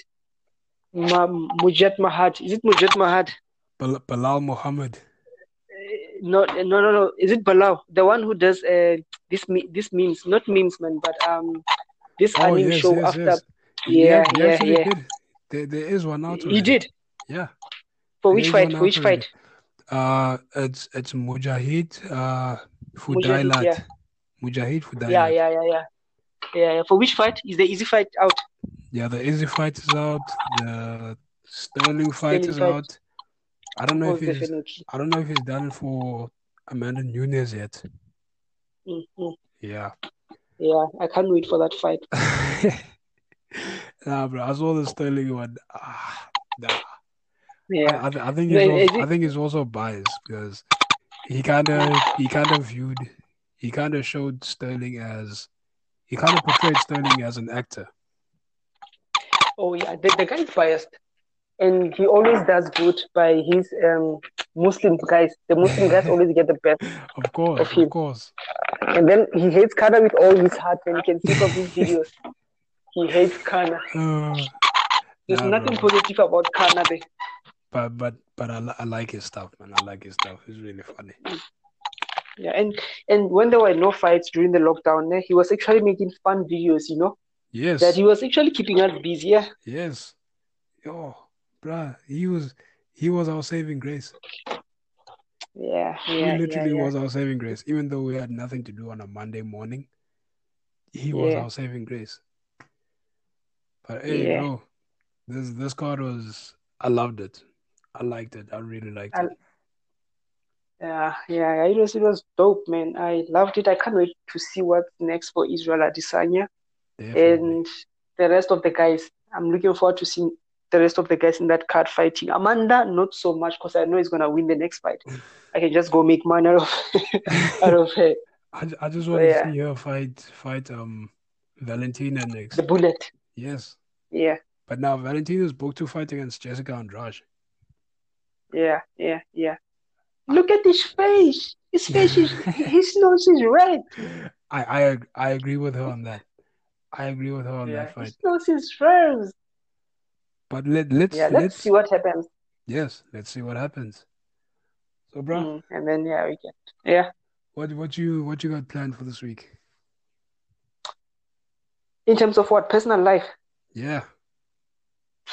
Ma- Mujat Mahad. Is it Mujat Mahad? Bal- Belal Muhammad. No, no, no, no. Is it Balao? The one who does uh, this this memes, not memes, man, but um, this Oh, anime yes, show yes, after. yes. Yeah, he yeah, yeah. did. There, there is one out He did. Yeah. For There which fight? For which fight? Uh, it's it's Mujahid uh Fudailat. yeah. Mujahid Yeah, Fudailat. yeah, yeah, yeah. Yeah, for which fight is the Izzy fight out? Yeah, the Izzy fight is out. The Sterling fight Sterling is fight. out. I don't know if he's definitely. I don't know if he's done it for Amanda Nunes yet. Mhm. Yeah. Yeah, I can't wait for that fight. nah, bro. I saw the Sterling one. Ah, nah. Yeah. I, I, th- I think he's also, it- I think he's also biased because he kind of he kind of viewed he kind of showed Sterling as he kind of portrayed Sterling as an actor. Oh yeah, the, the guy is biased, and he always does good by his um Muslim guys. The Muslim guys always get the best, Of course, Of him. of course. and then he hates Conor with all his heart. And you can see from his videos, he hates Conor. Uh, There's nah, nothing bro. positive about Conor there. But but but I, I like his stuff, man. I like his stuff. It's really funny. Yeah, and and when there were no fights during the lockdown, eh, he was actually making fun videos. You know Yes, that he was actually keeping us busy. Yeah, yes. Yo, bruh, he was he was our saving grace. yeah, He yeah, yeah, literally yeah. was our saving grace. Even though we had nothing to do on a Monday morning, he was our saving grace. But hey, Yeah. bro, this this card was I loved it. I liked it. I really liked I- it. Yeah, yeah, yeah, it was it was dope, man. I loved it. I can't wait to see what's next for Israel Adesanya Definitely. and the rest of the guys. I'm looking forward to seeing the rest of the guys in that card fighting. Amanda, not so much because I know he's gonna win the next fight. I can just go make money out of out of her. I, I just So, want to yeah. see her fight fight um Valentina next. The bullet. Yes. Yeah, But now Valentina's booked to fight against Jessica Andrade. yeah, yeah, yeah. Look at his face. His face is his nose is red. I I I agree with her on that. I agree with her on Yeah, that fight. his nose is red. But let let's Yeah, let's let's see what happens. yes, let's see what happens. So, bro, Mm, and then yeah, we can. Yeah. what what you what you got planned for this week? In terms of what personal life. Yeah.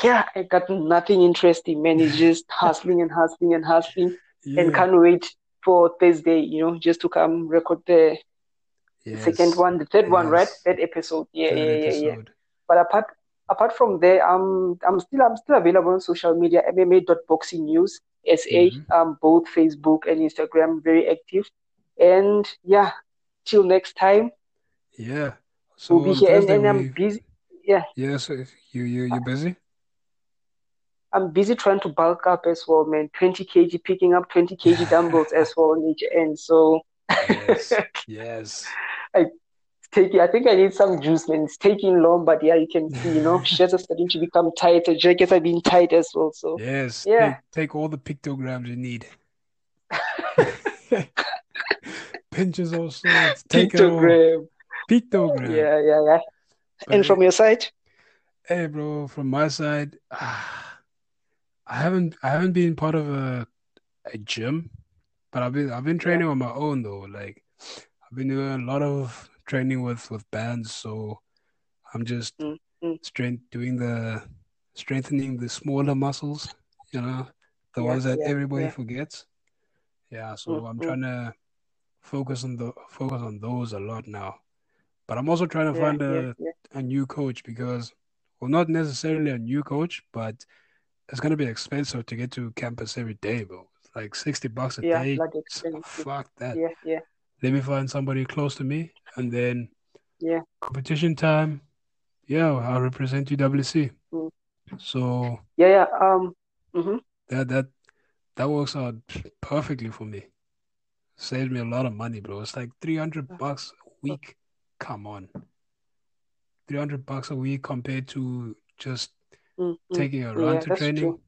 Yeah, I got nothing interesting, man. It's just hustling and hustling and hustling, and can't wait for Thursday, you know, just to come record the Yes. second one, the third one, right? Yes. Third episode. Yeah, yeah, yeah, yeah. But apart apart from there, I'm I'm still I'm still available on social media, MMA.boxing news, SA, Mhm. um, both Facebook and Instagram, very active. And yeah, till next time, Yeah. So we'll be here. And, and I'm we busy. Yeah, yeah, so you you you busy? I'm busy trying to bulk up as well, man. 20 kg, picking up 20 kg dumbbells as well on each end. So Yes. Yes. it's taking, I think I need some juice, man. It's taking long, but yeah, you can see, you know, shirts are starting to become tighter, jackets are being tight as well. So Yes. Yeah. Take take all the pictograms you need. Pinches swords. Take all. pictogram. Pictogram. Yeah, yeah, yeah. But And from your side? Hey, bro, from my side, ah, I haven't I haven't been part of a a gym, but I've been I've been training on my own though. Like I've been doing a lot of training with with bands, so I'm just Mm, mm. strength doing the strengthening the smaller muscles, you know, the Yeah, ones that yeah, everybody yeah. forgets. Yeah, so Mm, I'm trying to focus on the focus on those a lot now. But I'm also trying to find a a new coach because, well, not necessarily a new coach, but it's gonna be expensive to get to campus every day, bro. It's like 60 bucks a day. So, fuck that. Yeah, yeah, Let me find somebody close to me, and then yeah. competition time, yeah, I'll represent UWC. Mm. So Yeah, yeah. Um, mhm. that that that works out perfectly for me. Saves me a lot of money, bro. It's like 300 bucks a week. Come on. 300 bucks a week compared to just Mm, mm. taking a run Yeah, to training. true.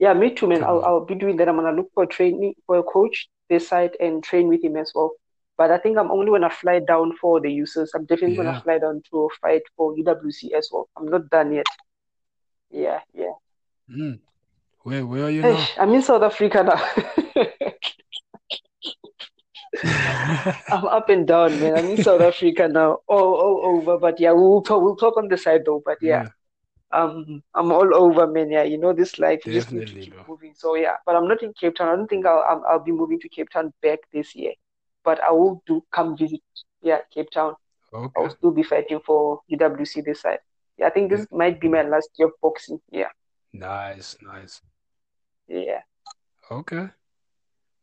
Yeah, me too, man. Come I'll on. I'll be doing that. I'm gonna look for a training for a coach this side and train with him as well. But I think I'm only gonna fly down for the users. I'm definitely gonna fly down to fight for UWC as well. I'm not done yet. Yeah, yeah. Mm. Where where are you Hey, now? I'm in South Africa now. I'm up and down, man. I'm in South Africa now, all all over. But yeah, we'll talk. We'll talk on the side though. But yeah, um, I'm all over, man. Yeah, you know this life. You just need to Definitely, keep bro. moving. So yeah, but I'm not in Cape Town. I don't think I'll, I'll be moving to Cape Town back this year. But I will do come visit. Yeah, Cape Town. Okay. I'll still be fighting for UWC this side. Yeah, I think this might be my last year of boxing. Yeah. Nice, nice. Yeah. Okay.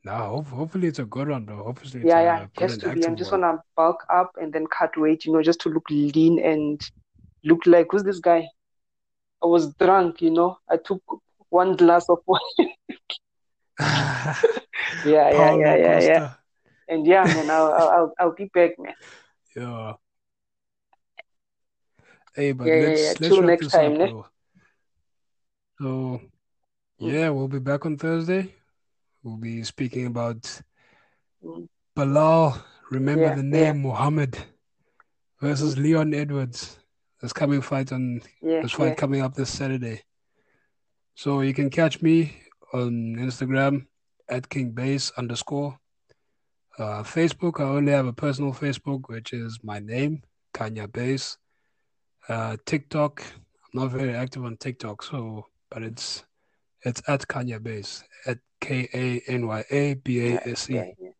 Now, hope, hopefully it's a good one, though. Hopefully it's Yeah, yeah. Just to be, I'm just one. wanna bulk up and then cut weight, you know, just to look lean and look like who's this guy? I was drunk, you know. I took one glass of wine. Yeah, yeah, yeah, yeah, yeah. And yeah, man, I'll I'll I'll, be back, man. Yeah. Hey, but Yeah, yeah, let's yeah. let's Till next this up, time, ne? So, Mm, yeah, we'll be back on Thursday. We'll be speaking about mm. Belal, remember Yeah, the yeah, name, Muhammad versus mm, Leon Edwards. This coming fight on yeah, this fight yeah. coming up this Saturday. So you can catch me on Instagram at kingbase underscore. Uh, Facebook, I only have a personal Facebook, which is my name, Kanya Base. Uh, TikTok, I'm not very active on TikTok, so but it's it's at Kanya Base at K A N Y A B A S E. Yeah, yeah.